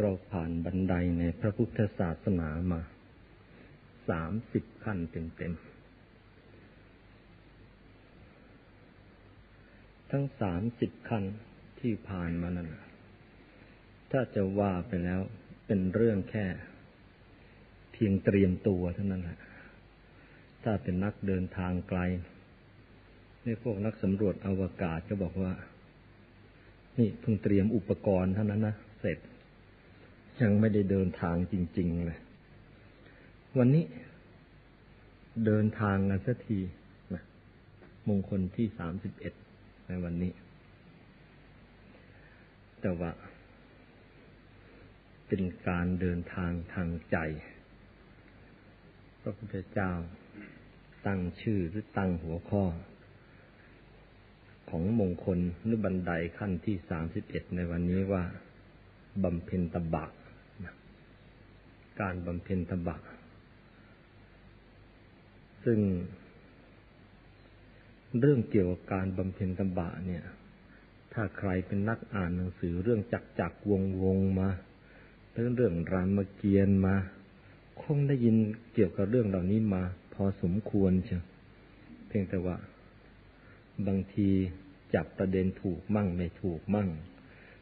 เราผ่านบันไดในพระพุทธศาสนามาสามสิบขั้นเต็มๆ ทั้งสามสิบขั้นที่ผ่านมานั้นถ้าจะว่าไปแล้วเป็นเรื่องแค่ เพียงเตรียมตัวเท่านั้นแหละ ถ้าเป็นนักเดินทางไกลในพวกนักสำรวจอวกาศก็บอกว่า นี่เพิ่งเตรียมอุปกรณ์เท่านั้นนะเสร็จ ยังไม่ได้เดินทางจริง ๆ เลย วันนี้เดินทางกันสักทีนะมงคลที่สามสิบเอ็ดในวันนี้ แต่ว่า เป็นการเดินทางทางใจ พระพุทธเจ้า ตั้งชื่อหรือตั้งหัวข้อ ของมงคลหรือบันไดขั้นที่สามสิบเอ็ดในวันนี้ว่าบำเพ็ญตบะ การบำเพ็ญตบะ ซึ่ง เรื่องเกี่ยวกับการบำเพ็ญตบะเนี่ย ถ้าใครเป็นนักอ่านหนังสือเรื่องจักจักวงวงมาเรื่องเรื่องรามเกียรติมา คงได้ยินเกี่ยวกับเรื่องเหล่านี้มา พอสมควรเชียวเพียงแต่ว่า บางทีจับประเด็นถูกมั่งไม่ถูกมั่ง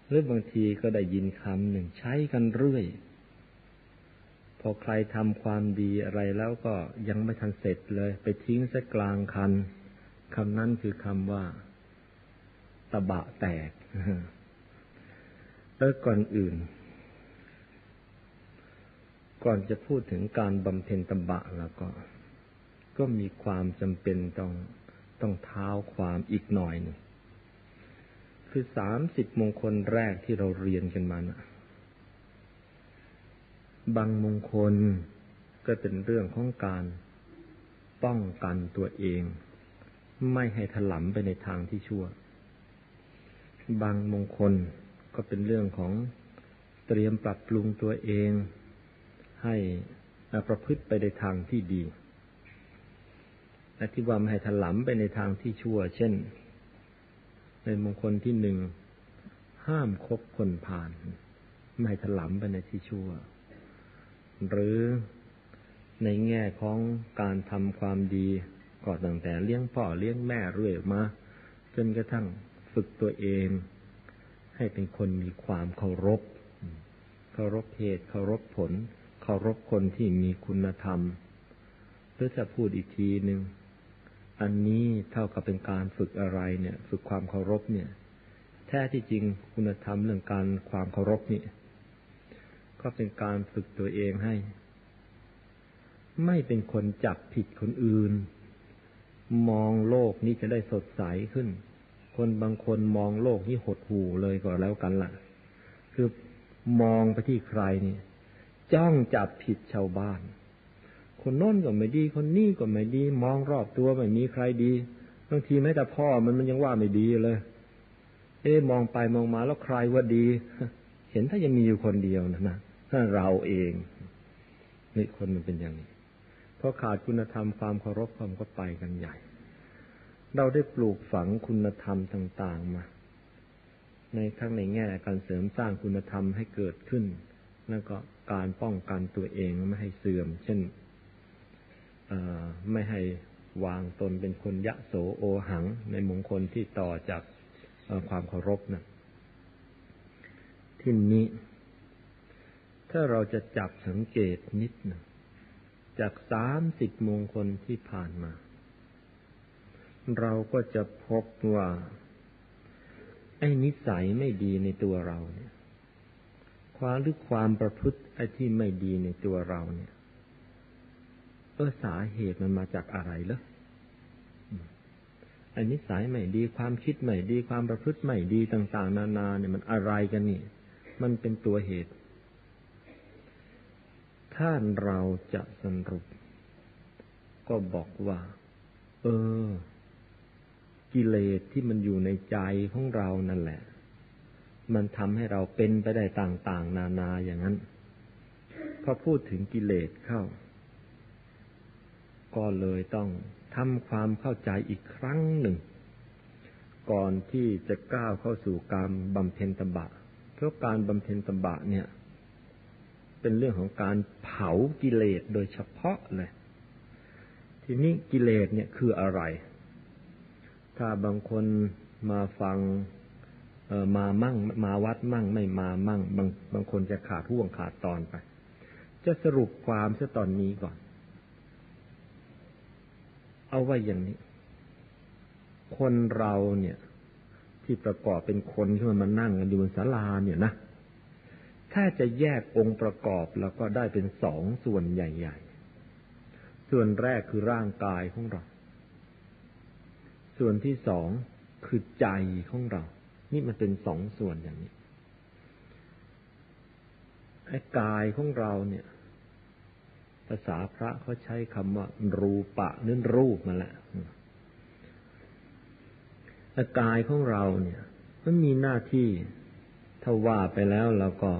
หรือบางทีก็ได้ยินคำหนึ่งใช้กันเรื่อย พอใครทำความดีอะไรแล้วก็ยังไม่ทันเสร็จเลย ไปทิ้งซะกลางคันคำนั้นคือคำว่า ตะบะแตกแล้วก่อนอื่น ก่อนจะพูดถึงการบำเพ็ญตะบะแล้วก็ ก็มีความจำเป็นต้องต้องเท้าความอีกหน่อยหนึ่งคือสามสิบมงคลแรกที่เราเรียนกันมานะ บางมงคลก็เป็นเรื่องของการป้องกันตัวเอง ไม่ให้ถลำไปในทางที่ชั่ว บางมงคลก็เป็นเรื่องของเตรียมปรับปรุงตัวเอง ให้ประพฤติไปในทางที่ดีและที่ว่าไม่ให้ถลำไปในทางที่ชั่ว เช่น ในมงคลที่หนึ่งห้ามคบคนผ่าน ไม่ให้ถลำไปในที่ชั่ว หรือในแง่ของการทำความดีก็ตั้งแต่เลี้ยงพ่อเลี้ยงแม่เรื่อยมา จนกระทั่งฝึกตัวเอง ให้เป็นคนมีความเคารพ เคารพเหตุเคารพผล เคารพคนที่มีคุณธรรมหรือจะพูดอีกทีหนึ่งอันนี้เท่ากับเป็นการฝึกอะไรเนี่ย ฝึกความเคารพเนี่ย แท้ที่จริงคุณธรรมเรื่องการความเคารพนี่ ก็เป็นการฝึกตัวเองให้ ไม่เป็นคนจับผิดคนอื่น มองโลกนี้จะได้สดใสขึ้น คนบางคนมองโลกนี้หดหู่เลยก็แล้วกันละ่ะ คือมองไปที่ใครนี่จ้องจับผิดชาวบ้าน คนโน้นก็ไม่ดี คนนี้ก็ไม่ดี มองรอบตัวไม่มีใครดีบางทีแม้แต่พ่อมันมันยังว่าไม่ดีเลย เอ๊มองไปมองมาแล้วใครว่าดี เห็นถ้ายังมีอยู่คนเดียวนะนะ ถ้าเราเองนี่คนมันเป็นอย่างนี้เพราะขาดคุณธรรมความเคารพความก็ไปกันใหญ่ เราได้ปลูกฝังคุณธรรมต่าง ๆมา ในทั้งในแง่การเสริมสร้างคุณธรรมให้เกิดขึ้น แล้วก็การป้องกันตัวเองไม่ให้เสื่อม เช่นไม่ให้วางตนเป็นคนยะโสโอหัง ในมงคลที่ต่อจากความเคารพนะที่นี้ ถ้าเราจะจับสังเกตนิดนึ่งจากสามสิบมงคลที่ผ่านมา เราก็จะพบว่า ไอ้นิสัยไม่ดีในตัวเราเนี่ย ความหรือความประพฤติไอ้ที่ไม่ดีในตัวเราเนี่ยเออสาเหตุมันมาจากอะไรเหรอไอ้นิสัยไม่ดีความคิดไม่ดีความประพฤติไม่ดีต่าง ๆ นานา เนี่ยมันอะไรกันนี่ มันเป็นตัวเหตุ ถ้าเราจะสรุป ก็บอกว่า เออ กิเลสที่มันอยู่ในใจของเรานั่นแหละ มันทำให้เราเป็นไปได้ต่าง ๆ นานาอย่างนั้น พอพูดถึงกิเลสเข้า ก็เลยต้องทำความเข้าใจอีกครั้งหนึ่ง ก่อนที่จะก้าวเข้าสู่การบำเพ็ญตบะ เพราะการบำเพ็ญตบะเนี่ย เป็นเรื่องของการเผากิเลสโดยเฉพาะเลย ทีนี้กิเลสเนี่ยคืออะไร ถ้าบางคนมาฟังมามั่ง มาวัดมั่ง ไม่มามั่ง บางบางคนจะขาดห่วงขาดตอนไป จะสรุปความซะตอนนี้ก่อน เอาไว้อย่างนี้ คนเราเนี่ย ที่ประกอบเป็นคนที่มันมานั่งกันอยู่บนศาลาเนี่ยนะ ถ้าจะแยกองค์ประกอบแล้วก็ได้เป็นสองส่วนใหญ่ ๆ ส่วนแรกคือร่างกายของเรา ส่วนที่สองคือใจของเรา นี่มันเป็นสองส่วนอย่างนี้ไอ้กายของเราเนี่ย ภาษาพระเขาใช้คำว่า รูปะนั่นรูปมาแหละไอ้กายของเราเนี่ย มันมีหน้าที่ถ้าว่าไปแล้วเราก็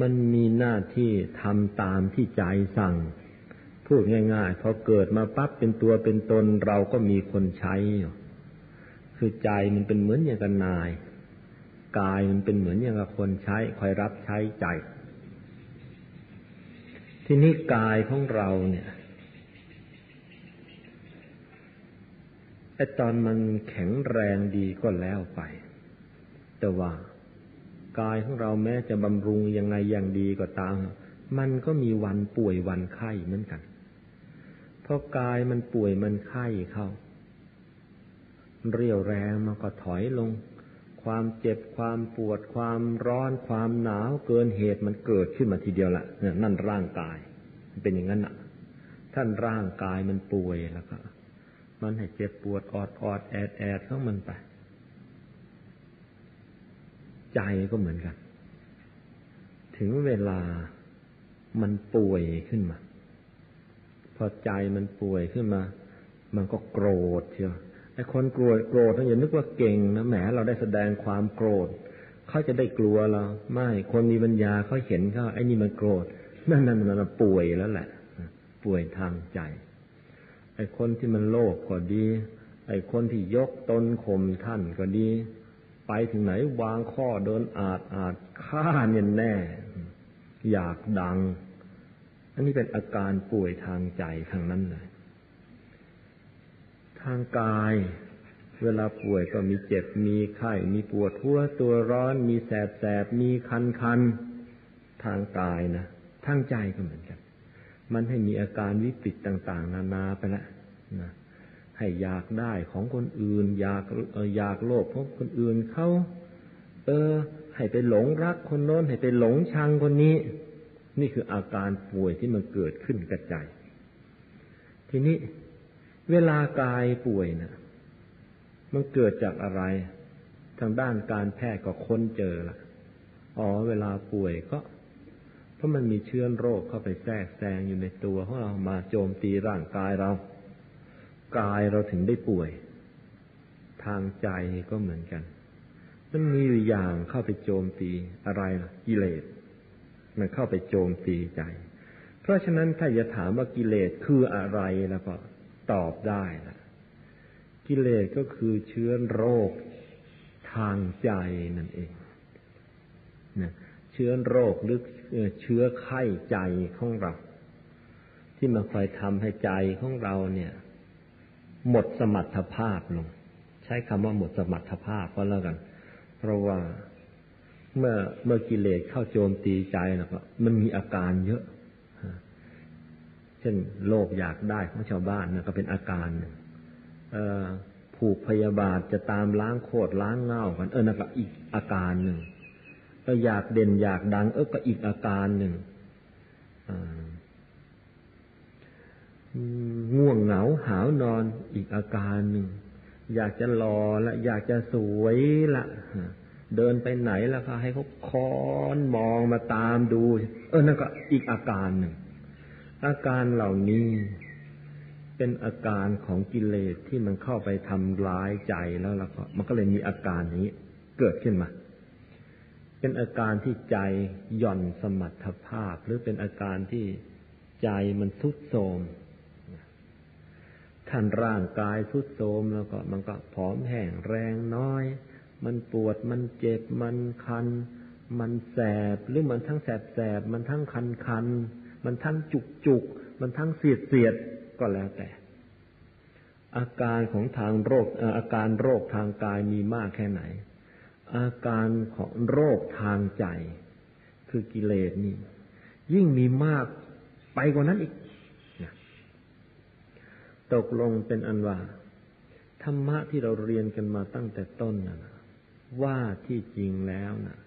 มันมีหน้าที่ทำตามที่ใจสั่ง พูดง่ายๆพอเกิดมาปั๊บเป็นตัวเป็นตนเราก็มีคนใช้ คือใจมันเป็นเหมือนอย่างกับนาย กายมันเป็นเหมือนอย่างกับคนใช้ คอยรับใช้ใจ ทีนี้กายของเราเนี่ยไอตอนมันแข็งแรงดีก็แล้วไป แต่ว่า กายของเราแม้จะบำรุงยังไงอย่างดีก็ตาม มันก็มีวันป่วยวันไข้เหมือนกัน เพราะกายมันป่วยมันไข้เข้า เรียวแรงมันก็ถอยลง ความเจ็บความปวดความร้อนความหนาวเกินเหตุมันเกิดขึ้นมาทีเดียวละเนี่ยนั่นร่างกาย เป็นอย่างนั้นอะ ท่านร่างกายมันป่วยแล้วก็มันให้เจ็บปวดออดออดแอดแอดเข้ามันไป ใจก็เหมือนกัน ถึงเวลามันป่วยขึ้นมา พอใจมันป่วยขึ้นมา มันก็โกรธเชียวไอ้คนโกรธโกรธอย่านึกว่าเก่งนะแหมเราได้แสดงความโกรธเขาจะได้กลัวเราไม่คนมีปัญญาเขาเห็นเขาไอ้นี่มันโกรธนั่นนั่นมันป่วยแล้วแหละ ป่วยทางใจไอ้คนที่มันโลภก็ดี ไอ้คนที่ยกตนข่มท่านก็ดี ไปถึงไหนวางข้อเดินอาจอาจฆ่าเนี่ยแน่ อยากดัง อันนี้เป็นอาการป่วยทางใจทางนั้นเลยทางกาย เวลาป่วยก็มีเจ็บมีไข้มีปวดหัวตัวร้อน มีแสบแสบมีคันคันทางกายนะทางใจก็เหมือนกัน มันให้มีอาการวิปิตต่าง ๆ นานาไปละนะ ให้อยากได้ของคนอื่น อยากอออยากโลภของคนอื่นเขาเออ ให้ไปหลงรักคนโน้น ให้ไปหลงชังคนนี้ นี่คืออาการป่วยที่มันเกิดขึ้นกระจายทีนี้ เวลากายป่วยนะ่ะ มันเกิดจากอะไร ทางด้านการแพทย์ก็ค้นเจอละอ๋อ เวลาป่วยก็เพราะมันมีเชื้อโรคเข้าไปแทรกแซงอยู่ในตัวของเรามาโจมตีร่างกายเรา กายเราถึงได้ป่วย ทางใจก็เหมือนกัน มันมีอยู่อย่างเข้าไปโจมตีอะไรล่ะกิเลสมันเข้าไปโจมตีใจ เพราะฉะนั้นถ้าจะถามว่ากิเลสคืออะไรแล้วก็ตอบได้นะกิเลสก็คือเชื้อโรคทางใจนั่นเองนะเชื้อโรคหรือเชื้อไข้ใจของเรา ที่มันคอยทำให้ใจของเราเนี่ย หมดสมรรถภาพลง ใช้คำว่าหมดสมรรถภาพก็แล้วกัน เพราะว่าเมื่อเมื่อกิเลสเข้าโจมตีใจแล้วก็มันมีอาการเยอะ เช่นโลภอยากได้ของชาวบ้านนะก็เป็นอาการหนึ่งผูกพยาบาทจะตามล้างโคตรล้างเง่ากัน เออนั่นก็อีกอาการหนึ่งเอออยากเด่นอยากดัง เออก็อีกอาการหนึ่ง ง่วงเหงาหาวนอนอีกอาการหนึ่ง อยากจะรอละ อยากจะสวยละเดินไปไหนแล้วก็ให้เขาค้อนมองมาตามดู เออนั่นก็อีกอาการหนึ่ง อาการเหล่านี้ เป็นอาการของกิเลสที่มันเข้าไปทำร้ายใจแล้วแล้วก็มันก็เลยมีอาการนี้ เกิดขึ้นมา เป็นอาการที่ใจหย่อนสมรรถภาพ หรือเป็นอาการที่ใจมันทุดโทรม ท่านร่างกายทุดโทรมแล้วก็มันก็ผอมแห้งแรงน้อย มันปวดมันเจ็บมันคัน มันแสบหรือมันทั้งแสบแสบมันทั้งคันคันมันทั้งจุกจุกมันทั้งเสียดเสียดก็แล้วแต่ อาการของทางโรคอาการโรคทางกายมีมากแค่ไหน อาการของโรคทางใจ คือกิเลสนี่ ยิ่งมีมากไปกว่านั้นอีก ตกลงเป็นอันว่าธรรมะที่เราเรียนกันมาตั้งแต่ต้นนะว่าที่จริงแล้วนะ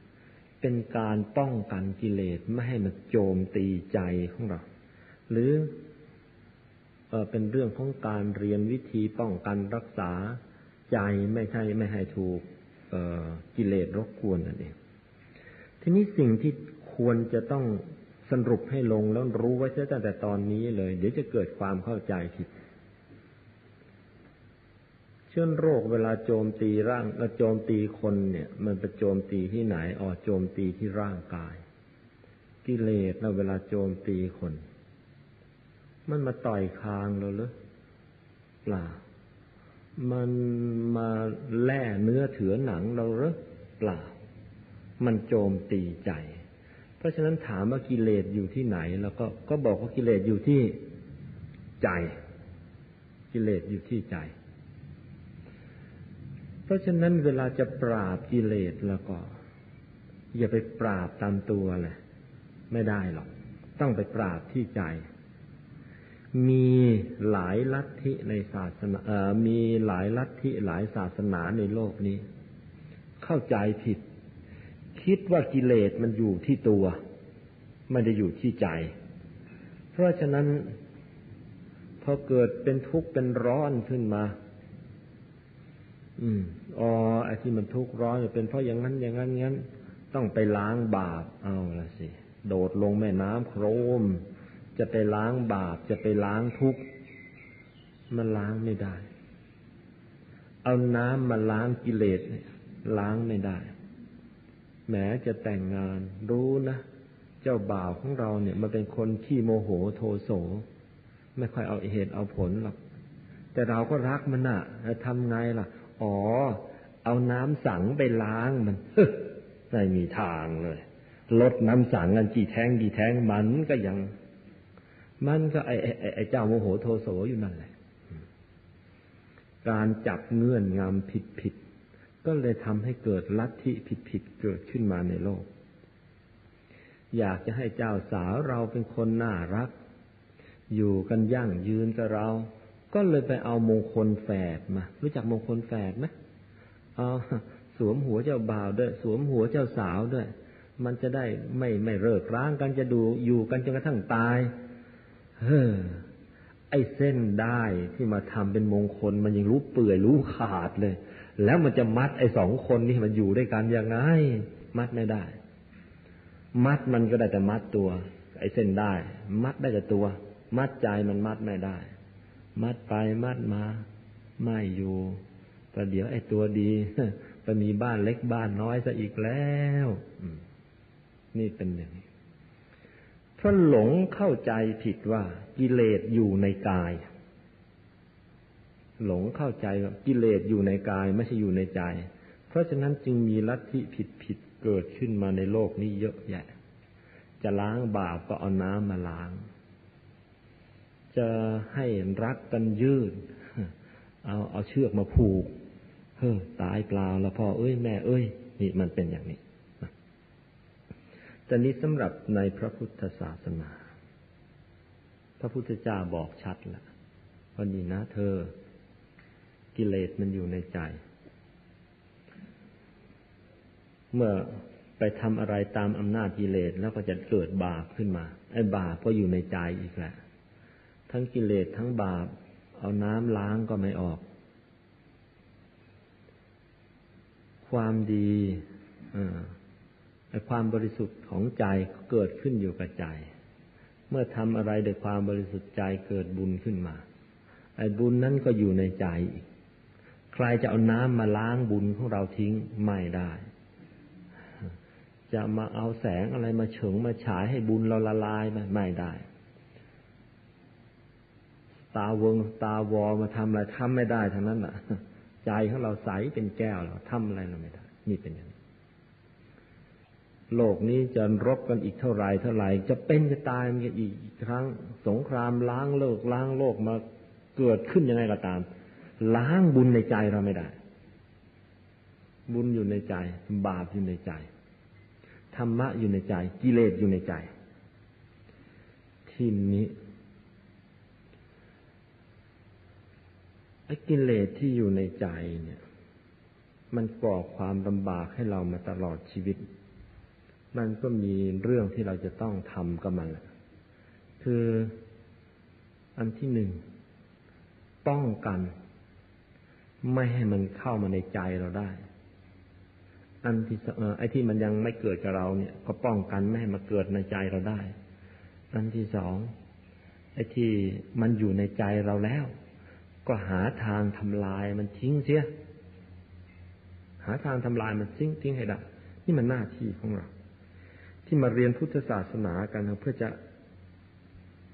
เป็นการป้องกันกิเลสไม่ให้มันโจมตีใจของเรา หรือเออเป็นเรื่องของการเรียนวิธีป้องกันรักษาใจไม่ใช่ไม่ให้ถูกกิเลสรบกวนนั่นเองทีนี้สิ่งที่ควรจะต้องสรุปให้ลงแล้วรู้ไว้ตั้งแต่ตอนนี้เลย เดี๋ยวจะเกิดความเข้าใจผิด เชื้อโรคเวลาโจมตีร่างโจมตีคนเนี่ย มันไปโจมตีที่ไหนอ๋อโจมตีที่ร่างกาย กิเลสเราเวลาโจมตีคน มันมาต่อยคางเราหรือเปล่า มันมาแล่เนื้อเถือหนังเราหรือเปล่า มันโจมตีใจ เพราะฉะนั้นถามว่ากิเลสอยู่ที่ไหน แล้วก็ก็บอกว่ากิเลสอยู่ที่ใจ กิเลสอยู่ที่ใจ ราะฉะนั้นเวลาจะปราบกิเลสแล้วก็ อย่าไปปราบตามตัวเลยไม่ได้หรอก ต้องไปปราบที่ใจ มีหลายลัทธิในศาสนาเออมีหลายลัทธิหลายศาสนาในโลกนี้ เข้าใจผิด คิดว่ากิเลสมันอยู่ที่ตัว ไม่ได้อยู่ที่ใจ เพราะฉะนั้นพอเกิดเป็นทุกข์เป็นร้อนขึ้นมา อืมอ๋อไอ้ที่มันทุกข์ร้อนเป็นเพราะอย่างนั้นอย่างนั้นงั้น ต้องไปล้างบาปเอาละสิ โดดลงแม่น้ำโครม จะไปล้างบาปจะไปล้างทุกข์มันล้างไม่ได้ เอาน้ำมาล้างกิเลสล้างไม่ได้แม้จะแต่งงานรู้นะ เจ้าบ่าวของเราเนี่ยมันเป็นคนขี้โมโหโทโส ไม่ค่อยเอาเหตุเอาผลหรอกแต่เราก็รักมันน่ะทำไงล่ะ อ๋อ เอาน้ำสังไปล้างมันไม่มีทางเลยลดน้ำสังกันกี่แท้งกี่แท้งมันก็ยัง มันก็ไอ้ไอ้ไอ้เจ้าโมโหโทโสอยู่นั่นแหละ การจับเงื่อนงำผิดผิดก็เลยทำให้เกิดลัทธิผิดผิดเกิดขึ้นมาในโลก อยากจะให้เจ้าสาวเราเป็นคนน่ารัก อยู่กันยั่งยืนกับเรา ก็เลยไปเอามงคลแฝดมา รู้จักมงคลแฝดไหมเอาสวมหัวเจ้าบ่าวด้วย สวมหัวเจ้าสาวด้วย มันจะได้ไม่ไม่เลิกร้างกันจะดูอยู่กันจนกระทั่งตาย เฮ้อไอ้เส้นได้ที่มาทำเป็นมงคล มันยังรู้เปื่อยรู้ขาดเลย แล้วมันจะมัดไอ้สองคนนี่มันอยู่ด้วยกันยังไง มัดไม่ได้ มัดมันก็ได้แต่มัดตัว ไอ้เส้นได้ มัดได้แต่ตัว มัดใจมันมัดไม่ได้ มัดไปมัดมา ไม่อยู่ประเดี๋ยวไอ้ตัวดีไปมีบ้านเล็กบ้านน้อยซะอีกแล้วนี่เป็นอย่างนี้เพราะหลงเข้าใจผิดว่ากิเลสอยู่ในกาย หลงเข้าใจว่ากิเลสอยู่ในกายไม่ใช่อยู่ในใจ เพราะฉะนั้นจึงมีลัทธิผิดผิดเกิดขึ้นมาในโลกนี้เยอะแยะ จะล้างบาปก็เอาน้ำมาล้าง จะให้รักกันยืด เอาเอาเชือกมาผูก เฮ้อตายเปล่าแล้วพ่อเอ้ยแม่เอ้ย นี่มันเป็นอย่างนี้แต่นี้สำหรับในพระพุทธศาสนา พระพุทธเจ้าบอกชัดแล้วว่านี่นะเธอ กิเลสมันอยู่ในใจ เมื่อไปทำอะไรตามอำนาจกิเลสแล้วก็จะเกิดบาปขึ้นมา ไอ้บาปก็อยู่ในใจอีกแหละ ทั้งกิเลสทั้งบาป เอาน้ำล้างก็ไม่ออก ความดีไอ้ความบริสุทธิ์ของใจเกิดขึ้นอยู่กับใจ เมื่อทำอะไรด้วยความบริสุทธิ์ใจเกิดบุญขึ้นมา ไอ้บุญนั้นก็อยู่ในใจใครจะเอาน้ำมาล้างบุญของเราทิ้งไม่ได้ จะมาเอาแสงอะไรมาเฉิงมาฉายให้บุญเราละลายไม่ได้ ตาวงตาวอมาทำอะไรทำไม่ได้ทั้งนั้นอะ ใจของเราใสเป็นแก้วเราทำอะไรเราไม่ได้ นี่เป็นอย่างนี้โลกนี้จะรบกันอีกเท่าไรเท่าไรจะเป็นจะตายมันอีกครั้ง สงครามล้างโลกล้างโลกมาเกิดขึ้นยังไงก็ตาม ล้างบุญในใจเราไม่ได้ บุญอยู่ในใจ บาปอยู่ในใจธรรมะอยู่ในใจ กิเลสอยู่ในใจ ที่นี้ไอ้ กิเลสที่อยู่ในใจเนี่ย มันก่อความลำบากให้เรามาตลอดชีวิต มันก็มีเรื่องที่เราจะต้องทำกับมันแหละคืออันที่หนึ่งป้องกัน ไม่ให้มันเข้ามาในใจเราได้ อันที่ไอ้ที่มันยังไม่เกิดกับเราเนี่ย ก็ป้องกันไม่ให้มาเกิดในใจเราได้ อันที่สองไอ้ที่มันอยู่ในใจเราแล้ว ก็หาทางทำลายมันทิ้งเสีย หาทางทำลายมันทิ้งทิ้งให้ได้ นี่มันหน้าที่ของเรา ที่มาเรียนพุทธศาสนากันเพื่อจะ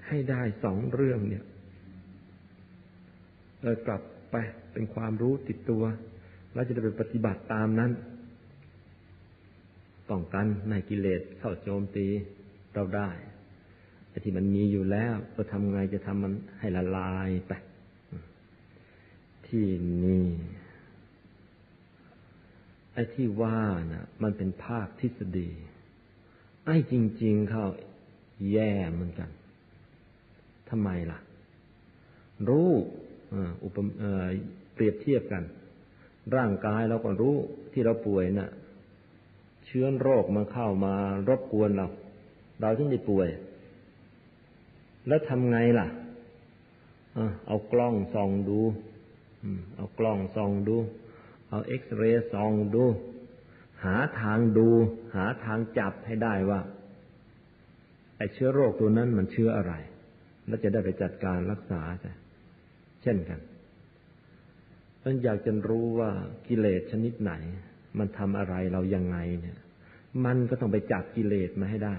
ให้ได้สองเรื่องเนี่ยเออกลับไปเป็นความรู้ติดตัว แล้วจะได้ไปปฏิบัติตามนั้นป้องกันในกิเลสเข้าโจมตีเราได้ไอ้ที่มันมีอยู่แล้วเราทำไงจะทำมันให้ละลายไป ที่นี่ ไอ้ที่ว่านะ่ะ มันเป็นภาคทฤษฎี ไอ้จริง ๆ เขาแย่เหมือนกันทำไมล่ะ รู้อุปเปรียบเทียบกัน ร่างกายเราก็รู้ที่เราป่วยนะ่ะ เชื้อโรคมาเข้ามารบกวนเรา เราถึงได้ป่วย แล้วทำไงล่ะเอากล้องส่องดู เอากล้องส่องดู เอาเอ็กซเรย์ส่องดู หาทางดู หาทางจับให้ได้ว่าไอเชื้อโรคตัวนั้นมันเชื้ออะไร แล้วจะได้ไปจัดการรักษาใช่เช่นกันมันอยากจะรู้ว่ากิเลสชนิดไหน มันทำอะไรเรายังไงเนี่ย มันก็ต้องไปจับกิเลสมาให้ได้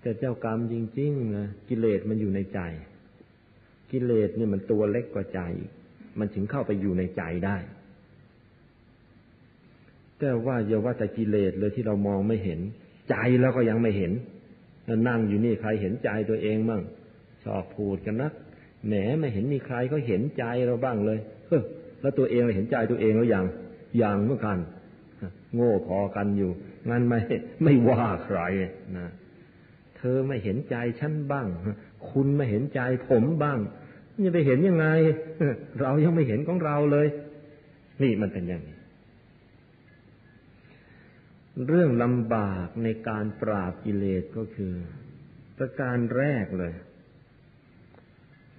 แต่เจ้ากรรมจริงๆนะกิเลสมันอยู่ในใจ กิเลสเนี่ยมันตัวเล็กกว่าใจ มันถึงเข้าไปอยู่ในใจได้ แต่ว่าอย่าว่าแต่กิเลสเลยที่เรามองไม่เห็น ใจแล้วก็ยังไม่เห็นนั่งอยู่นี่ใครเห็นใจตัวเองมั่งชอบพูดกันนักแหมไม่เห็นมีใครเขาเห็นใจเราบ้างเลยเฮ้แล้วตัวเองเราเห็นใจตัวเองแล้วยังยังเมื่อกันโง่พอกันอยู่งั้นไม่ไม่ว่าใครนะเธอไม่เห็นใจฉันบ้าง คุณไม่เห็นใจผมบ้าง จะไปเห็นยังไง เรายังไม่เห็นของเราเลย นี่มันเป็นอย่างนี้ เรื่องลำบากในการปราบกิเลสก็คือ ประการแรกเลย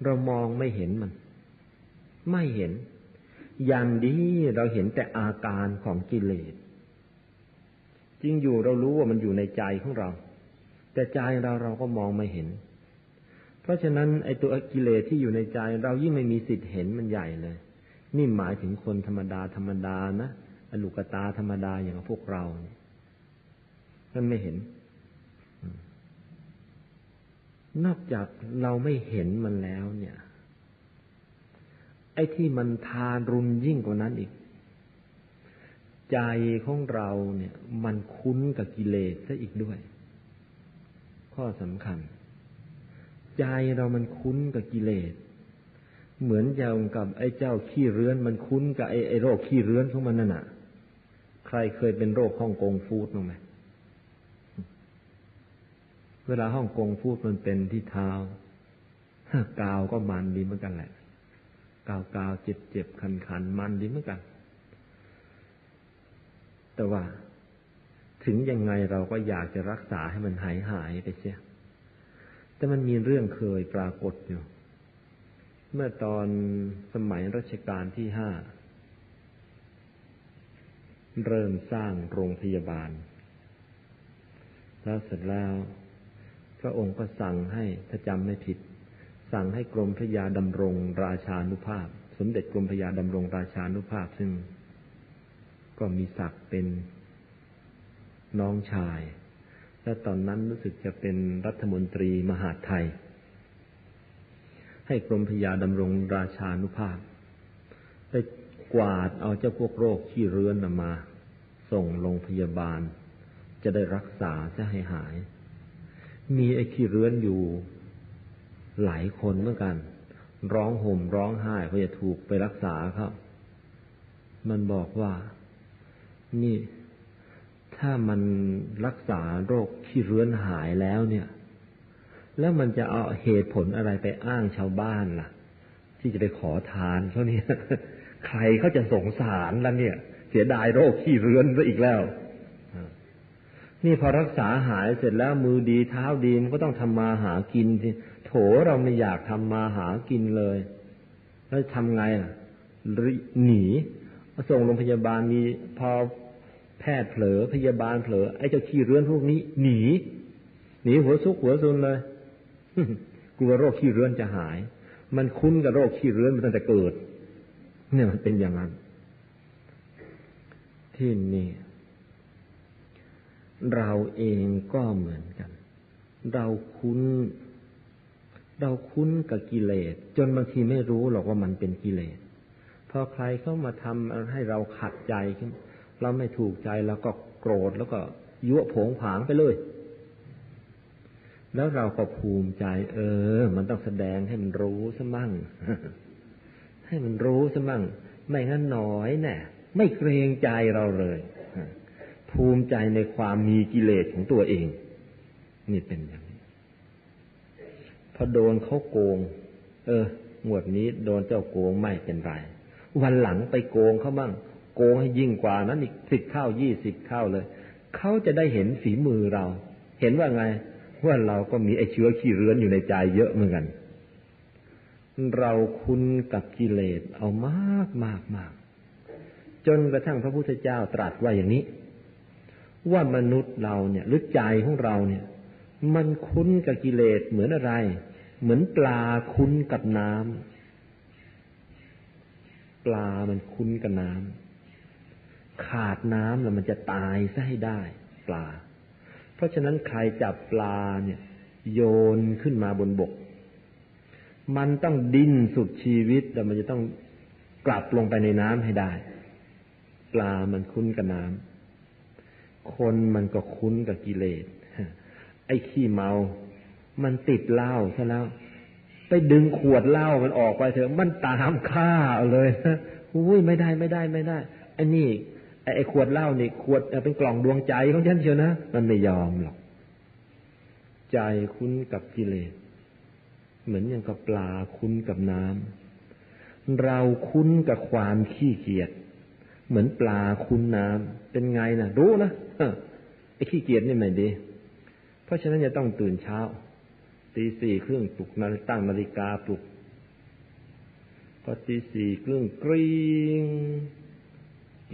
เรามองไม่เห็นมัน ไม่เห็น อย่างดีเราเห็นแต่อาการของกิเลสจริงอยู่เรารู้ว่ามันอยู่ในใจของเรา แต่ใจเราเราก็มองไม่เห็น เพราะฉะนั้นไอ้ตัวกิเลสที่อยู่ในใจ เรายิ่งไม่มีสิทธิ์เห็นมันใหญ่เลย นี่หมายถึงคนธรรมดาธรรมดานะอนุกตาธรรมดาอย่างพวกเราท่านไม่เห็น นอกจากเราไม่เห็นมันแล้วเนี่ย ไอ้ที่มันทานรุณยิ่งกว่านั้นอีก ใจของเราเนี่ย มันคุ้นกับกิเลสซะอีกด้วย ข้อสำคัญ ใจเรามันคุ้นกับกิเลส เหมือนอย่างกับไอ้เจ้าขี้เรื้อนมันคุ้นกับไอ้ไอ้โรคขี้เรื้อนของมันนั่นน่ะ ใครเคยเป็นโรคฮ่องกงฟูดบ้างไหมเวลาฮ่องกงพูดมันเป็นที่เท้ากาวก็มันดีเหมือนกันแหละกาวกาวเจ็บเจ็บคันคันมันดีเหมือนกัน แต่ว่า ถึงยังไงเราก็อยากจะรักษาให้มันหายหายไปเสีย แต่มันมีเรื่องเคยปรากฏอยู่ เมื่อตอนสมัยรัชกาลที่ห้า เริ่มสร้างโรงพยาบาล แล้วเสร็จแล้ว พระองค์ก็สั่งให้ถ้าจำไม่ผิด สั่งให้กรมพระยาดำรงราชานุภาพ สมเด็จกรมพระยาดำรงราชานุภาพซึ่งก็มีศักดิ์เป็นน้องชาย และตอนนั้นรู้สึกจะเป็นรัฐมนตรีมหาไทย ให้กรมพยาดำรงราชานุภาพไปกวาดเอาเจ้าพวกโรคขี้เรื้อนมา ส่งโรงพยาบาล จะได้รักษาจะให้หาย มีไอ้ขี้เรื้อนอยู่หลายคนเหมือนกัน ร้องห่มร้องไห้เขาจะถูกไปรักษาครับ มันบอกว่า นี่ ถ้ามันรักษาโรคขี้เรื้อนหายแล้วเนี่ย แล้วมันจะเอาเหตุผลอะไรไปอ้างชาวบ้านล่ะ ที่จะไปขอทานเขาเนี่ย ใครเขาจะสงสารแล้วเนี่ย เสียดายโรคขี้เรื้อนซะอีกแล้วนี่พอรักษาหายเสร็จแล้วมือดีเท้าดีมันก็ต้องทำมาหากินทีโถเราไม่อยากทำมาหากินเลย แล้วทำไงอะหนีส่งโรงพยาบาลมีพอ พทย์เผลอพยาบาลเผลอไอ้เจ้าขี้เรื้อนพวกนี้ หนี หนีหัวซุกหัวซุนเลยกลัวโรคขี้เรื้อนจะหาย มันคุ้นกับโรคขี้เรื้อนมาตั้งแต่เกิด เนี่ยมันเป็นอย่างนั้น ที่นี่เราเองก็เหมือนกัน เราคุ้น เราคุ้นกับกิเลส จนบางทีไม่รู้หรอกว่ามันเป็นกิเลสพอใครเข้ามาทำให้เราขัดใจขึ้น เราไม่ถูกใจแล้วก็โกรธแล้วก็ยั่วผงผางไปเลย แล้วเราก็ภูมิใจ เออ มันต้องแสดงให้มันรู้ซะมั่ง ให้มันรู้ซะมั่ง ไม่งั้นน้อยแน่ไม่เกรงใจเราเลย ภูมิใจในความมีกิเลสของตัวเอง นี่เป็นอย่างนี้พอโดนเขาโกง เออหมวดนี้โดนเจ้าโกงไม่เป็นไร วันหลังไปโกงเขาบ้าง โกงให้ยิ่งกว่านั้นอีกสิบเท่ายี่สิบเท่าเลย เขาจะได้เห็นฝีมือเรา เห็นว่าไงว่าเราก็มีไอเชื้อขี้เรื้อนอยู่ในใจเยอะเหมือนกัน เราคุ้นกับกิเลสเอามากมากมากจนกระทั่งพระพุทธเจ้าตรัสว่าอย่างนี้ ว่ามนุษย์เราเนี่ยหรือใจของเราเนี่ย มันคุ้นกับกิเลสเหมือนอะไร เหมือนปลาคุ้นกับน้ำปลามันคุ้นกับน้ำ ขาดน้ำแล้วมันจะตายซะให้ได้ปลา เพราะฉะนั้นใครจับปลาเนี่ย โยนขึ้นมาบนบก มันต้องดิ้นสุดชีวิตแต่มันจะต้องกลับลงไปในน้ำให้ได้ ปลามันคุ้นกับน้ำคนมันก็คุ้นกับกิเลสไอ้ขี้เมา มันติดเหล้าซะแล้ว ไปดึงขวดเหล้ามันออกไปเถอะ มันตามฆ่าเลยนะอุ้ยไม่ได้ไม่ได้ไม่ได้ไอ้นี่ ไอ้ขวดเหล้านี่ขวดเป็นกล่องดวงใจของฉันเชียวนะมันไม่ยอมหรอก ใจคุ้นกับกิเลสเหมือนอย่างกับปลาคุ้นกับน้ำเราคุ้นกับความขี้เกียจเหมือนปลาคุ้นน้ำเป็นไงนะรู้นะไอ้ขี้เกียจนี่ไม่ดี เพราะฉะนั้นจะต้องตื่นเช้าตีสี่ครึ่งปลุกนาฬิตั้งนาฬิกาปลุกพอตีสี่ครึ่งกรีง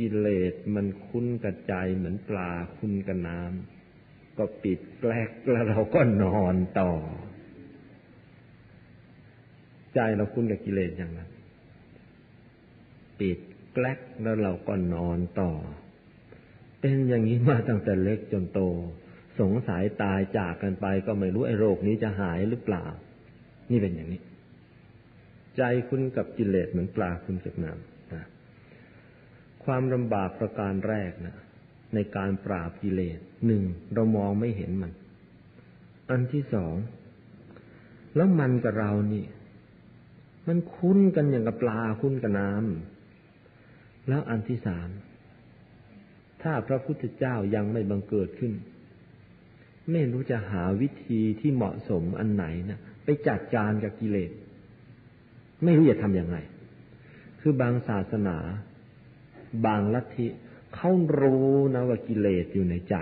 กิเลสมันคุ้นกับใจเหมือนปลาคุ้นกับน้ำก็ปิดแกลกแล้วเราก็นอนต่อ ใจเราคุ้นกับกิเลสอย่างนั้นปิดแกลกแล้วเราก็นอนต่อ เป็นอย่างนี้มาตั้งแต่เล็กจนโต สงสัยตายจากกันไปก็ไม่รู้ไอ้โรคนี้จะหายหรือเปล่า นี่เป็นอย่างนี้ ใจคุณกับกิเลสเหมือนปลาคุณกับน้ำ ความลำบากประการแรกนะในการปราบกิเลสหนึ่งเรามองไม่เห็นมัน อันที่สอง แล้วมันกับเรานี่ มันคุ้นกันอย่างกับปลาคุ้นกับน้ำแล้วอันที่สาม ถ้าพระพุทธเจ้ายังไม่บังเกิดขึ้น ไม่รู้จะหาวิธีที่เหมาะสมอันไหนนะไปจัดการกับกิเลส ไม่รู้จะทำยังไง คือบางศาสนา บางลัทธิเขารู้นะว่ากิเลสอยู่ในใจ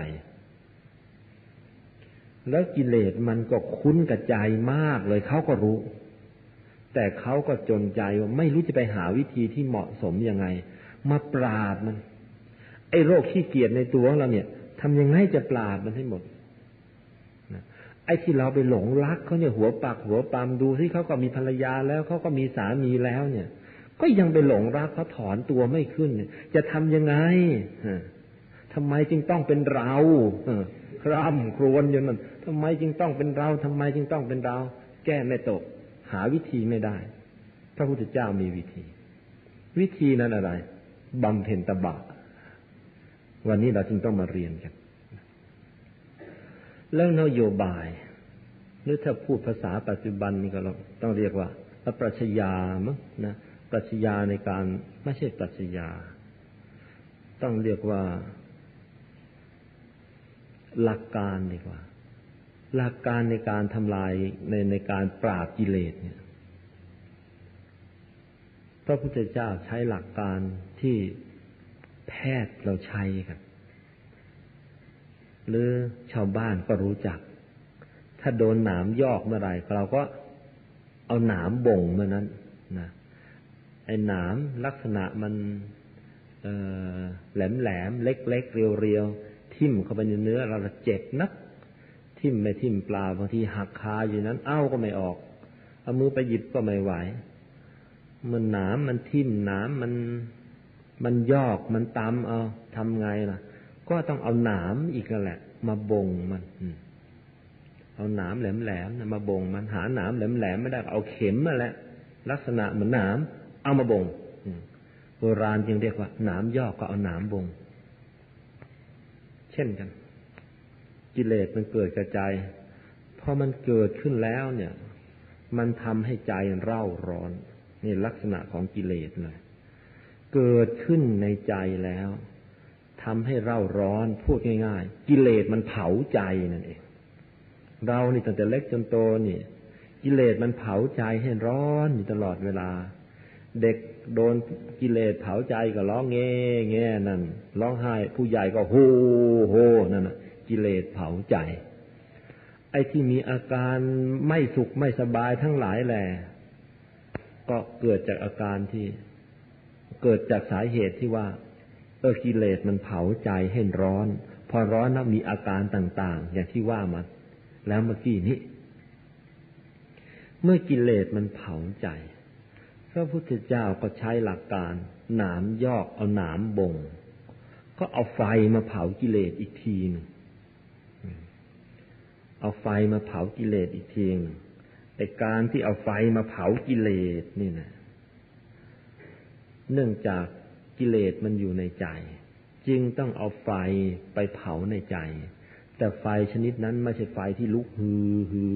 แล้วกิเลสมันก็คุ้นกับใจมากเลยเขาก็รู้ แต่เขาก็จนใจว่าไม่รู้จะไปหาวิธีที่เหมาะสมยังไง มาปราบมัน ไอ้โรคขี้เกียจในตัวเราเนี่ยทำยังไงจะปราบมันให้หมดไอ้ที่เราไปหลงรักเขาเนี่ยหัวปากหัวปามดูที่เขาก็มีภรรยาแล้วเขาก็มีสามีแล้วเนี่ย ก็ยังไปหลงรักเขาถอนตัวไม่ขึ้น จะทำยังไงทำไมจึงต้องเป็นเราคร่ำครวญอยู่นั่นทำไมจึงต้องเป็นเราทำไมจึงต้องเป็นเรา แก้ไม่ตก หาวิธีไม่ได้ พระพุทธเจ้ามีวิธี วิธีนั้นอะไรบำเพ็ญตบะ วันนี้เราจึงต้องมาเรียนกันแล้วนโยบาย หรือถ้าพูดภาษาปัจจุบันนี่ก็เราต้องเรียกว่าปรัชญามั้งนะ ปรัชญาในการไม่ใช่ปรัชญา ต้องเรียกว่า หลักการดีกว่า หลักการในการทำลายในในการปราบกิเลสเนี่ยพระพุทธเจ้าใช้หลักการที่แพทย์เราใช้กันหรือชาวบ้านก็รู้จัก ถ้าโดนหนามยอกเมื่อไรเราก็เอาหนามบ่งเมื่อนั้นนะ ไอ้หนามลักษณะมันแหลมแหลมเล็กเล็กเรียวเรียวทิ่มเข้าไปในเนื้อเราเจ็บนัก ทิ่มไม่ทิ่มปลาบางทีหักคาอยู่นั้น เอ้าก็ไม่ออก เอามือไปหยิบก็ไม่ไหว มันหนามมันทิ่มหนามมันมันยอกมันตำเอาทำไงล่ะ ก็ต้องเอาหนามอีกนั่นแหละ มาบ่งมันเอาหนามแหลมๆมมาบ่งมันหาหนามแหลมๆไม่ได้เอาเข็มมาแหละลักษณะเหมือนหนาม เอามาบ่งโบราณจึงเรียกว่าหนามยอกก็เอาหนามบ่งเช่นกัน กิเลสมันเกิดกระจายพอมันเกิดขึ้นแล้วเนี่ย มันทำให้ใจเร่าร้อน นี่ลักษณะของกิเลสเลยเกิดขึ้นในใจแล้วทำให้เร่าร้อนพูดง่าย ๆ กิเลสมันเผาใจนั่นเอง เรานี่ตั้งแต่เล็กจนโตนี่ กิเลสมันเผาใจให้ร้อนอยู่ตลอดเวลา เด็กโดนกิเลสเผาใจก็ร้องแง่แง่นั่นร้องไห้ ผู้ใหญ่ก็โฮโฮนั่นนะกิเลสเผาใจ ไอ้ที่มีอาการไม่สุขไม่สบายทั้งหลายแหละก็เกิดจากอาการที่เกิดจากสาเหตุที่ว่าเออกิเลสมันเผาใจให้ร้อน พอร้อนแล้วมีอาการต่าง ๆ อย่างที่ว่ามาแล้วเมื่อกี้นี้ เมื่อกิเลสมันเผาใจ พระพุทธเจ้าก็ใช้หลักการ หนามยอกเอาหนามบ่ง ก็เอาไฟมาเผากิเลสอีกทีนึงเอาไฟมาเผากิเลสอีกทีนึงไอการที่เอาไฟมาเผากิเลสนี่นะเนื่องจากกิเลสมันอยู่ในใจ จึงต้องเอาไฟไปเผาในใจ แต่ไฟชนิดนั้นไม่ใช่ไฟที่ลุกฮือฮือ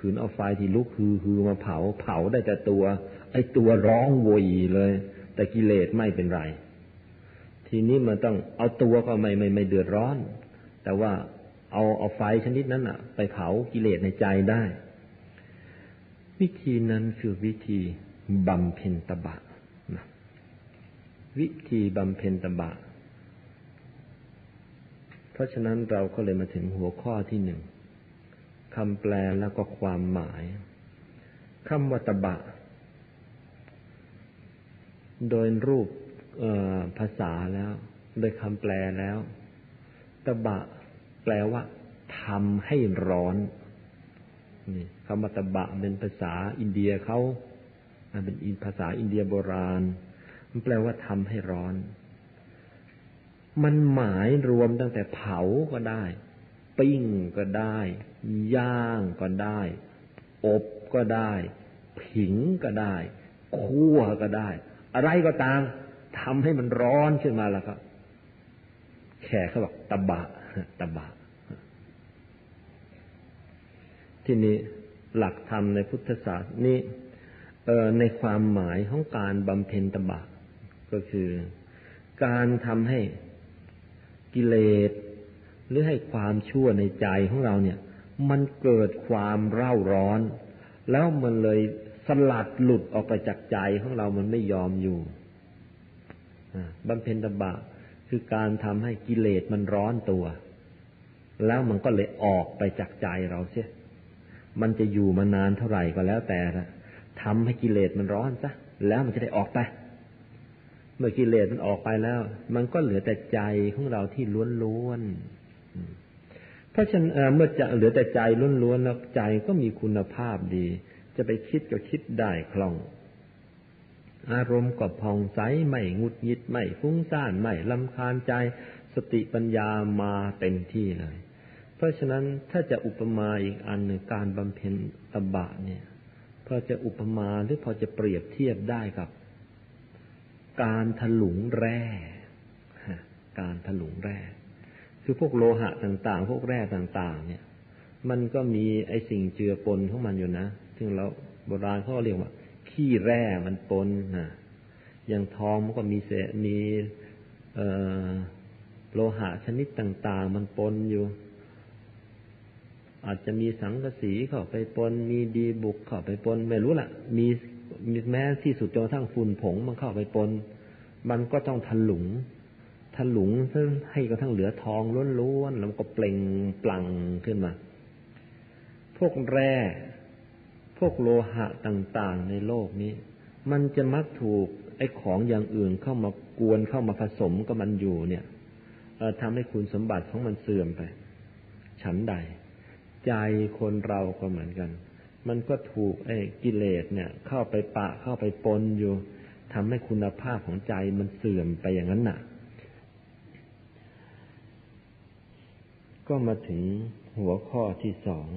ขืนเอาไฟที่ลุกฮือฮือมาเผาเผาได้แต่ตัว ไอ้ตัวร้องโวยเลย แต่กิเลสไม่เป็นไร ทีนี้มันต้องเอาตัวก็ไม่ไม่ไม่เดือดร้อน แต่ว่าเอาเอาไฟชนิดนั้นอะไปเผากิเลสในใจได้ วิธีนั้นคือวิธีบำเพ็ญตบะนะวิธีบำเพ็ญตบะ เพราะฉะนั้นเราก็เลยมาถึงหัวข้อที่หนึ่ง คำแปลแล้วก็ความหมายคำวัตบะ โดยรูปภาษาแล้ว โดยคำแปลแล้ว ตบะ แปลว่าทำให้ร้อนนี่คำวัตบะเป็นภาษาอินเดียเขาเป็นภาษาอินเดียโบราณ มันแปลว่าทำให้ร้อน มันหมายรวมตั้งแต่เผาก็ได้ ปิ้งก็ได้ ย่างก็ได้ อบก็ได้ ผิงก็ได้ คั่วก็ได้ อะไรก็ตามทำให้มันร้อนขึ้นมาแล้วครับแขกเขาบอกตะบะตะบะ ที่นี้หลักธรรมในพุทธศาสนานี้ในความหมายของการบำเพ็ญตบะ ก็คือการทำให้กิเลสหรือให้ความชั่วในใจของเราเนี่ย มันเกิดความเร่าร้อน แล้วมันเลยสลัดหลุดออกไปจากใจของเรามันไม่ยอมอยู่บำเพ็ญตบะคือการทำให้กิเลสมันร้อนตัว แล้วมันก็เลยออกไปจากใจเราเสียมันจะอยู่มานานเท่าไหร่ก็แล้วแต่ละทำให้กิเลสมันร้อนซะแล้วมันจะได้ออกไป เมื่อกิเลสมันออกไปแล้ว มันก็เหลือแต่ใจของเราที่ล้วนๆ เพราะฉะนั้นเมื่อจะเหลือแต่ใจล้วนๆแล้วใจก็มีคุณภาพดี จะไปคิดก็คิดได้คล่อง อารมณ์ก็ผ่องใสไม่งุดยิดไม่ฟุ้งซ่านไม่ลำคาญใจสติปัญญามาเต็มที่เลย เพราะฉะนั้นถ้าจะอุปมาอีกอันหนึ่งการบำเพ็ญตบะเนี่ยพอจะอุปมาหรือพอจะเปรียบเทียบได้กับ การถลุงแร่ การถลุงแร่ คือพวกโลหะต่างๆ พวกแร่ต่าง ๆ เนี่ย มันก็มีไอสิ่งเจือปนของมันอยู่นะซึ่งเราโบราณเขาเรียกว่า ขี้แร่มันปนนะอย่างทองมันก็มีเศษมีโลหะชนิดต่าง ๆ มันปนอยู่ อาจจะมีสังกะสีเข้าไปปน มีดีบุกเข้าไปปน ไม่รู้ละมีมีแม้ที่สุดจนทั้งฝุ่นผงมันเข้าไปปน มันก็ต้องทันหลุง ลุงซึ่งให้กระทั่งเหลือทองล้วนๆแล้วก็เปล่งปลั่งขึ้นมา พวกแร่พวกโลหะต่าง ๆ ในโลกนี้ มันจะมักถูกไอ้ของอย่างอื่นเข้ามากวนเข้ามาผสมกับมันอยู่เนี่ยทำให้คุณสมบัติของมันเสื่อมไป ฉันใด ใจคนเราก็เหมือนกัน มันก็ถูกไอ้กิเลสเนี่ย เข้าไปปะเข้าไปปนอยู่ทำให้คุณภาพของใจมันเสื่อมไปอย่างนั้นน่ะ ก็มาถึงหัวข้อที่สอง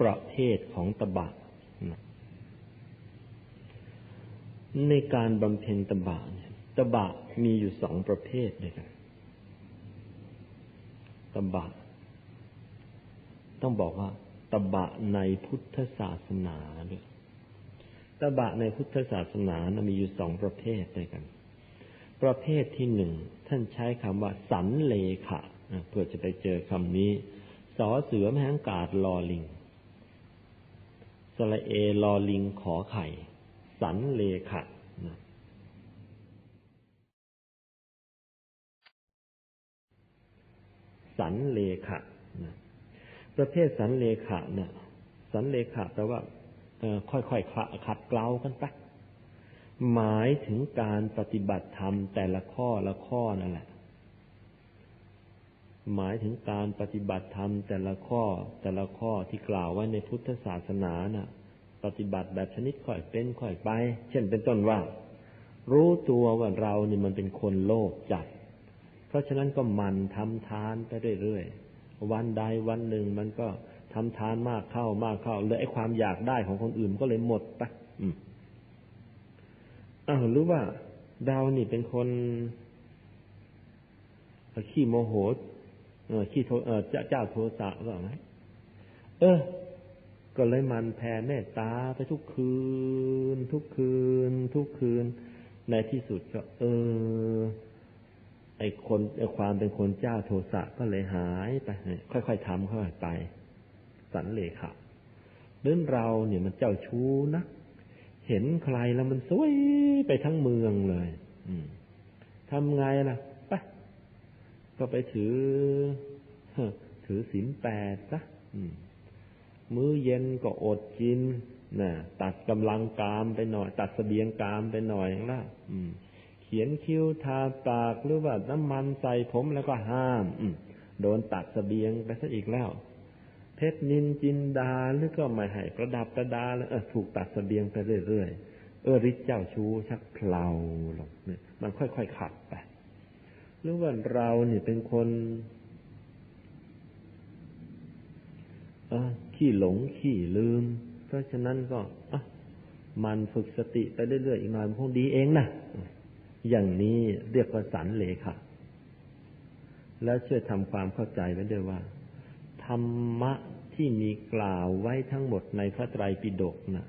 ประเภทของตบะ ในการบำเพ็ญตบะเนี่ยตบะมีอยู่สองประเภทด้วยกันตบะ ต้องบอกว่าตบะในพุทธศาสนาด้วยตบะในพุทธศาสนานะมีอยู่สองประเภทด้วยกัน ประเภทที่หนึ่งท่านใช้คำว่า สันเลขะเพื่อจะไปเจอคำนี้สอเสือแมงกาดลอลิงสระเอลอลิงขอไข่ สันเลขะสันเลขะนะประเภทสันเลขะเนี่ยสันเลขะแปลว่าค่อยๆขัดเกลากันไป หมายถึงการปฏิบัติธรรมแต่ละข้อละข้อนั่นแหละ หมายถึงการปฏิบัติธรรมแต่ละข้อแต่ละข้อที่กล่าวไว้ในพุทธศาสนานะ่ะ ปฏิบัติแบบชนิดค่อยเป็นค่อยไป เช่นเป็นต้นว่า รู้ตัวว่าเรานี่มันเป็นคนโลภจัด เพราะฉะนั้นก็มันทำทานไปเรื่อยๆวันใดวันหนึ่งมันก็ทำทานมากเข้ามากเข้าเลยไอ้ความอยากได้ของคนอื่นก็เลยหมดไปอืม อ้าวรู้ว่าดาวนี่เป็นคนขี้โมโหเออขี้โทเออเจ้าโทสะหรือเปล่าไหมเออ ก็เลยมันแผ่เมตตาไปทุกคืน ทุกคืน ทุกคืน ในที่สุดก็ เออ ไอคนไอความเป็นคนเจ้าโทสะก็เลยหายไป ค่อยๆทำค่อยๆไป สันเลขะเรื่องเราเนี่ยมันเจ้าชู้นะ เห็นใครแล้วมันสวยไปทั้งเมืองเลยทำไงล่ะไปก็ไปถือถือศีลแปดซะมื้อเย็นก็อดกินนะตัดกำลังกามไปหน่อย ตัดสเสบียงกามไปหน่อยละเขียนคิ้วทาปากหรือว่าน้ำมันใส่ผมแล้วก็ห้ามอืมโดนตัดสเสบียงไปซะอีกแล้ว เพชรนินจินดาหรือก็ไม่ให้ประดับประดาแล้วเออถูกตัดสเสบียงไปเรื่อยๆเออริเจ้าชู้ชักเพลาลงเนี่ยมันค่อยๆขัดไปหรือว่าเราเนี่ยเป็นคนขี้หลงขี้ลืม เพราะฉะนั้นก็มันฝึกสติไปเรื่อยๆอีกหน่อยมันคงดีเองนะอย่างนี้เรียกว่าสันเลขาแล้วช่วยทำความเข้าใจไว้ด้วยว่า ธรรมะที่มีกล่าวไว้ทั้งหมดในพระไตรปิฎกนะ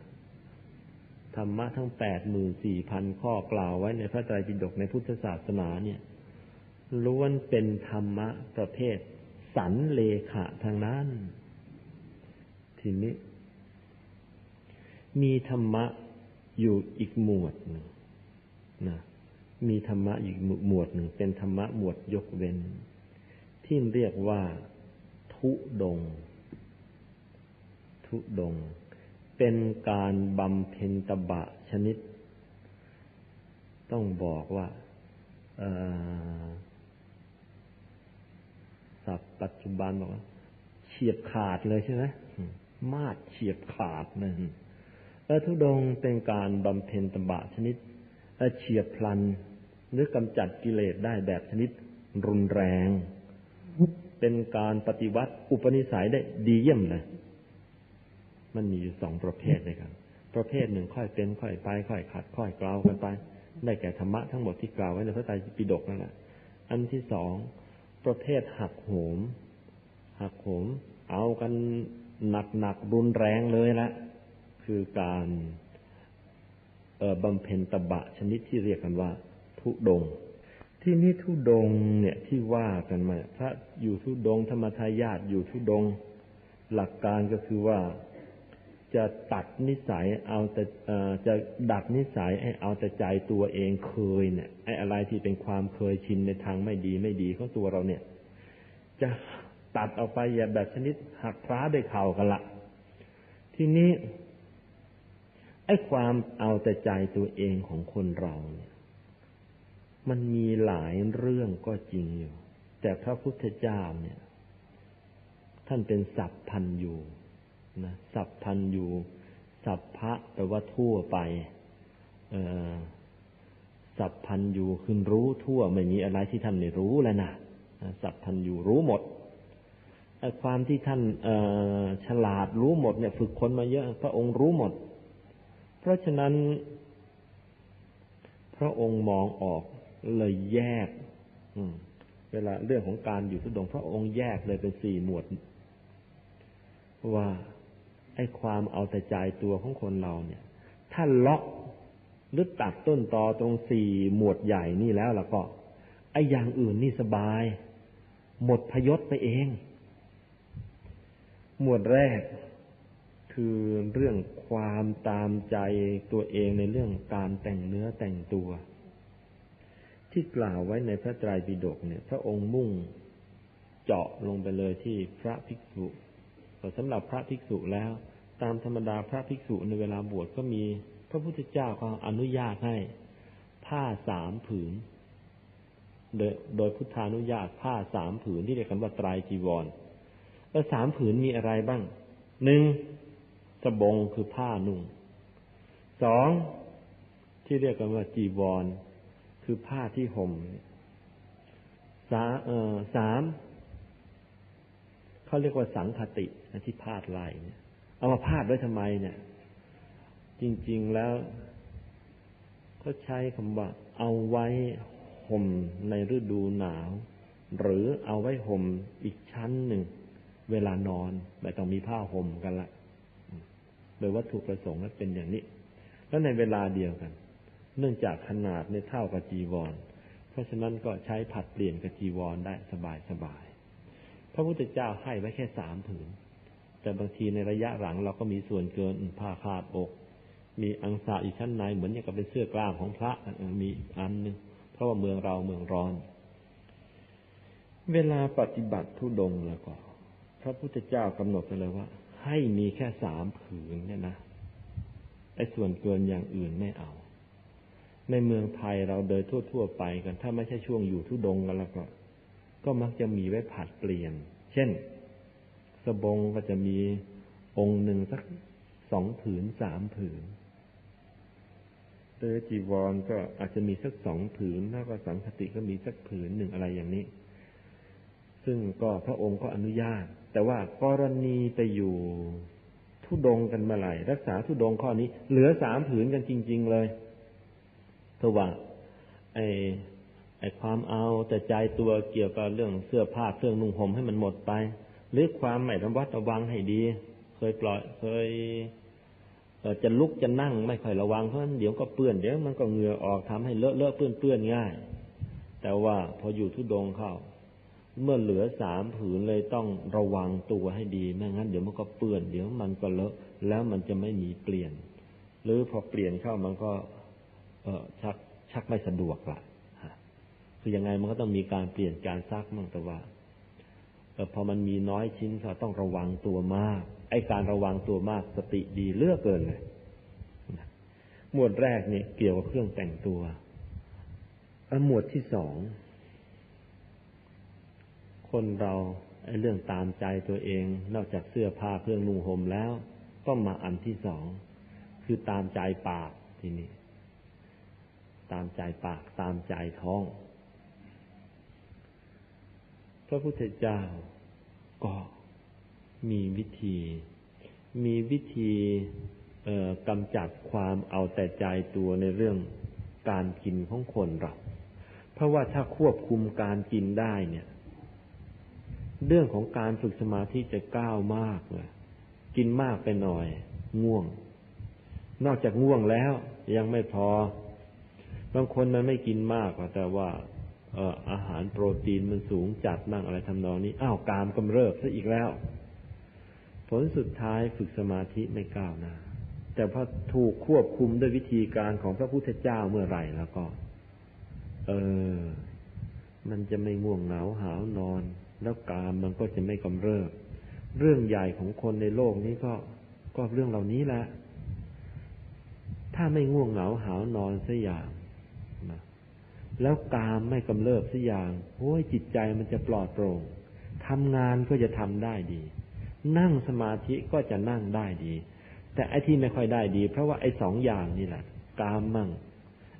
ธรรมะทั้งแปดหมื่นสี่พันข้อกล่าวไว้ในพระไตรปิฎกในพุทธศาสนาเนี่ยล้วนเป็นธรรมะประเภท สันเลขะทางนั้น ทีนี้ มีธรรมะอยู่อีกหมวดหนึ่งนะมีธรรมะอีกหมวดหนึ่งเป็นธรรมะหมวดยกเว้น ที่เรียกว่า ทุดง ทุดง เป็นการบำเพ็ญตบะชนิด ต้องบอกว่าศัพท์ปัจจุบันบอกว่าเฉียบขาดเลยใช่ไหมมาดเฉียบขาดนั่นแลทุดงเป็นการบำเพ็ญตบะชนิดเฉียบพลัน หรือกำจัดกิเลสได้แบบชนิดรุนแรง เป็นการปฏิวัติอุปนิสัยได้ดีเยี่ยมเลยมันมีอยู่สองประเภทด้วยกัน ประเภทหนึ่งค่อยเป็นค่อยไป ค่อยขัด ค่อยกล่าวกันไป ได้แก่ธรรมะทั้งหมดที่กล่าวไว้ในพระไตรปิฎกนั่นแหละอันที่สองประเภทหักโหม หักโหม เอากันหนักหนักรุนแรงเลยละคือการบำเพ็ญตบะชนิดที่เรียกกันว่า ทุดง ที่นี้ทุดงเนี่ยที่ว่ากันมาพระอยู่ทุดง ธรรมทายาทอยู่ทุดง หลักการก็คือว่าจะตัดนิสัยเอาแต่จะดัดนิสัยให้เอาแต่ใจตัวเองเคยเนี่ยไอ้อะไรที่เป็นความเคยชินในทางไม่ดีไม่ดีของตัวเราเนี่ย จะตัดออกไปอย่าแบบชนิดหักฟ้าด้วยเข่ากันละทีนี้ไอ้ความเอาแต่ใจตัวเองของคนเราเนี่ย มันมีหลายเรื่องก็จริงอยู่ แต่พระพุทธเจ้าเนี่ย ท่านเป็นสัพพันอยู่นะสัพพันอยู่สัพพะแปลว่าทั่วไปสัพพันอยู่คือรู้ทั่วไม่มีอะไรที่ท่านไม่รู้แล้วนะสัพพันอยู่รู้หมดความที่ท่านฉลาดรู้หมดเนี่ย ฝึกคนมาเยอะ พระองค์รู้หมด เพราะฉะนั้น พระองค์มองออก เลยแยกเวลาเรื่องของการอยู่ทุดงพระองค์แยกเลยเป็นสี่หมวด ว่าไอ้ความเอาแต่ใจตัวของคนเราเนี่ย ถ้าล็อกหรือตัดต้นตอตรงสี่หมวดใหญ่นี่แล้วล่ะก็ไอ้อย่างอื่นนี่สบาย หมดพยศไปเอง หมวดแรกคือเรื่องความตามใจตัวเองในเรื่องการแต่งเนื้อแต่งตัว ที่กล่าวไว้ในพระไตรปิฎกเนี่ย พระองค์มุ่งเจาะลงไปเลยที่พระภิกษุแต่สำหรับพระภิกษุแล้ว ตามธรรมดาพระภิกษุในเวลาบวชก็มี พระพุทธเจ้าก็อนุญาตให้ ผ้าสามผืน โดยโดยพุทธานุญาตผ้าสามผืนที่เรียกกันว่าไตรจีวรแล้วสามผืนมีอะไรบ้างหนึ่งสบงคือผ้านุ่งสองที่เรียกกันว่าจีวร คือผ้าที่ห่มสาเออสามเขาเรียกว่าสังคติที่พาดลายเนี่ย เอามาพาดไว้ทำไมเนี่ย จริง ๆแล้วเขาใช้คำว่า เอาไว้ห่มในฤดูหนาว หรือเอาไว้ห่มอีกชั้นหนึ่ง เวลานอนไม่ต้องมีผ้าห่มกันละโดยวัตถุประสงค์นั้นเป็นอย่างนี้ แล้วในเวลาเดียวกัน เนื่องจากขนาดในเท่ากับจีวร เพราะฉะนั้นก็ใช้ผัดเปลี่ยนกับจีวรได้สบายสบาย พระพุทธเจ้าให้ไว้แค่สามผืน แต่บางทีในระยะหลังเราก็มีส่วนเกินผ้าคาดอก มีอังสาอีกชั้นในเหมือนอย่างกับเป็นเสื้อกล้ามของพระมีอันหนึ่งเพราะว่าเมืองเราเมืองร้อน เวลาปฏิบัติทุดงแล้วก็พระพุทธเจ้ากำหนดไปเลยว่า ให้มีแค่สามผืนเนี่ยนะไอ้ส่วนเกินอย่างอื่นไม่เอา ในเมืองไทยเราเดินทั่ว ๆ ไปกัน ถ้าไม่ใช่ช่วงอยู่ทุดงกันแล้วก็ ก็มักจะมีไว้ผัดเปลี่ยน เช่น สบงก็จะมีองค์หนึ่งสักสองผืนสามผืนเตอจีวรก็อาจจะมีสักสองผืนถ้าก็สังคติก็มีสักผืนหนึ่งอะไรอย่างนี้ ซึ่งก็พระองค์ก็อนุญาต แต่ว่ากรณีไปอยู่ทุดงกันเมื่อไหร่รักษาทุดงข้อนี้ เหลือสามผืนกันจริง ๆ เลย เพราะว่าไอไอ้ความเอาแต่ใจตัวเกี่ยวกับเรื่องเสื้อผ้าเครื่องนุ่งห่มให้มันหมดไป หรือความไม่ระวัดระวังให้ดี เคยปล่อยเคยจะลุกจะนั่งไม่ค่อยระวังเพราะเดี๋ยวก็เปื้อนเดี๋ยวมันก็เหงื่อออกทำให้เลอะเลอะเปื้อนเปื้อนง่าย แต่ว่าพออยู่ทุดงเข้า เมื่อเหลือสามผืนเลยต้องระวังตัวให้ดีไม่งั้นเดี๋ยวมันก็เปื้อนเดี๋ยวมันก็เลอะแล้วมันจะไม่มีเปลี่ยน หรือพอเปลี่ยนเข้ามันก็ เออชักชักไม่สะดวกละคือยังไงมันก็ต้องมีการเปลี่ยนการซักมั่งแต่ว่าพอมันมีน้อยชิ้นก็ต้องระวังตัวมาก ไอ้การระวังตัวมากสติดีเลือกเกินเลยหมวดแรกเนี่ยเกี่ยวกับเครื่องแต่งตัวหมวดที่สองคนเราไอ้เรื่องตามใจตัวเอง นอกจากเสื้อผ้าเครื่องนุ่งห่มแล้ว ก็มาอันที่สองคือตามใจปากทีนี้ ตามใจปากตามใจท้อง พระพุทธเจ้าก็มีวิธี มีวิธีกำจัดความเอาแต่ใจตัวในเรื่องการกินของคนเราเพราะว่าถ้าควบคุมการกินได้เนี่ย เรื่องของการฝึกสมาธิจะก้าวมากเลยกินมากไปหน่อย ง่วง นอกจากง่วงแล้วยังไม่พอ บางคนมันไม่กินมากแต่ว่าเอออาหารโปรตีนมันสูงจัดนั่งอะไรทำนองนี้ อ้าวกามกำเริบซะอีกแล้ว ผลสุดท้ายฝึกสมาธิไม่ก้าวหน้าแต่พอถูกควบคุมด้วยวิธีการของพระพุทธเจ้าเมื่อไหร่แล้วก็ เออ มันจะไม่ง่วงเหงาหาวนอน แล้วกามมันก็จะไม่กำเริบ เรื่องใหญ่ของคนในโลกนี้ก็ก็เรื่องเหล่านี้แหละ ถ้าไม่ง่วงเหงาหาวนอนสัอย่าง แล้วกามไม่กำเริบสัอย่างโอ้ยจิตใจมันจะปลอดโปร่งทำงานก็จะทำได้ดี นั่งสมาธิก็จะนั่งได้ดี แต่ไอ้ที่ไม่ค่อยได้ดี เพราะว่าไอ้สองอย่างนี่แหละกามมั่ง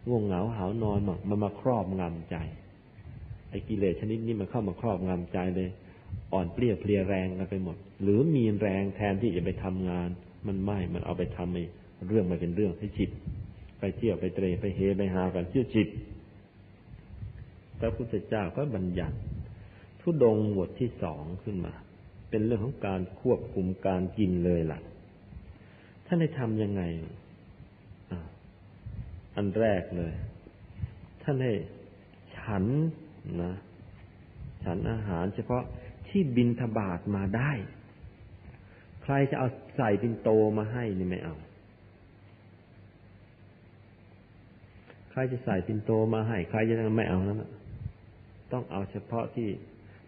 ง่วงเหงาหานอนมั่งมันมาครอบงำใจ ไอ้กิเลสชนิดนี้มันเข้ามาครอบงำใจเลย อ่อนเปรี้ยเพลียแรงกันไปหมด หรือมีแรงแทนที่จะไปทำงาน มันไม่มันเอาไปทำไอเรื่องมาเป็นเรื่องให้จิต ไปเที่ยวไปเตะไปเฮไปหากันเชื่อจิต พระพุทธเจ้าก็บัญญัติทุดงหมวดที่สองขึ้นมา เป็นเรื่องของการควบคุมการกินเลยล่ะ ท่านได้ทำยังไงอันแรกเลย ท่านให้ฉันนะ ฉันอาหารเฉพาะที่บินทบาทมาได้ ใครจะเอาใส่ปินโตมาให้นี่ไม่เอาใครจะใส่ปินโตมาให้ ใครจะไม่เอานั้น ต้องเอาเฉพาะที่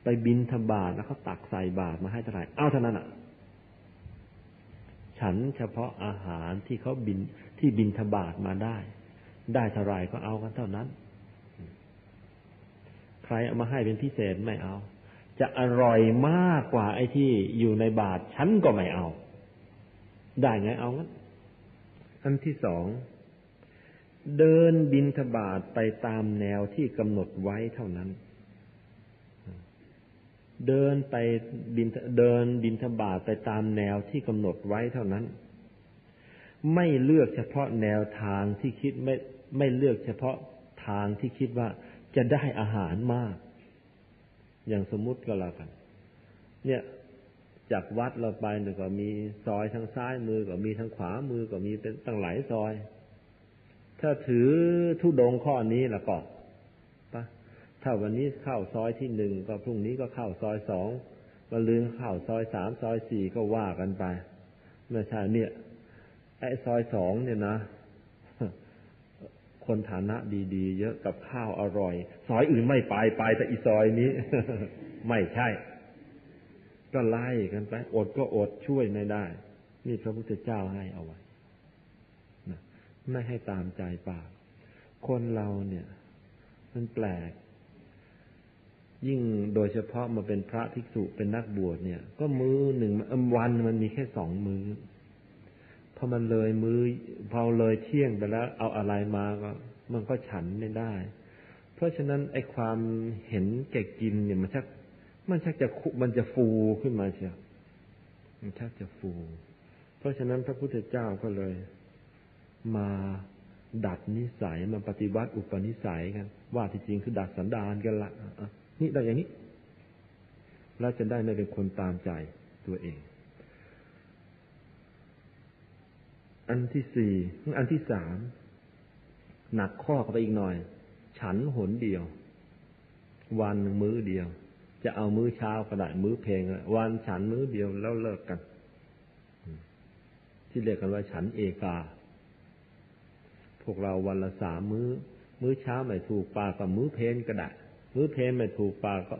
ไปบินทบาทแล้วเขาตักใส่บาทมาให้เท่าไหร่เอาเท่านั้นอะ ฉันเฉพาะอาหารที่เขาบินที่บินทบาทมาได้ ได้เท่าไรก็เอากันเท่านั้น ใครเอามาให้เป็นพิเศษไม่เอา จะอร่อยมากกว่าไอ้ที่อยู่ในบาทฉันก็ไม่เอา ได้ไงเอางั้นอันที่สองเดินบินทบาทไปตามแนวที่กำหนดไว้เท่านั้น เดินไปบินเดินบินทบาทไปตามแนวที่กำหนดไว้เท่านั้น ไม่เลือกเฉพาะแนวทางที่คิดไม่ไม่เลือกเฉพาะทางที่คิดว่าจะได้อาหารมาก อย่างสมมุติก็แล้วกัน เนี่ยจากวัดเราไปเนี่ยก็มีซอยทางซ้ายมือก็มีทางขวามือก็มีเป็นตั้งหลายซอย ถ้าถือทุดงข้อนี้แล้วก็ ถ้าวันนี้เข้าซอยที่หนึ่งก็พรุ่งนี้ก็เข้าซอยสองวันลืนเข้าซอยสามซอยสี่ก็ว่ากันไปไม่ใช่เนี่ย ไอ้ซอยสองเนี่ยนะคนฐานะดีๆ เยอะกับข้าวอร่อย ซอยอื่นไม่ไปไปแต่อีซอยนี้ ไม่ใช่ ก็ไล่กันไป อดก็อดช่วยไม่ได้ นี่พระพุทธเจ้าให้เอาไว้ไม่ให้ตามใจปาก คนเราเนี่ย มันแปลก ยิ่งโดยเฉพาะมาเป็นพระภิกษุเป็นนักบวชเนี่ย ก็มือหนึ่งวันมันมีแค่สองมือพอมันเลยมือพอเลยเที่ยงไปแล้ว เอาอะไรมาก็ มันก็ฉันไม่ได้ เพราะฉะนั้นไอ้ความเห็นแก่กินเนี่ยมันชัก มันชักจะมันจะฟูขึ้นมาเชียวมันชักจะฟู เพราะฉะนั้นพระพุทธเจ้าก็เลย มาดัดนิสัยมาปฏิวัติอุปนิสัยกันว่าที่จริงคือดัดสันดานกันละ นี่ได้อย่างนี้ เราจะได้ไม่เป็นคนตามใจตัวเอง อันที่สี่อันที่สามหนักข้อเข้าไปอีกหน่อย ฉันหนเดียว วันมื้อเดียว จะเอามื้อเช้าก็ได้มื้อเพลงวันฉันมื้อเดียวแล้วเลิกกัน ที่เรียกกันว่า ฉันเอกาพวกเราวันละสามมื้อ มื้อเช้าไม่ถูกปากับมื้อเพลนก็ได้ มื้อเพลไม่ถูกปากก็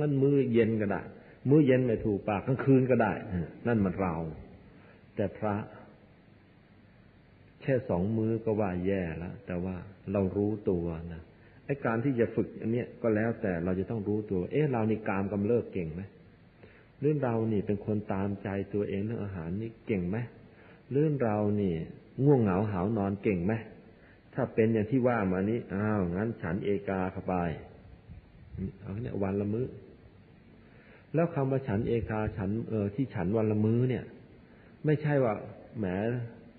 งั้นมื้อเย็นก็ได้ มื้อเย็นไม่ถูกปากกลางคืนก็ได้ นั่นมันเรา แต่พระ แค่สองมือก็ว่าแย่แล้วแต่ว่าเรารู้ตัวนะไอ้การที่จะฝึกอันเนี้ยก็แล้วแต่เราจะต้องรู้ตัว เอ๊ะเรานี่กามกำเริบเก่งไหมเรื่องเรานี่เป็นคนตามใจตัวเองเรื่องอาหารนี่เก่งไหมเรื่องเรานี่ ง่วงเหงาหาวนอนเก่งไหมถ้าเป็นอย่างที่ว่ามานี้อ้าวงั้นฉันเอกาเข้าไป เอาเนี่ยวันละมื้อ แล้วคำว่าฉันเอกาฉันเออที่ฉันวันละมื้อเนี่ย ไม่ใช่ว่าแหม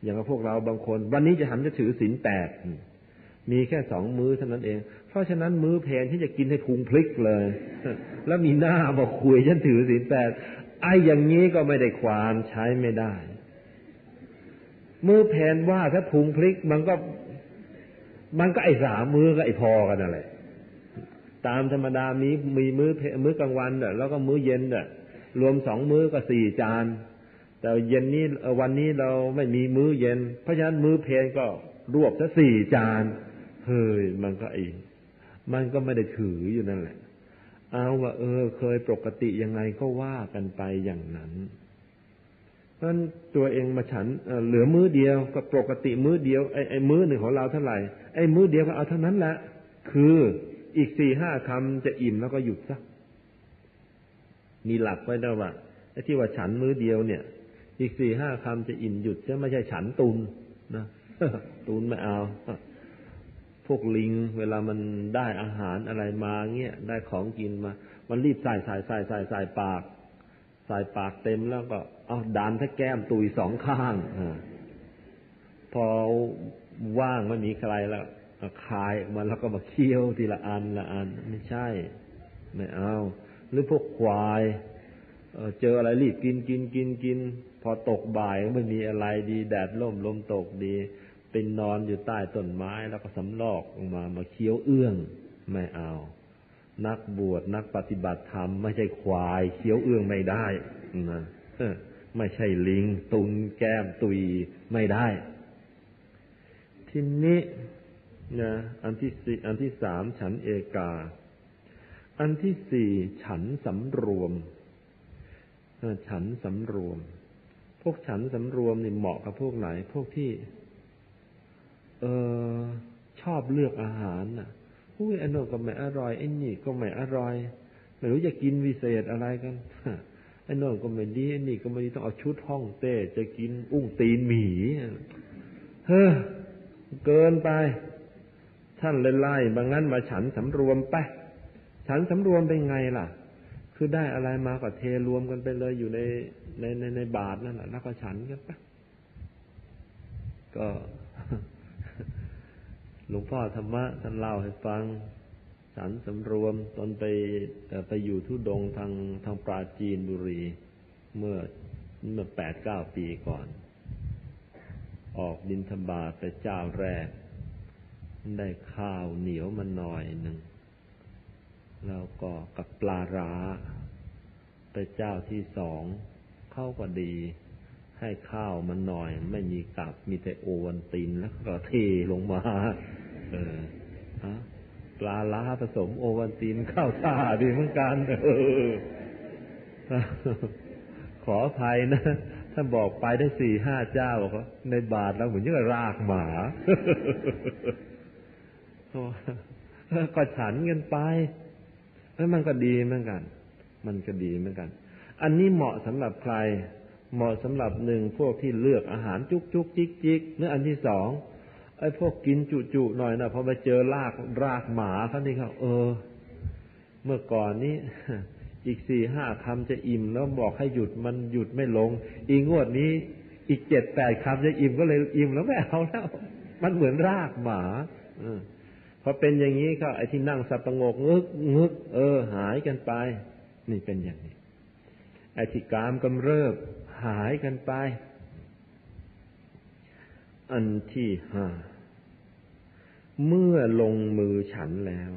อย่างพวกเราบางคน วันนี้จะหันจะถือศีลแปดมีแค่สองมื้อเท่านั้นเองฝราะฉะนั้นมื้อเพนที่จะกินให้พุงพลิกเลย แล้วมีหน้าบอกคุยฉันถือศีลแปดไอ้อย่างนี้ก็ไม่ได้ความใช้ไม่ได้ มื้อเพนว่าถ้าพุงพลิกมันก็ มันก็ไอ้สามมื้อก็ไอ้พอกันนั่นแหละ ตามธรรมดามีมีมื้อมื้อกลางวันเด้อแล้วก็มื้อเย็นเด้อรวมสองมื้อก็สี่จาน แต่เย็นนี้วันนี้เราไม่มีมื้อเย็น เพราะฉะนั้นมื้อเพนก็รวบซะสี่จาน เฮ้ยมันก็ไอ้มันก็ไม่ได้ถืออยู่นั่นแหละ เอาว่า เออ เคยปกติยังไงก็ว่ากันไปอย่างนั้นเพราะตัวเองมาฉันเหลือมื้อเดียวก็ปกติมื้อเดียวไอ้ไอ้มื้อหนึ่งของเราเท่าไหร่ไอ้มื้อเดียวก็เอาเท่านั้นแหละคือ อีกสี่ห้าคำจะอิ่มแล้วก็หยุดซะมีหลักไว้ด้วว่าไอ้ที่ว่าฉันมื้อเดียวเนี่ย อีกสี่ห้าคำจะอิ่มหยุดจะไม่ใช่ฉันตุนนะตุนไม่เอาพวกลิง เวลามันได้อาหารอะไรมาเงี้ยได้ของกินมา มันรีบใส่ใส่ใส่ใส่ใส่ปาก ใส่ปากเต็มแล้วก็เอาดานถ้าแก้มตุยสองข้างอพอว่างไม่มีใครแล้ว คายมันแล้วก็มาเคี้ยวทีละอันละอัน ไม่ใช่ ไม่เอา หรือพวกควายเจออะไรรีบกินกินกินกิน พอตกบ่ายไม่มีอะไรดี แดดล่มลมตกดี เป็นนอนอยู่ใต้ต้นไม้แล้วก็สำลอกออกมามาเคี้ยวเอื้อง ไม่เอา นักบวชนักปฏิบัติธรรมไม่ใช่ควายเคี้ยวเอื้องไม่ได้นะไม่ใช่ลิง ตุนแก้มตุยไม่ได้ ทีนี้ นะอันที่สี่อันที่สามฉันเอกา อันที่สี่ฉันสำรวมฉันสำรวม พวกฉันสำรวมนี่เหมาะกับพวกไหน พวกที่ เออชอบเลือกอาหารน่ะอุ้ยอันนั้นก็ไม่อร่อยไอ้นี่ก็ไม่อร่อย ไม่รู้จะกินวิเศษอะไรกันไอ้นนก็ไม่ดีไอ้นี่ก็ไม่ดีต้องเอาชุดห้องเต้จะกิน อุ้งตีนหมีเฮ้อเกินไป ท่านเลยไล่บางงั้นมาฉันสำรวมไป ฉันสำรวมเป็นไงล่ะ คือได้อะไรมาก็เทรวมกันไปเลยอยู่ในในในในบาทนั่นแหละแล้วก็ฉันกันไปก็หลวงพ่อธรรมะท่านเล่าให้ฟัง ฉันสำรวมตอนไปไปอยู่ทุดงทางทางปราจีนบุรี เมื่อเมื่อแปดเก้าปีก่อน ออกบินธบาตไปเจ้าแรก ได้ข้าวเหนียวมาหน่อยหนึ่งแล้วก็กับปลาร้าไปเจ้าที่สองเข้าก็ดี ให้ข้าวมันหน่อย ไม่มีกับมีแต่โอวันตินแล้วก็เทลงมา เออฮะปลาล้าผสมโอวันตินข้าวท่าดีเหมือนกันเออขออภัยนะถ้าบอกไปได้สี่ห้าเจ้าบอกว่าในบาทแล้วเหมือนยังรากหมา ก็ฉันกันไปแล้วมันก็ดีเหมือนกัน มันก็ดีเหมือนกัน อันนี้เหมาะสำหรับใคร เหมาะสำหรับหนึ่งพวกที่เลือกอาหารจุกจุกจิกจิกเนื้ออันที่สองไอ้พวกกินจุจุหน่อยนะพอไปเจอรากรากหมาเขานี่เขาเออ เมื่อก่อนนี้อีกสี่ห้าคำจะอิ่มแล้วบอกให้หยุดมันหยุดไม่ลง อีงวดนี้ อีกเจ็ดแปดคำจะอิ่มก็เลยอิ่มแล้วไม่เอาแล้ว มันเหมือนรากหมาอพ อเป็นอย่างนี้ก็ไอ้ที่นั่งสับประงกงึกงึก เออ หายกันไป นี่เป็นอย่างนี้ไอ้ที่กามกำเริบ หายกันไป อันที่ห้าเมื่อลงมือฉันแล้ว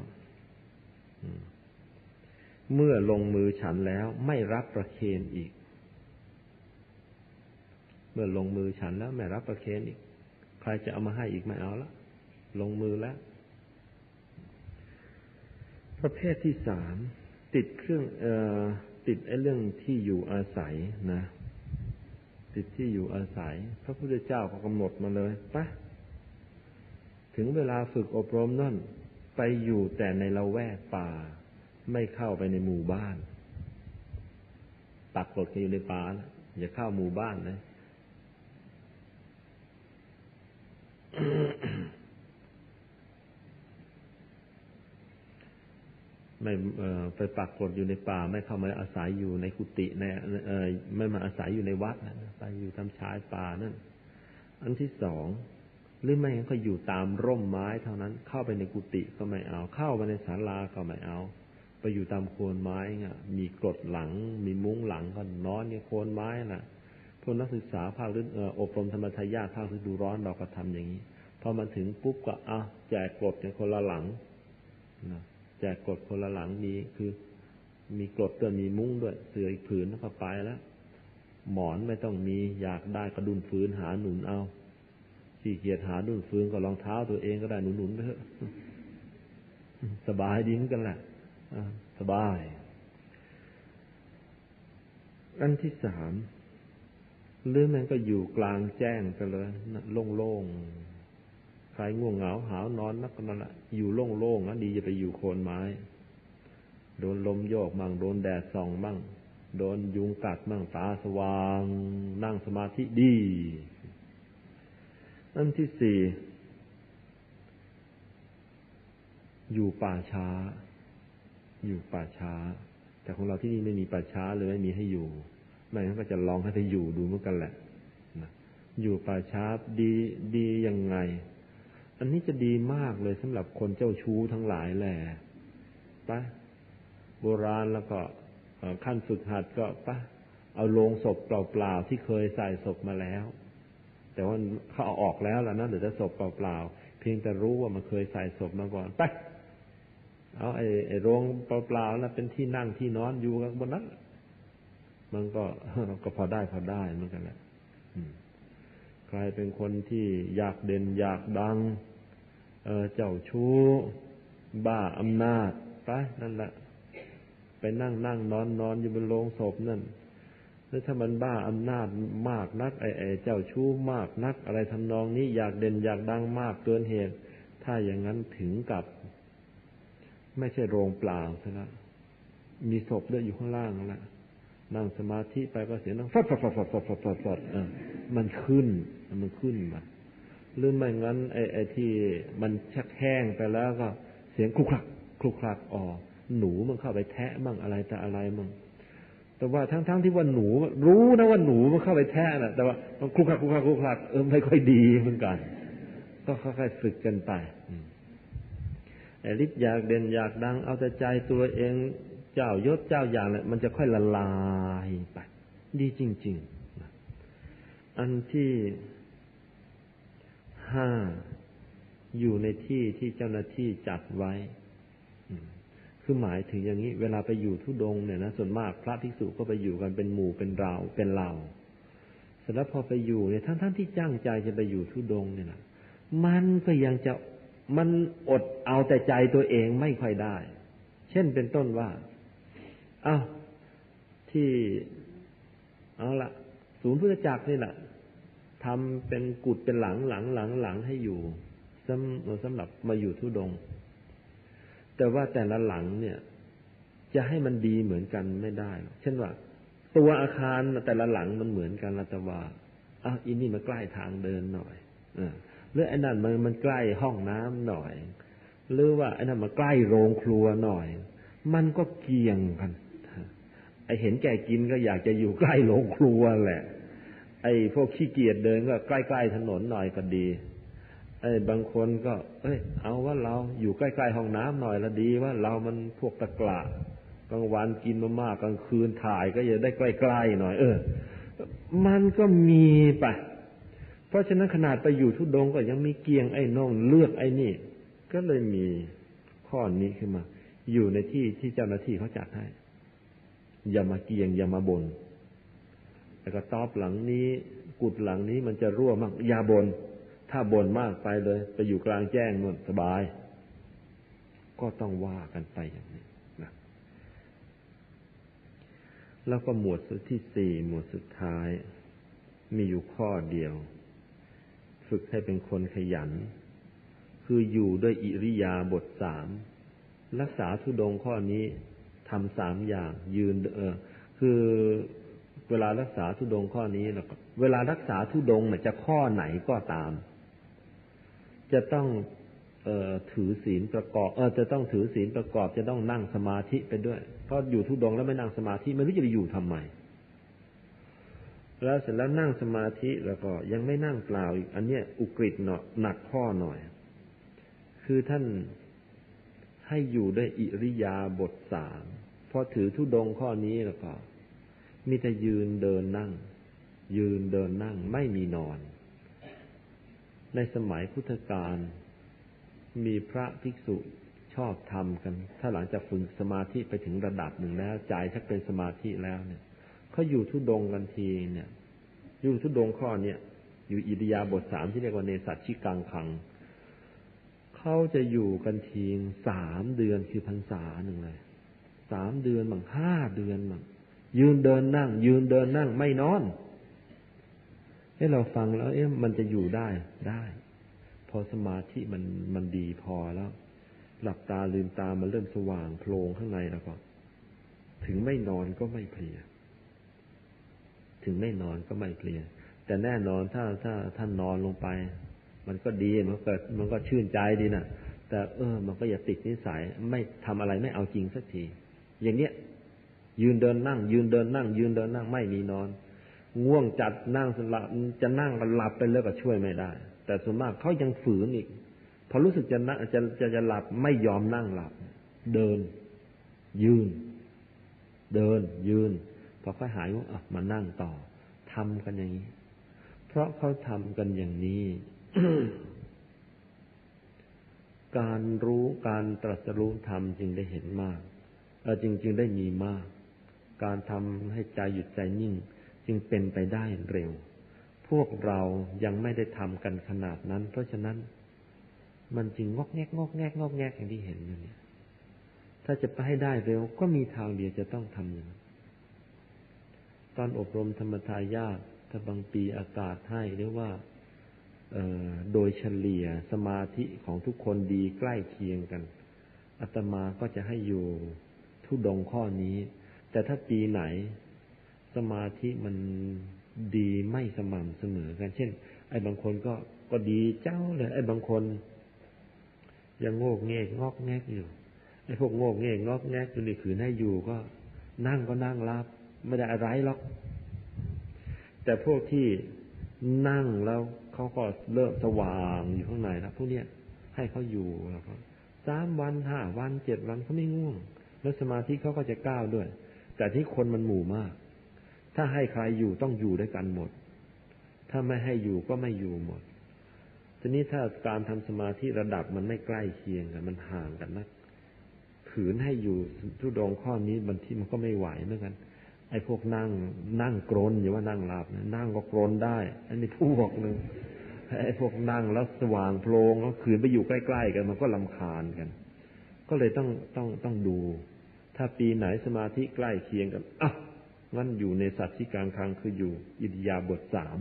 เมื่อลงมือฉันแล้ว ไม่รับประเคนอีก เมื่อลงมือฉันแล้ว ไม่รับประเคนอีก ใครจะเอามาให้อีกไม่เอาละลงมือแล้ว ประเภทที่สามติดเครื่องออติดไอ้เรื่องที่อยู่อาศัยนะ ติดที่อยู่อาศัย พระพุทธเจ้าก็กำหนดมาเลยปะถึงเวลาฝึกอบรมนั่น ไปอยู่แต่ในละแวกป่า ไม่เข้าไปในหมู่บ้านตักกฎกันอยู่ในป่านะอย่าเข้าหมู่บ้านนะ ไม่ไปปักกฏอยู่ในป่า ไม่เข้ามาอาศัยอยู่ในกุฏิในไม่มาอาศัยอยู่ในวัดนะไปอยู่ทำชายป่านั่นอันที่สองหรือไม่งั้นก็อยู่ตามร่มไม้เท่านั้น เข้าไปในกุฏิก็ไม่เอา เข้าไปในศาลาก็ไม่เอา ไปอยู่ตามโคนไม้เงี้ยมีกรดหลัง มีมุ้งหลังก็นอนเนี่ยโคนไม้น่ะพวกนักศึกษาภาคฤดูอบรมธรรมทายาภาคฤดูร้อนเราก็ทำอย่างนี้พอมาถึงปุ๊บก็อะแจกกรดกันคนละหลังนะ จกกรดคนละหลังมีคือ มีกรดด้วยมีมุ้งด้วย เสืออีกผืนแล้วก็ไปแล้วหมอนไม่ต้องมี อยากได้กระดุนฟืนหาหนุนเอาขี้เกียจหาดุนฟืนก็รองเท้าตัวเองก็ได้หนุนหนุนไปเถอะสบายดีเหมือนกันแหละสบาย อันที่สามหรือมันก็อยู่กลางแจ้งไปเลยโล่งๆ ใครง่วงเหงาหาวนอนนักนั่นแหละอยู่โล่งๆนะดีจะไปอยู่โคนไม้ โดนลมโยกบ้างโดนแดดส่องบ้างโดนยุงกัดบ้างตาสว่าง นั่งสมาธิดี อันที่สี่อยู่ป่าช้า อยู่ป่าช้า แต่ของเราที่นี่ไม่มีป่าช้าเลยไม่มีให้อยู่ ไม่งั้นก็จะลองให้ไปอยู่ดูเหมือนกันแหละนะอยู่ป่าช้าดีดียังไง อันนี้จะดีมากเลยสำหรับคนเจ้าชู้ทั้งหลายแหละปะโบราณแล้วก็ขั้นฝึกหัดก็ปะเอาโลงศพเปล่าๆที่เคยใส่ศพมาแล้ว แต่ว่าเขาเอาออกแล้วแล้วนะเดี๋ยวจะศพเปล่าๆเพียงแต่รู้ว่ามันเคยใส่ศพมาก่อนไปเอาไอ้ไอ้โรงเปล่าๆนะเป็นที่นั่งที่นอนอยู่กันบนนั้นมันก็ก็พอได้พอได้เหมือนกันแหละใครเป็นคนที่อยากเด่นอยากดัง เจ้าชู้ บ้าอำนาจไปนั่นแหละ ไปนั่งนั่งนอนนอนอยู่บนโลงศพนั่นแล้วถ้ามันบ้าอำนาจมากนักไอ้เจ้าชู้มากนัก อะไรทำนองนี้อยากเด่นอยากดังมากเกินเหตุ ถ้าอย่างนั้นถึงกับ ไม่ใช่โรงเปล่าซะละมีศพด้อยอยู่ข้างล่างแล้วนั่งสมาธิไปก็เสียงนั่งฟัดฟัดฟัดฟัดฟัดฟัดฟัดมันขึ้น มันขึ้นมา หรือไม่งั้นไอ้ไอ้ที่มันชักแห้งไปแล้วก็เสียงคลุกคลักคลุกคลักออกหนูมันเข้าไปแทะบ้างอะไรแต่อะไรมั่งแต่ว่าทั้งๆทที่ว่าหนู รู้นะว่าหนูมันเข้าไปแทะนะแต่ว่ามันคลุกคลักคลุกคลักคลุกคลักเออไม่ค่อยดีเหมือนกัน ก็ค่อยๆฝึกกันไปไอ้ฤทธิ์อยากเด่นอยากดัง เอาแต่ใจตัวเองเจ้ายศเจ้าอย่างเนี่ยมันจะค่อยละลายไป ดีจริง ๆ อันที่ ห้าอยู่ในที่ที่เจ้าหน้าที่จัดไว้ คือหมายถึงอย่างนี้ เวลาไปอยู่ทุดงเนี่ยนะส่วนมากพระภิกษุก็ไปอยู่กันเป็นหมู่เป็นเราเป็นเราเสร็จแล้วพอไปอยู่เนี่ยทั้งท่านที่จ้างใจจะไปอยู่ทุดงเนี่ยนะมันก็ยังจะมันอดเอาแต่ใจตัวเองไม่ค่อยได้ เช่นเป็นต้นว่าอ้าวที่ เอาละศูนย์พุทธจักรนี่แหละ ทำเป็นกุดเป็นหลังหลังหลังหลังให้อยู่สำสำหรับมาอยู่ทุดง แต่ว่าแต่ละหลังเนี่ย จะให้มันดีเหมือนกันไม่ได้ เช่นว่า ตัวอาคารแต่ละหลังมันเหมือนกันละแต่ว่าอ้าอินนี่มาใกล้ทางเดินหน่อยอหรือไอ้นั่นมันมันใกล้ห้องน้ำหน่อย หรือว่าไอ้นั่นมาใกล้โรงครัวหน่อย มันก็เกี่ยงกันไอเห็นแก่กินก็อยากจะอยู่ใกล้โรงครัวแหละ ไอ้พวกขี้เกียจเดินก็ใกล้ๆถนนหน่อยก็ดี ไอ้บางคนก็ เอ้ย เอาว่าเราอยู่ใกล้ๆห้องน้ำหน่อยละดีว่าเรามันพวกตะกละกลางวันกินมามากกลางคืนถ่ายก็อย่าได้ใกล้ๆหน่อย เออ มันก็มีไปเพราะฉะนั้นขนาดไปอยู่ทุดงก็ยังมีเกียงไอ้น้องเลือกไอ้นี่ ก็เลยมีข้อนี้ขึ้นมา อยู่ในที่ที่เจ้าหน้าที่เขาจัดให้ อย่ามาเกียงอย่ามาบน แล้วก็ตอบหลังนี้ กุดหลังนี้มันจะรั่วมากอย่าบนถ้าบ่นมากไปเลย ไปอยู่กลางแจ้งมันสบาย ก็ต้องว่ากันไปอย่างนี้นะแล้วก็หมวดสุดที่สี่หมวดสุดท้าย มีอยู่ข้อเดียว ฝึกให้เป็นคนขยัน คืออยู่ด้วยอิริยาบถสามรักษาทุดงข้อนี้ทำสามอย่างยืนเออคือ เวลารักษาทุดงข้อนี้นะเวลารักษาทุดงเนี่ยจะข้อไหนก็ตาม จะต้องเออถือศีลประกอบ เออจะต้องถือศีลประกอบ จะต้องนั่งสมาธิไปด้วย เพราะอยู่ทุดงแล้วไม่นั่งสมาธิไม่รู้จะไปอยู่ทำไม แล้วเสร็จแล้วนั่งสมาธิแล้วก็ยังไม่นั่งเปล่าอีก อันเนี้ยอุกฤษเนาะหนักข้อหน่อย คือท่านให้อยู่ด้วยอิริยาบถสามพอถือทุดงข้อนี้แล้วก็ มีแต่ยืนเดินนั่ง ยืนเดินนั่งไม่มีนอน ในสมัยพุทธกาลมีพระภิกษุชอบทำกัน ถ้าหลังจากฝึกสมาธิไปถึงระดับหนึ่งแล้วใจชักเป็นสมาธิแล้วเนี่ยเขาอยู่ทุดงกันทีเนี่ย อยู่ทุดงข้อเนี่ยอยู่อิริยาบถสามที่เรียกว่าเนสัตชิกังคังเขาจะอยู่กันทีสามเดือนคือพรรษาหนึ่งเลยสามเดือนบางห้าเดือนบาง ยืนเดินนั่ง ยืนเดินนั่งไม่นอนให้เราฟังแล้ว เอ๊ะมันจะอยู่ได้ได้ พอสมาธิมันมันดีพอแล้ว หลับตาลืมตามันเริ่มสว่างโพลงข้างในแล้วก็ถึงไม่นอนก็ไม่เพลีย ถึงไม่นอนก็ไม่เพลีย แต่แน่นอนถ้าถ้าท่านนอนลงไป มันก็ดีมันก็มันก็ชื่นใจดีนะแต่เออ มันก็อย่าติดนิสัยไม่ทำอะไรไม่เอาจริงสักที อย่างเนี้ย ยืนเดินนั่ง ยืนเดินนั่ง ยืนเดินนั่งไม่มีนอน ง่วงจัดนั่งสลับจะนั่งหลับไปเลยก็ช่วยไม่ได้ แต่ส่วนมากเขายังฝืนอีกพอรู้สึกจะนั่งจะจะจะหลับไม่ยอมนั่งหลับ เดิน ยืน เดิน ยืนพอค่อยหายว่าอะมานั่งต่อทำกันอย่างนี้ เพราะเขาทำกันอย่างนี้การรู้การตรัสรู้ธรรมจึงได้เห็นมากจริงจึงได้มีมาก การทำให้ใจหยุดใจนิ่ง จึงเป็นไปได้เร็ว พวกเรายังไม่ได้ทำกันขนาดนั้น เพราะฉะนั้น มันจึงงอกแงกงอกแงกงอกแงกอย่างที่เห็นอยู่เนี่ย ถ้าจะไปให้ได้เร็วก็มีทางเดียวจะต้องทำอย่างตอนอบรมธรรมทายาทถ้าบางปีอากาศให้หรือว่าโดยเฉลี่ยสมาธิของทุกคนดีใกล้เคียงกันอาตมาก็จะให้อยู่ทุดงข้อนี้ แต่ถ้าปีไหนสมาธิมันดีไม่สม่ำเสมอกัน เช่น ไอ้บางคนก็ก็ดีเจ้าเลย ไอ้บางคน ยังโงกเงกงอกแงกอยู่ ไอ้พวกโงกเงกงอกแงกอยู่นี่ขืนให้อยู่ก็ นั่งก็นั่งรับไม่ได้อะไรหรอก แต่พวกที่นั่งแล้วเขาก็เริ่มสว่างอยู่ข้างในแล้วพวกเนี้ยให้เขาอยู่แล้วก็สามวันห้าวันเจ็ดวันเขาไม่ง่วง แล้วสมาธิเขาก็จะก้าวด้วย แต่ที่คนมันหมู่มาก ถ้าให้ใครอยู่ต้องอยู่ด้วยกันหมด ถ้าไม่ให้อยู่ก็ไม่อยู่หมด ทีนี้ถ้าการทำสมาธิระดับมันไม่ใกล้เคียงกัน มันห่างกันนะขืนให้อยู่ทุดงข้อนี้บางทีมันก็ไม่ไหวเหมือนกัน ไอ้พวกนั่ง นั่งกรนอย่าว่านั่งหลับนะนั่งก็กรนได้ อันนี้พวกหนึ่งไอ้พวกนั่งแล้วสว่างโพลงแล้วขืนไปอยู่ใกล้ ๆ กัน มันก็ลำคาญกัน ก็เลยต้องต้องต้องดู ถ้าปีไหนสมาธิใกล้เคียงกันอะงั้นอยู่ในสัตว์ที่กลางคังคืออยู่อิทยาบทสาม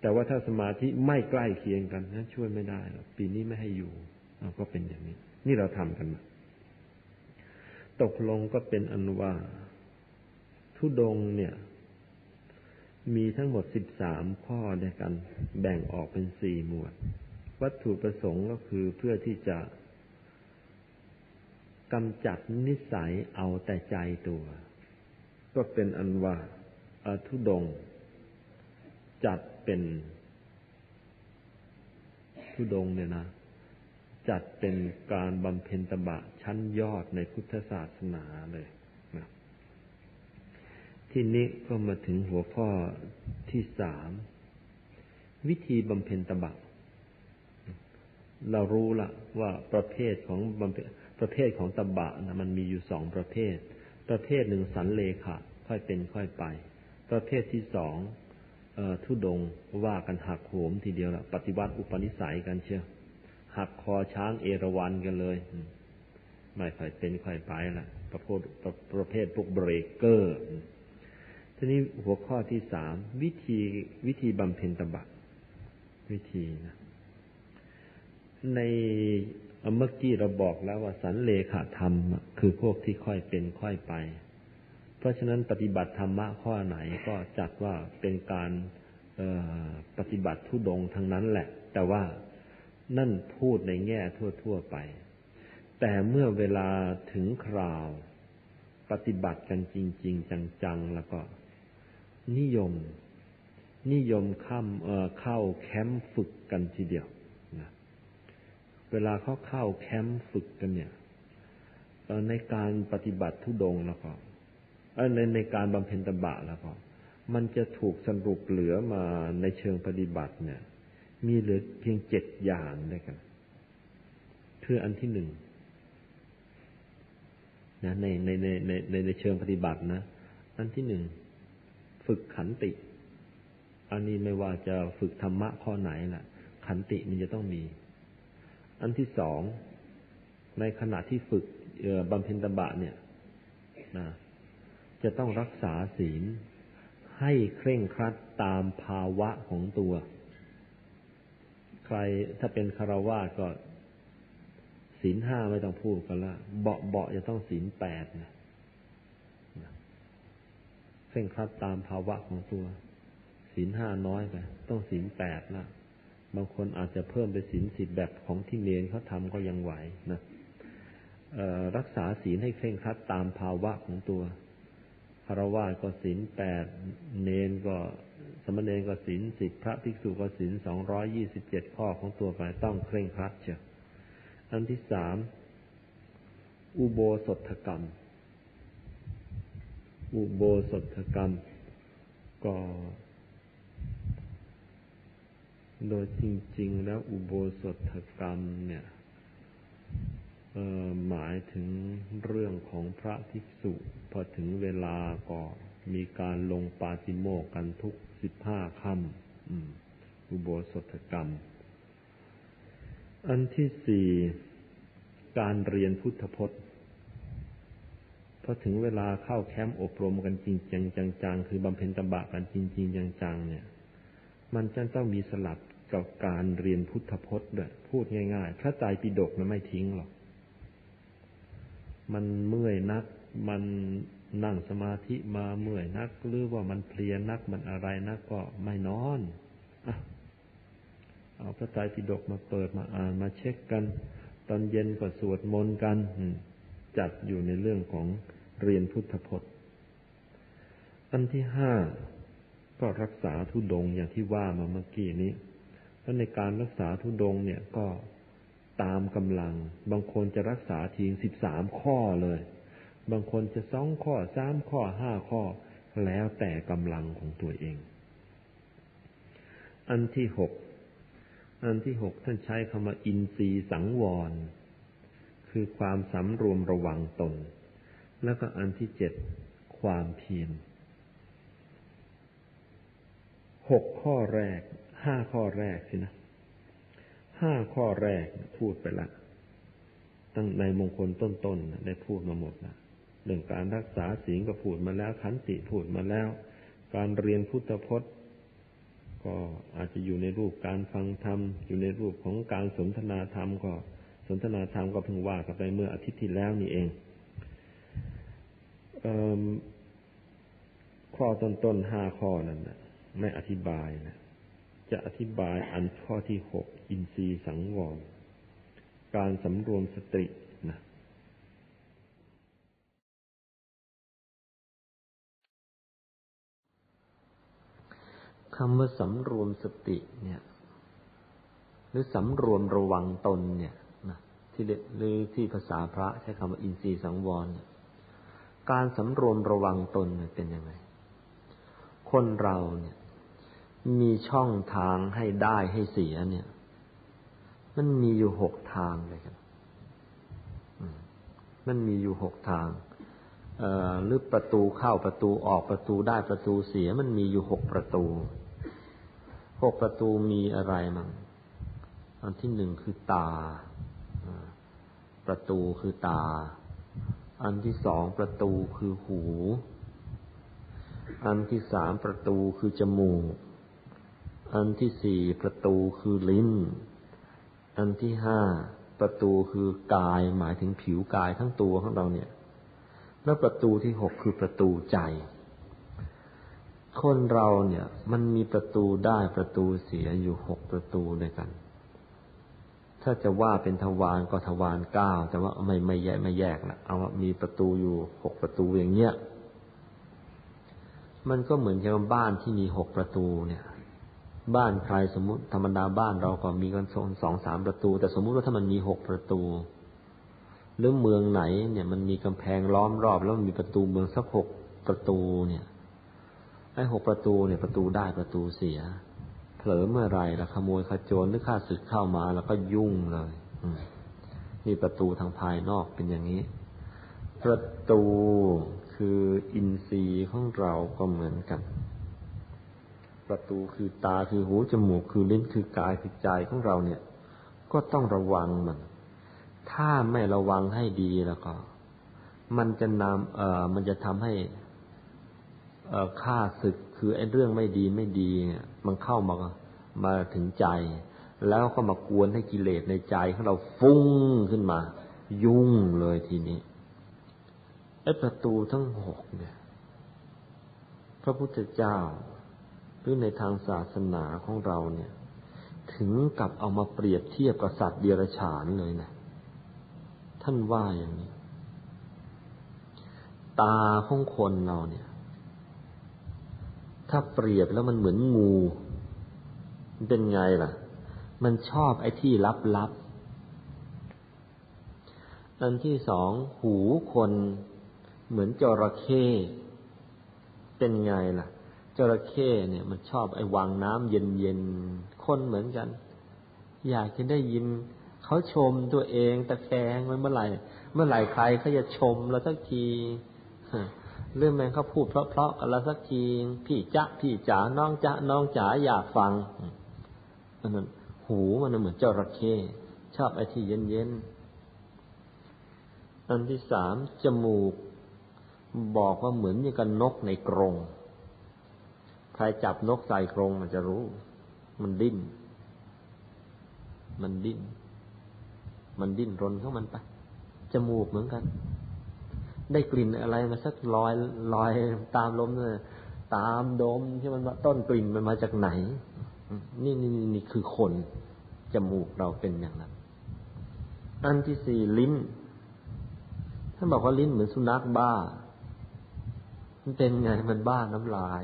แต่ว่าถ้าสมาธิไม่ใกล้เคียงกันนะช่วยไม่ได้ปีนี้ไม่ให้อยู่เราก็เป็นอย่างนี้ นี่เราทำกันมาตกลงก็เป็นอนุวาทุดงเนี่ย มีทั้งหมดสิบสามข้อด้วยกัน แบ่งออกเป็นสี่หมวด วัตถุประสงค์ก็คือเพื่อที่จะ กำจัดนิสัยเอาแต่ใจตัว ก็เป็นอันว่าอทุดง จัดเป็นทุดงเนี่ยนะ จัดเป็นการบำเพ็ญตบะชั้นยอดในพุทธศาสนาเลยที่นี้ก็มาถึงหัวข้อที่สามวิธีบำเพ็ญตบะ เรารู้ละว่าประเภทของบำเพ็ญ ประเภทของตบะนะมันมีอยู่สองประเภท ประเภทหนึ่งสันเลขะ ค่อยเป็นค่อยไป ประเภทที่สองทุดงว่ากันหักโหมทีเดียวละปฏิวัติอุปนิสัยกันเชียวหักคอช้างเอราวันกันเลย ไม่ค่อยเป็นค่อยไปละประเภทประเภทพวกเบรกเกอร์ทีนี้หัวข้อที่สามวิธีวิธีบำเพ็ญตบะ วิธีนะใน เมื่อกี้เราบอกแล้วว่าสันเลขาธรรม คือพวกที่ค่อยเป็นค่อยไป เพราะฉะนั้นปฏิบัติธรรมะข้อไหนก็จัดว่าเป็นการปฏิบัติทุดงทั้งนั้นแหละ แต่ว่านั่นพูดในแง่ทั่ว ๆไป แต่เมื่อเวลาถึงคราว ปฏิบัติกันจริง ๆ จังๆ แล้วก็ นิยม นิยมข้ามเข้าแคมป์ฝึกกันทีเดียว เวลาเขาเข้าแคมป์ฝึกกันเนี่ยในการปฏิบัติทุดงแล้วก็ในในการบำเพ็ญตบะแล้วก็มันจะถูกสรุปเหลือมาในเชิงปฏิบัติเนี่ย มีเหลือเพียงเจ็ดอย่างด้วยกัน คืออันที่หนึ่งนะในในในในในในเชิงปฏิบัตินะ อันที่หนึ่งฝึกขันติ อันนี้ไม่ว่าจะฝึกธรรมะข้อไหนล่ะ ขันติมันจะต้องมี อันที่สอง ในขณะที่ฝึกบำเพ็ญตบะเนี่ยนะจะต้องรักษาศีล ให้เคร่งครัดตามภาวะของตัว ใครถ้าเป็นคารวะก็ศีลห้าไม่ต้องพูดกันละ เบาเบาจะต้องศีลแปดนะเคร่งครัดตามภาวะของตัว ศีลห้าน้อยไปต้องศีลแปดละ บางคนอาจจะเพิ่มไปศีลสิบแบบของที่เนนเขาทำก็ยังไหวนะรักษาศีลให้เคร่งครัดตามภาวะของตัวคารวะก็ศีลแปดเนนก็สมณเณรก็ศีลสิบพระภิกษุก็ศีลสองร้อยยี่สิบเจ็ดข้อของตัวไปต้องเคร่งครัดเชียวอันที่สามอุโบสถกรรม อุโบสถกรรม ก็ โดยจริง ๆ แล้วอุโบสถกรรมเนี่ยหมายถึงเรื่องของพระภิกษุพอถึงเวลาก็มีการลงปาติโมกกันทุกสิบห้าค่ำอุโบสถกรรม อันที่สี่การเรียนพุทธพจน์พอถึงเวลาเข้าแคมป์อบรมกันจริงจังจังๆคือบำเพ็ญตบะกันจริงจริงจังๆเนี่ย มันจะต้องมีสลับ กับการเรียนพุทธพจน์ด้วยพูดง่าย ๆ พระไตรปิฎกมันไม่ทิ้งหรอก มันเมื่อยนัก มันนั่งสมาธิมาเมื่อยนัก หรือว่ามันเพลียนักมันอะไรนักก็ไม่นอนเอาพระไตรปิฎกมาเปิดมาอ่านมาเช็คกัน ตอนเย็นก็สวดมนต์กันจัดอยู่ในเรื่องของเรียนพุทธพจน์ อันที่ห้าก็รักษาทุดงอย่างที่ว่ามาเมื่อกี้นี้ แล้วในการรักษาทุดงเนี่ยก็ตามกำลัง บางคนจะรักษาทีงสิบสามข้อเลย บางคนจะสองข้อสามข้อห้าข้อ แล้วแต่กำลังของตัวเอง อันที่หกอันที่หกท่านใช้คำว่าอินทรีสังวร คือความสำรวมระวังตน แล้วก็อันที่เจ็ดความเพียรหกข้อแรก ห้าข้อแรกสินะห้าข้อแรกพูดไปละ ตั้งในมงคลต้นๆได้พูดมาหมดละเรื่องการรักษาศีลก็พูดมาแล้วขันติพูดมาแล้ว การเรียนพุทธพจน์ ก็อาจจะอยู่ในรูปการฟังธรรม อยู่ในรูปของการสนทนาธรรมก็สนทนาธรรมก็เพิ่งว่ากันไปเมื่ออาทิตย์ที่แล้วนี่เองเอข้อต้นๆห้าข้อนั้นนะไม่อธิบายนะ จะอธิบายอันข้อที่หกอินทรีย์สังวร การสำรวมสตินะคำว่าสำรวมสติเนี่ย หรือสำรวมระวังตนเนี่ยนะที่หรือที่ภาษาพระใช้คำว่าอินทรีย์สังวรเนี่ยการสำรวมระวังตนเป็นยังไง คนเราเนี่ย มีช่องทางให้ได้ให้เสียเนี่ย มันมีอยู่หกทางเลยครับมันมีอยู่หกทางหรือประตูเข้าประตูออกประตูได้ประตูเสีย มันมีอยู่หกประตูหกประตูมีอะไรมั่งอันที่หนึ่งคือตา ประตูคือตา อันที่สองประตูคือหู อันที่สามประตูคือจมูก อันที่สี่ประตูคือลิ้น อันที่ห้าประตูคือกายหมายถึงผิวกายทั้งตัวของเราเนี่ย แล้วประตูที่หกคือประตูใจ คนเราเนี่ย มันมีประตูได้ประตูเสียอยู่หกประตูด้วยกัน ถ้าจะว่าเป็นทวารก็ทวารเก้าแต่ว่าไม่ไม่แยกไม่แยกละเอาว่ามีประตูอยู่หกประตูอย่างเงี้ยมันก็เหมือนกับบ้านที่มีหกประตูเนี่ย บ้านใครสมมติธรรมดาบ้านเราก็มีกันสองสองสามประตู แต่สมมุติว่าถ้ามันมีหกประตู หรือเมืองไหน เนี่ย มันมีกำแพงล้อมรอบ แล้วมันมีประตูเมืองสักหกประตูเนี่ยไอ้หกประตูเนี่ยประตูได้ประตูเสีย เผลอเมื่อไรละขโมยขโจรหรือข้าศึกเข้ามา แล้วก็ยุ่งเลยนี่ประตูทางภายนอกเป็นอย่างนี้ ประตูคืออินทรีย์ของเราก็เหมือนกัน ประตูคือตาคือหูจมูกคือลิ้นคือกายคือใจของเราเนี่ย ก็ต้องระวังมัน ถ้าไม่ระวังให้ดีแล้วก็ มันจะนำเอ่อมันจะทำให้ฆ่าศึกคือไอ้เรื่องไม่ดีไม่ดีเนี่ย มันเข้ามามาถึงใจ แล้วก็มากวนให้กิเลสในใจของเราฟุ้งขึ้นมา ยุ่งเลยทีนี้ไอ้ประตูทั้งหกเนี่ย พระพุทธเจ้า หรือในทางศาสนาของเราเนี่ย ถึงกับเอามาเปรียบเทียบกับสัตว์เดรัจฉานเลยนะ ท่านว่าอย่างนี้ ตาของคนเราเนี่ย ถ้าเปรียบแล้วมันเหมือนงูมันเป็นไงล่ะ มันชอบไอ้ที่ลับๆอันที่สองหูคนเหมือนจระเข้เป็นไงล่ะ จระเข้เนี่ย มันชอบไอ้วังน้ำเย็นๆคนเหมือนกัน อยากจะได้ยินเขาชมตัวเองตะแคงไว้เมื่อไหร่ เมื่อไหร่ใครเขาจะชมเราสักทีเรื่องแมงเขาพูดเพราะๆกันละสักทีพี่จ๊ะพี่จ๋าน้องจ๊ะน้องจ๋าอยากฟังมันหูมันเหมือนจระเข้ชอบไอ้ที่เย็นๆอันที่สามจมูก บอกว่าเหมือนอย่างกับนกในกรง รจับนกใส่กรงมันจะรู้ มันดิ้น มันดิ้น มันดิ้นรนเข้ามันไป จมูกเหมือนกัน ได้กลิ่นอะไรมาสักลอยลอยตามลมเนี่ยตามดมที่มันต้นกลิ่นมันมาจากไหน นี่นี่นี่คือคน จมูกเราเป็นอย่างนั้น อันที่สี่ลิ้น ท่านบอกว่าลิ้นเหมือนสุนัขบ้า มันเป็นไงมันบ้าน้ำลาย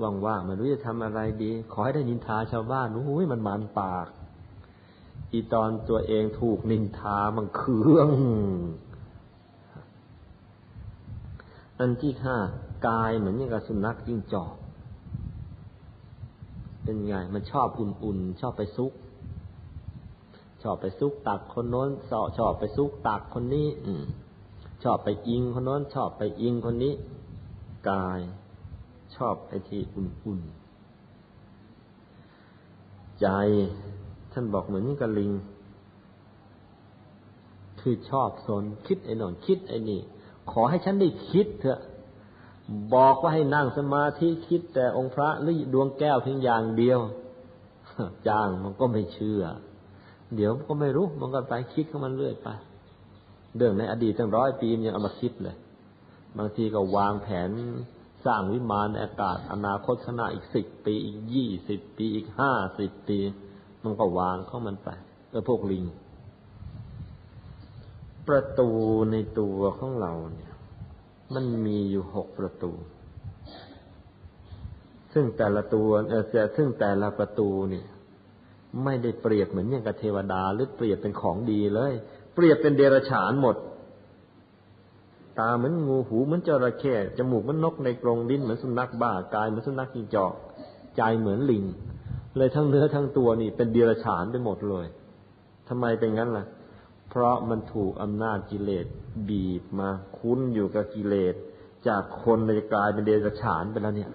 ว่างๆมันรู้จะทำอะไรดี ขอให้ได้นินทาชาวบ้านโอ้ยมันมันปาก อีตอนตัวเองถูกนินทามันเคือง อันที่ห้ากายเหมือนอย่างกับสุนัขจิ้งจอกเป็นไง มันชอบอุ่นๆ ชอบไปซุก ชอบไปซุกตักคนโน้นสอชอบไปซุกตักคนนี้ อืชอบไปอิงคนโน้น ชอบไปอิงคนนี้ กาย ชอบไอ้ที่อุ่นๆ ใจท่านบอกเหมือนกับลิง คือชอบสนคิดไอ้นอนคิดไอ้นี่ ขอให้ฉันได้คิดเถอะ บอกว่าให้นั่งสมาธิคิดแต่องค์พระหรือดวงแก้วเพียงอย่างเดียว จ้างมันก็ไม่เชื่อ เดี๋ยวก็ไม่รู้มันก็ไปคิดของมันเรื่อยไปเรื่องในอดีตตั้งร้อยปียังเอามาคิดเลย บางทีก็วางแผน สร้างวิมานในอากาศ อนาคตข้างหน้าอีกสิบปีอีกยี่สิบปีอีกห้าสิบปี มันก็วางเข้ามันไปเออพวกลิง ประตูในตัวของเราเนี่ย มันมีอยู่หกประตู ซึ่งแต่ละตัวเออซึ่งแต่ละประตูเนี่ย ไม่ได้เปรียบเหมือนอย่างกับเทวดา หรือเปรียบเป็นของดีเลย เปรียบเป็นเดรัจฉานหมดาเหมือนงูหูเหมือนจระเข้จมูกเหมือนนกในกรงลิ้นเหมือนสุนัขบ้ากายเหมือนสุนัขกินจอกใจเหมือนลิง เลยทั้งเนื้อทั้งตัวนี่เป็นเดรัจฉานไปหมดเลยทำไมเป็นงั้นล่ะ เพราะมันถูกอำนาจกิเลสบีบมาคุ้นอยู่กับกิเลส จากคนเลยกลายเป็นเดรัจฉานไปแล้วเนี่ย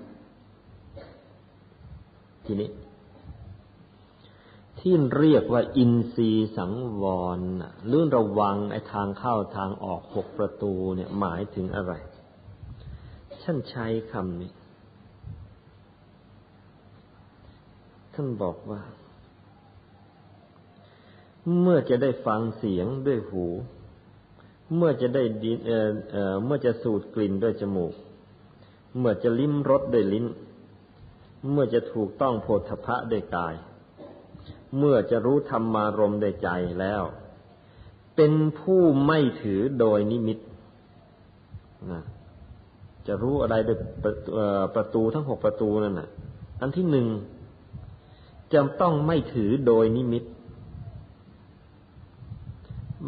ทีนี้ ที่เรียกว่าอินทรีย์สังวรเรื่องระวังไอ้ทางเข้าทางออกหกประตูเนี่ยหมายถึงอะไรท่านใช้คำนี้ ท่านบอกว่า เมื่อจะได้ฟังเสียงด้วยหู เมื่อจะได้ดินเอ่อเอ่อเมื่อจะสูดกลิ่นด้วยจมูก เมื่อจะลิ้มรสด้วยลิ้น เมื่อจะถูกต้องโพธพะด้วยกาย เมื่อจะรู้ธรรมารมได้ใจแล้ว เป็นผู้ไม่ถือโดยนิมิตนะจะรู้อะไรด้วยประตูทั้งหกประตูนั่นน่ะ อันที่หนึ่งจะต้องไม่ถือโดยนิมิต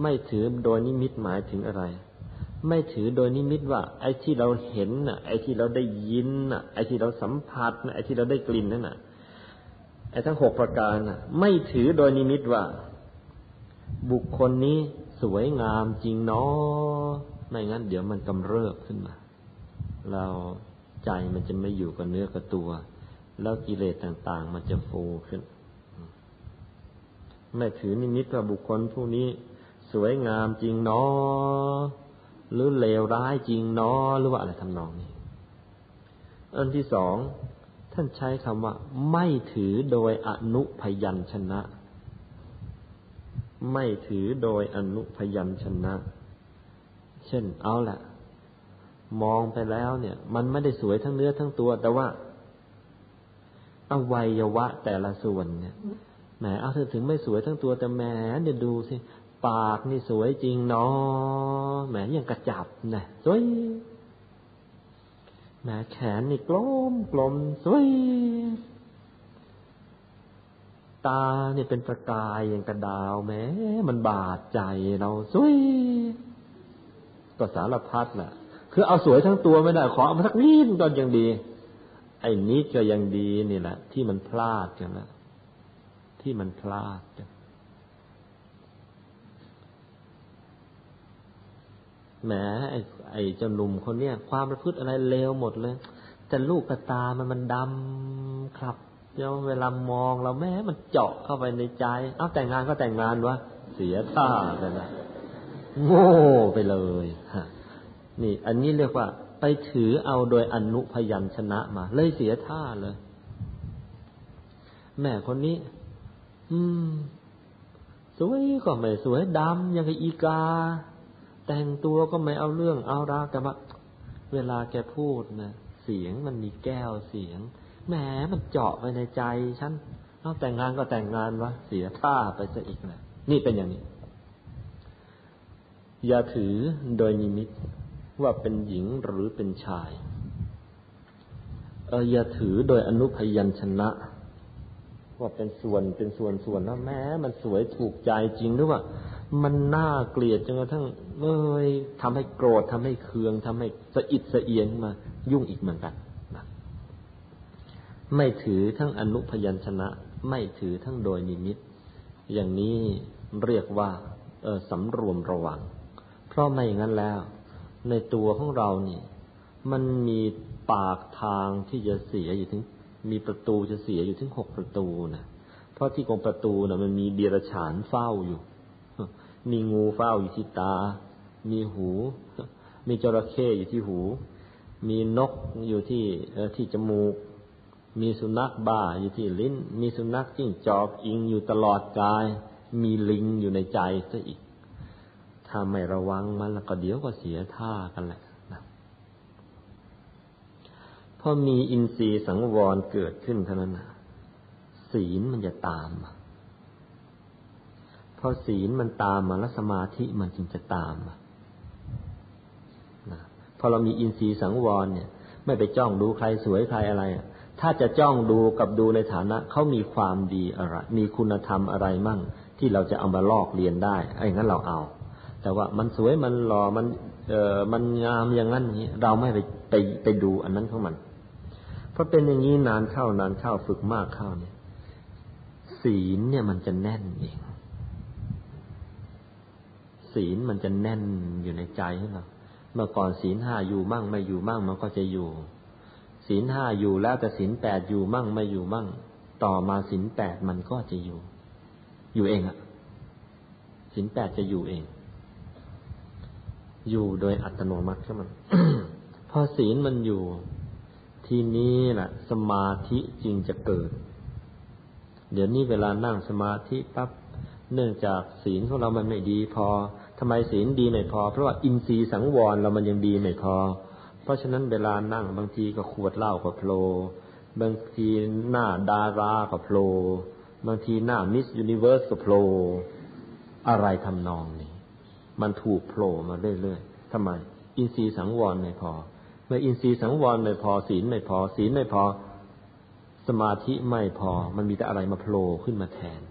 ไม่ถือโดยนิมิตหมายถึงอะไร ไม่ถือโดยนิมิตว่า ไอ้ที่เราเห็นน่ะ ไอ้ที่เราได้ยินน่ะ ไอ้ที่เราสัมผัสน่ะไอ้ที่เราได้กลิ่นนั่นน่ะ ไอ้ทั้งหกประการน่ะไม่ถือโดยนิมิตว่า บุคคลนี้สวยงามจริงเนาะไม่งั้นเดี๋ยวมันกำเริบขึ้นมา เราใจมันจะไม่อยู่กับเนื้อกับตัว แล้วกิเลสต่าง ๆ มันจะฟูขึ้น ไม่ถือนิมิตว่าบุคคลผู้นี้ สวยงามจริงเนาะหรือเลวร้ายจริงเนาะหรือว่าอะไรทำนองนี้อันที่สอง ท่านใช้คำว่า ไม่ถือโดยอนุพยัญชนะ ไม่ถือโดยอนุพยัญชนะ เช่น เอาแหละมองไปแล้วเนี่ย มันไม่ได้สวยทั้งเนื้อทั้งตัว แต่ว่าอวัยวะแต่ละส่วนเนี่ยแหมเอาเธอถึงไม่สวยทั้งตัวแต่แหมเนี่ยวดูสิ ปากนี่สวยจริงเนาะแหมยังกระจับนะสวย แหมแขนนี่กลมกลมสวยตาเนี่ยเป็นประกายอย่างกระดาวแม้มันบาดใจเราสวยก็สารพัดแหละคือเอาสวยทั้งตัวไม่ได้ขอเอามาสักนิดก็ยังดี ไอ้นิดก็ยังดีนี่แหละ ที่มันพลาดกันละที่มันพลาดกัน แหมไอ้ไอ้เจ้าหนุ่มคนเนี้ยความประพฤติอะไรเลวหมดเลย แต่ลูกกระตามันมันดำครับเดี๋ยวเวลามองเราแม้มันเจาะเข้าไปในใจ เอาแต่งงานก็แต่งงานวะเสียท่ากันละโง่ไปเลยฮะนี่ อันนี้เรียกว่า ไปถือเอาโดยอนุพยัญชนะมา เลยเสียท่าเลย แม่คนนี้ อืม สวยก็ไม่สวยดำยังกับอีกา แต่งตัวก็ไม่เอาเรื่องเอาราวแต่ว่าเวลาแกพูดนะเสียงมันมีแก้วเสียงแหมมันเจาะไปในใจฉันเอาแต่งงานก็แต่งงานวะเสียท่าไปซะอีกแหละนี่เป็นอย่างนี้ อย่าถือโดยนิมิตว่าเป็นหญิงหรือเป็นชายเอออย่าถือโดยอนุพยัญชนะว่าเป็นส่วนเป็นส่วนส่วนนะแม้มันสวยถูกใจจริงหรือว่า มันน่าเกลียดจนกระทั่งเอ้ยทำให้โกรธทำให้เคืองทำให้สะอิดสะเอียนมา ยุ่งอีกเหมือนกันนะไม่ถือทั้งอนุพยัญชนะ ไม่ถือทั้งโดยนิมิต อย่างนี้เรียกว่าเออสำรวมระวัง เพราะไม่อย่างนั้นแล้ว ในตัวของเรานี่มันมีปากทางที่จะเสียอยู่ถึง มีประตูจะเสียอยู่ถึงหกประตูนะเพราะที่กองประตูนะ่ะมันมีเดียรฉานเฝ้าอยู่ มีงูเฝ้าอยู่ที่ตา มีหู มีจระเข้อยู่ที่หู มีนกอยู่ที่ที่จมูก มีสุนัขบ้าอยู่ที่ลิ้น มีสุนัขจิ้งจอกอิงอยู่ตลอดกาย มีลิงอยู่ในใจซะอีก ถ้าไม่ระวังมันแล้วก็เดี๋ยวก็เสียท่ากันแหละนะพอมีอินทรีย์สังวรเกิดขึ้นเท่านั้นศีลมันจะตาม พอศีลมันตามมาแล้วสมาธิมันจึงจะตามนะพอเรามีอินทรีย์สังวรเนี่ย ไม่ไปจ้องดูใครสวยใครอะไรถ้าจะจ้องดูกับดูในฐานะเขามีความดีอะไร มีคุณธรรมอะไรมั่ง ที่เราจะเอามาลอกเรียนได้ไอ้งั้นเราเอา แต่ว่ามันสวยมันหล่อมัน เอ่อมันงามอย่างนั้นนี้เราไม่ไปไปไปดูอันนั้นของมัน เพราะเป็นอย่างนี้นานเข้านานเข้าฝึกมากเข้าเนี่ยศีลเนี่ยมันจะแน่นเอง ศีลมันจะแน่นอยู่ในใจของเราเมื่อก่อนศีลห้าอยู่มั่งไม่อยู่มั่งมันก็จะอยู่ ศีลห้าอยู่แล้วแต่ศีลแปดอยู่มั่งไม่อยู่มั่ง ต่อมาศีลแปดมันก็จะอยู่ อยู่เองอะศีลแปดจะอยู่เอง อยู่โดยอัตโนมัติขึ้นมันพอศีลมันอยู่ ทีนี้แหละสมาธิจริงจะเกิด เดี๋ยวนี้เวลานั่งสมาธิปั๊บเนื่องจากศีลของเรามันไม่ดีพอ ทำไมศีลดีไม่พอ เพราะว่าอินทรีย์สังวรเรามันยังดีไม่พอ เพราะฉะนั้นเวลานั่งบางทีก็ขวดเหล้าก็โผล่บางทีหน้าดาราก็โผล่บางทีหน้ามิสยูนิเวิร์สก็โผล่อะไรทำนองนี้ มันถูกโผล่มาเรื่อยๆทำไม อินทรีย์สังวรไม่พอ เมื่ออินทรีย์สังวรไม่พอศีลไม่พอ ศีลไม่พอ สมาธิไม่พอ มันมีแต่อะไรมาโผล่ขึ้นมาแทน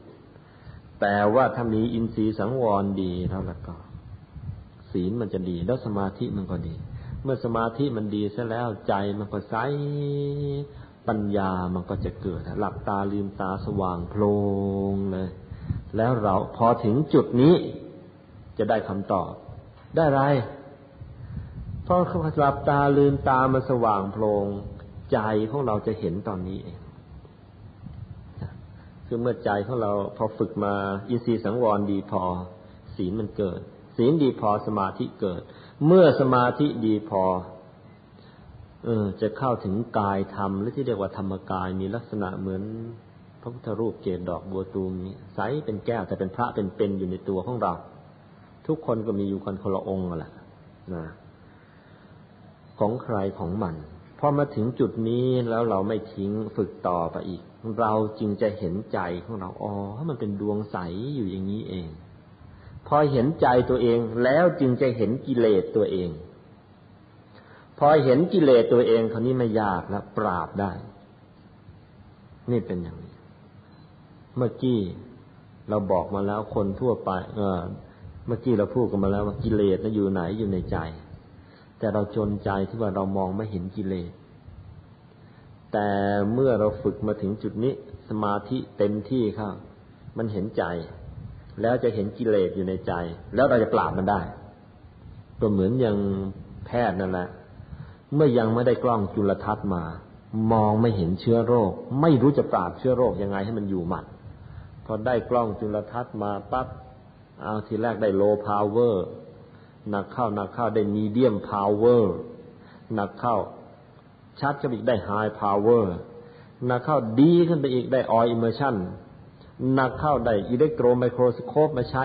แต่ว่าถ้ามีอินทรีย์สังวรดีเท่านั้นก็ ศีลมันจะดี แล้วสมาธิมันก็ดี เมื่อสมาธิมันดีซะแล้วใจมันก็ใสปัญญามันก็จะเกิดหลับตาลืมตาสว่างโพลงเลย แล้วเราพอถึงจุดนี้จะได้คำตอบ ได้ไรพอหลับตาลืมตามันสว่างโพลงใจของเราจะเห็นตอนนี้เอง คือเมื่อใจของเราพอฝึกมาอินทรีย์สังวรดีพอ ศีลมันเกิด ศีลดีพอสมาธิเกิด เมื่อสมาธิดีพอเออจะเข้าถึงกายธรรมหรือที่เรียกว่าธรรมกายมีลักษณะเหมือน พระพุทธรูปเกศดอกบัวตูมนี้ใสเป็นแก้วแต่เป็นพระเป็นเป็นอยู่ในตัวของเรา ทุกคนก็มีอยู่กันคนละองค์แหละนะของใครของมันพอมาถึงจุดนี้แล้วเราไม่ทิ้งฝึกต่อไปอีก เราจึงจะเห็นใจของเราอ๋อมันเป็นดวงใสอยู่อย่างนี้เอง พอเห็นใจตัวเองแล้วจึงจะเห็นกิเลสตัวเอง พอเห็นกิเลสตัวเองคราวนี้ไม่ยากแล้วปราบได้ นี่เป็นอย่างนี้ เมื่อกี้เราบอกมาแล้วคนทั่วไป เออ เมื่อกี้เราพูดกันมาแล้วว่ากิเลสนะอยู่ไหนอยู่ในใจ แต่เราจนใจที่ว่าเรามองไม่เห็นกิเลส แต่เมื่อเราฝึกมาถึงจุดนี้ สมาธิเต็มที่ครับมันเห็นใจ แล้วจะเห็นกิเลสอยู่ในใจ แล้วเราจะปราบมันได้ ก็เหมือนอย่างแพทย์นั่นแหละเมื่อยังไม่ได้กล้องจุลทรรศน์มา มองไม่เห็นเชื้อโรค ไม่รู้จะปราบเชื้อโรคยังไงให้มันอยู่หมัดพอได้กล้องจุลทรรศน์มาปั๊บเอาทีแรกได้ low power หนักเข้าหนักเข้าได้ medium power หนักเข้า ชัดขึ้นอีกได้ high power หนักเข้าดีขึ้นไปอีกได้ oil immersionหนักเข้าได้อิเล็กโทรไมโครสโคปมาใช้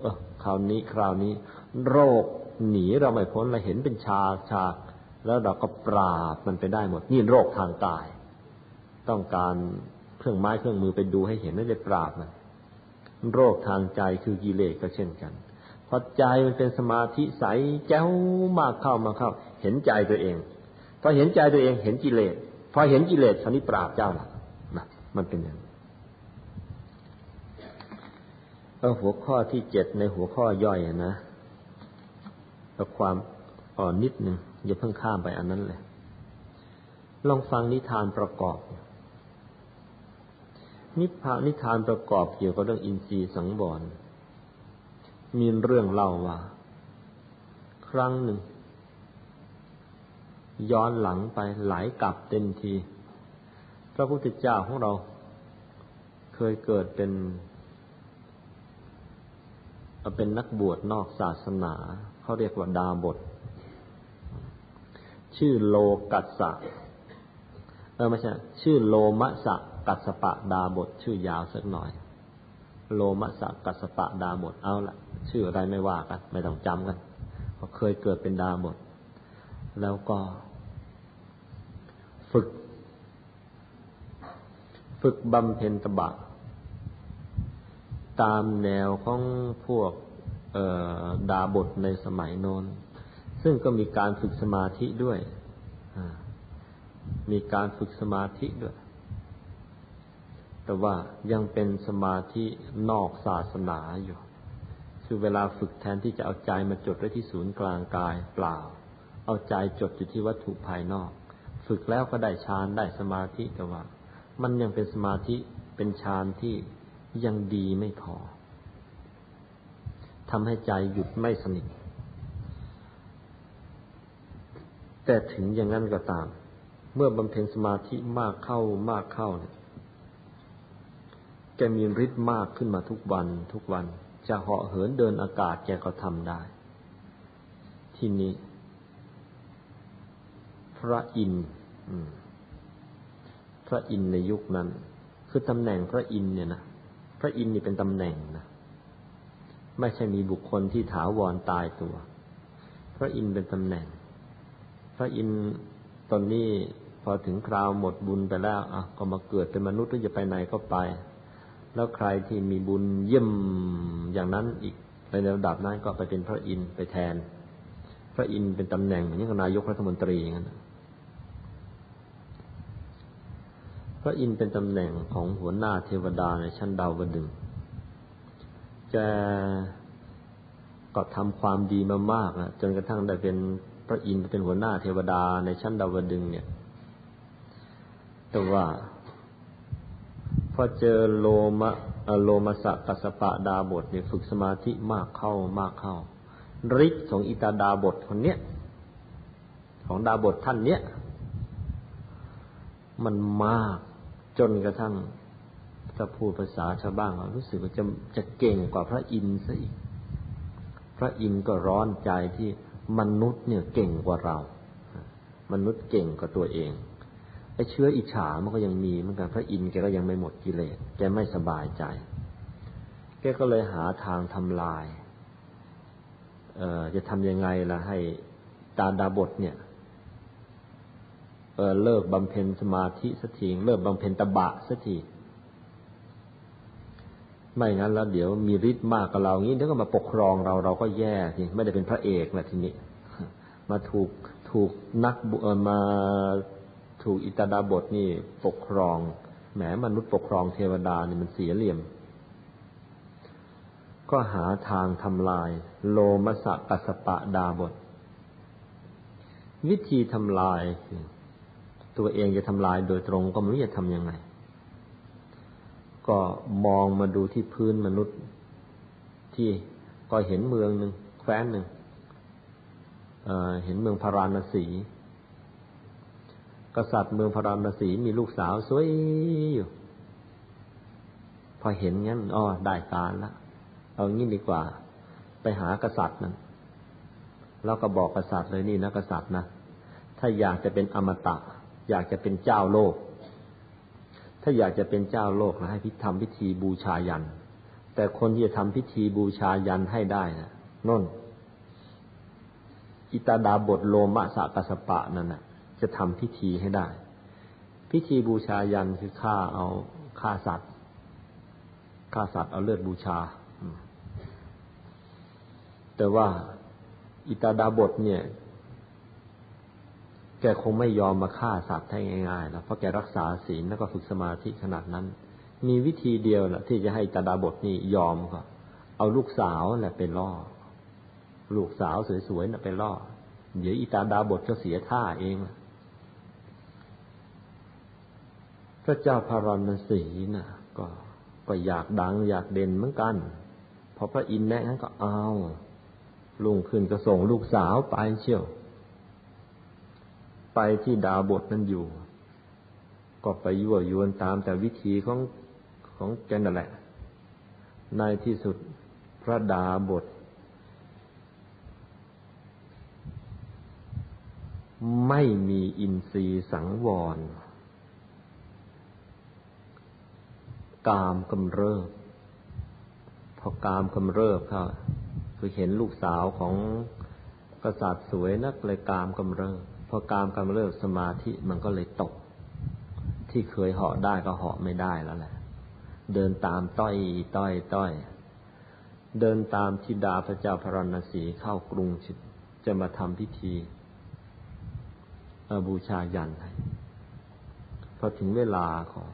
เออคราวนี้คราวนี้ โรคหนีเราไม่พ้นเราเห็นเป็นชาชาแล้วเราก็ปราบมันไปได้หมด นี่โรคทางกาย ต้องการเครื่องไม้เครื่องมือไปดูให้เห็นไม่ได้ปราบมันโรคทางใจคือกิเลสก็เช่นกันพอใจมันเป็นสมาธิใสแจ้วมากเข้ามาเข้า เห็นใจตัวเอง พอเห็นใจตัวเองเห็นกิเลสพอเห็นกิเลสคราวนี้ปราบเจ้าละนะมันเป็นอย่างเอาหัวข้อที่เจ็ดในหัวข้อย่อยนะเอาความอ่อนนิดหนึ่งอย่าเพิ่งข้ามไปอันนั้นเลยลองฟังนิทานประกอบ นิพานิทานประกอบเกี่ยวกับเรื่องอินทรีย์สังวรมีเรื่องเล่าว่า ครั้งหนึ่ง ย้อนหลังไปหลายกับเต็มที พระพุทธเจ้าของเรา เคยเกิดเป็น เป็นนักบวชนอกศาสนา เขาเรียกว่าดาบท ชื่อโลกัสสะเออไม่ใช่ชื่อโลมะสะกัสปะดาบท ชื่อยาวสักหน่อย โลมะสะกัสปะดาบทเอาละชื่ออะไรไม่ว่ากัน ไม่ต้องจำกันเพราเคยเกิดเป็นดาบท แล้วก็ ฝึก ฝึกบำเพ็ญตบะ ตามแนวของพวกดาบทในสมัยโน้น ซึ่งก็มีการฝึกสมาธิด้วย มีการฝึกสมาธิด้วย แต่ว่ายังเป็นสมาธินอกศาสนาอยู่ คือเวลาฝึกแทนที่จะเอาใจมาจดไว้ที่ศูนย์กลางกายเปล่า เอาใจจดอยู่ที่วัตถุภายนอก ฝึกแล้วก็ได้ฌานได้สมาธิแต่ว่า มันยังเป็นสมาธิเป็นฌานที่ยังดีไม่พอทำให้ใจหยุดไม่สนิท แต่ถึงอย่างนั้นก็ตาม เมื่อบำเพ็ญสมาธิมากเข้ามากเข้าเนี่ยแกมีฤทธิ์มากขึ้นมาทุกวันทุกวัน จะเหาะเหินเดินอากาศแกก็ทำได้ ที่นี้ ระอินทพระอินในยุคนั้น คือตำแหน่งพระอินเนี่ยนะพระอินนี่เป็นตำแหน่งนะไม่ใช่มีบุคคลที่ถาวรตายตัว พระอินเป็นตำแหน่ง พระอินตอนนี้พอถึงคราวหมดบุญไปแล้วอะก็มาเกิดเป็นมนุษย์หรือจะไปไหนก็ไป แล้วใครที่มีบุญเยี่ยมอย่างนั้นอีกในระดับนั้นก็ไปเป็นพระอินไปแทน พระอินเป็นตำแหน่งเหมือนกับนายกรัฐมนตรีอย่างนั้น พระอินทร์เป็นตำแหน่งของหัวหน้าเทวดาในชั้นดาวดึงแกก็ทำความดีมามากนะจนกระทั่งได้เป็นพระอินทร์เป็นหัวหน้าเทวดาในชั้นดาวดึงเนี่ย แต่ว่าพอเจอโลมะโลมาสะกัสปะดาบทเนี่ยฝึกสมาธิมากเข้ามากเข้าฤทธิ์ของอิตาดาบทคนเนี้ยของดาบทท่านเนี้ยมันมาก จนกระทั่งถ้าพูดภาษาชาวบ้านเรารู้สึกว่าจะจะเก่งกว่าพระอินทร์ซะอีก พระอินทร์ก็ร้อนใจที่มนุษย์เนี่ยเก่งกว่าเรา มนุษย์เก่งกว่าตัวเองไอ้เชื้ออิจฉามันก็ยังมีเหมือนกันพระอินทร์แกก็ยังไม่หมดกิเลสแกไม่สบายใจ แกก็เลยหาทางทำลาย เอ่อจะทำยังไงล่ะให้ตาดาบทเนี่ย เออเลิกบำเพ็ญสมาธิสักทีเลิกบำเพ็ญตบะสักทีไม่งั้นแล้วเดี๋ยวมีฤทธิ์มากกับเรางี้เดี๋ยวก็มาปกครองเราเราก็แย่ทีไม่ได้เป็นพระเอกแหละทีนี้ มาถูกถูกนักบุมาถูกอิตาดาบทนี่ปกครองแหมมนุษย์ปกครองเทวดานี่มันเสียเหลี่ยม ก็หาทางทำลาย โลมสะกัสปะดาบท วิธีทำลาย ตัวเองจะทำลายโดยตรงก็ไม่รู้จะทำยังไง ก็มองมาดูที่พื้นมนุษย์ ที่ก็เห็นเมืองหนึ่งแคว้นหนึ่งเเห็นเมืองพาราณสี กษัตริย์เมืองพาราณสีมีลูกสาวสวยอยู่ พอเห็นงั้นอ๋อได้การละเอางี้ดีกว่า ไปหากษัตริย์นั้นแล้วก็บอกกษัตริย์เลยนี่นะกษัตริย์นะถ้าอยากจะเป็นอมตะ อยากจะเป็นเจ้าโลก ถ้าอยากจะเป็นเจ้าโลกนะให้พิธทำพิธีบูชายัน แต่คนที่จะทำพิธีบูชายันให้ได้นะน่นอิตาดาบทโลมะสะกัสปะนั่นนะจะทำพิธีให้ได้ พิธีบูชายันคือฆ่าเอาฆ่าสัตว์ฆ่าสัตว์เอาเลือดบูชา แต่ว่าอิตาดาบทเนี่ย แกคงไม่ยอมมาฆ่าสัตว์ให้ง่ายๆแล้วเพราะแกรักษาศีลแล้วก็ฝึกสมาธิขนาดนั้น มีวิธีเดียวแหละที่จะให้ตาดาบทนี่ยอมก็เอาลูกสาวแหละไปล่อ ลูกสาวสวยๆน่ะไปล่อ เดี๋ยวอีตาดาบทก็เสียท่าเอง พระเจ้าพารณสีน่ะ ก็ก็อยากดังอยากเด่นเหมือนกัน พอพระอินทร์แนะนั้นก็เอาลุงขึ้นก็ส่งลูกสาวไปเชี่ยว ไปที่ดาบทนั้นอยู่ ก็ไปยั่วยวนตามแต่วิธีของของแกนั่นแหละ ในที่สุดพระดาบท ไม่มีอินทรีย์สังวร กามกำเริบ พอกามกำเริบเขาคือเห็นลูกสาวของกษัตริย์สวยนักเลยกามกำเริบ พอกามกำเริบสมาธิมันก็เลยตก ที่เคยเหาะได้ก็เหาะไม่ได้แล้วแหละ เดินตามต้อยต้อยต้อย เดินตามทิดาพระเจ้าพระรณสีเข้ากรุงจะมาทำพิธีบูชายันให้พอถึงเวลาของ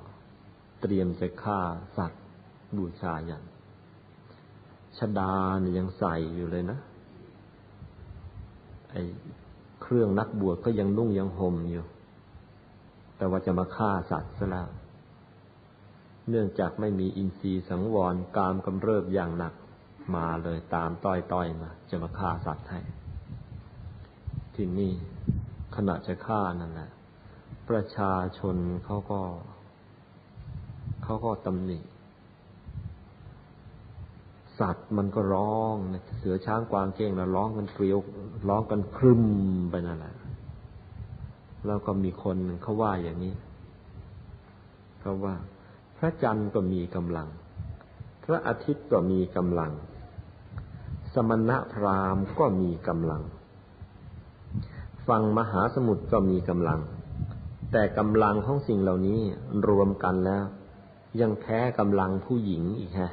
เตรียมจะฆ่าสัตว์บูชายันชดาเนี่ยยังใส่อยู่เลยนะไอ รื่องนักบวชก็ยังนุ่งยังห่มอยู่ แต่ว่าจะมาฆ่าสัตว์ซะแล้ว เนื่องจากไม่มีอินทรีย์สังวรกามกำเริบอย่างหนักมาเลยตามต้อยต้อยมา จะมาฆ่าสัตว์ให้ที่นี่ขณะจะฆ่านั่นแหละประชาชนเขาก็ เขาก็ตำหนิ สัตว์มันก็ร้องเสือช้างกวางเก้งแล้วร้องกันเกลียวร้องกันครึมไปนั่นแหละแล้วก็มีคนเขาว่าอย่างนี้เขาว่า พระจันทร์ก็มีกำลัง พระอาทิตย์ก็มีกำลัง สมณะพราหมณ์ก็มีกำลังฟังมหาสมุทรก็มีกำลัง แต่กำลังของสิ่งเหล่านี้รวมกันแล้ว ยังแพ้กำลังผู้หญิงอีกฮะ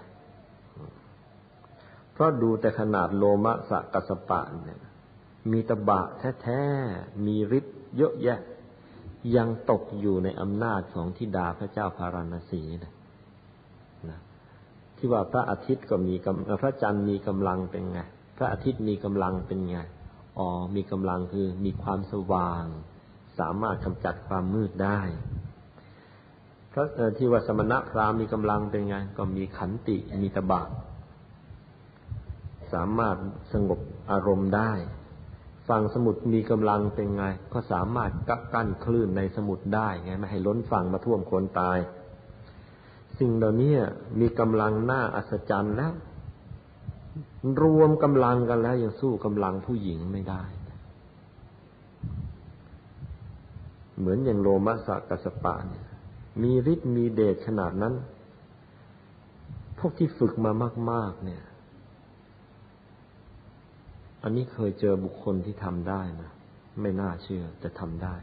เพราะดูแต่ขนาดโลมะสะกัสปะเนี่ยมีตบะแท้ๆ มีฤทธิ์เยอะแยะ ยังตกอยู่ในอำนาจของทิดาพระเจ้าพาราณสีนะนะที่ว่าพระอาทิตย์ก็มีกำพระจันทร์มีกำลังเป็นไง พระอาทิตย์มีกำลังเป็นไง อ๋อ มีกำลังคือมีความสว่าง สามารถกำจัดความมืดได้ พระที่ว่าสมณะพราหมณ์มีกำลังเป็นไง ก็มีขันติ มีตบะ สามารถสงบอารมณ์ได้ ฝั่งสมุทรมีกำลังเป็นไง ก็สามารถกักกั้นคลื่นในสมุทรได้ไงไม่ให้ล้นฝั่งมาท่วมคนตาย สิ่งเหล่านี้มีกำลังน้าอัศจรรย์แล้ว รวมกำลังกันแล้วยังสู้กำลังผู้หญิงไม่ได้ เหมือนอย่างโลมาสกัสปะเนี่ยมีฤทธิ์มีเดชขนาดนั้น พวกที่ฝึกมามาก ๆ เนี่ย อันนี้เคยเจอบุคคลที่ทำได้นะ ไม่น่าเชื่อ แต่ทำได้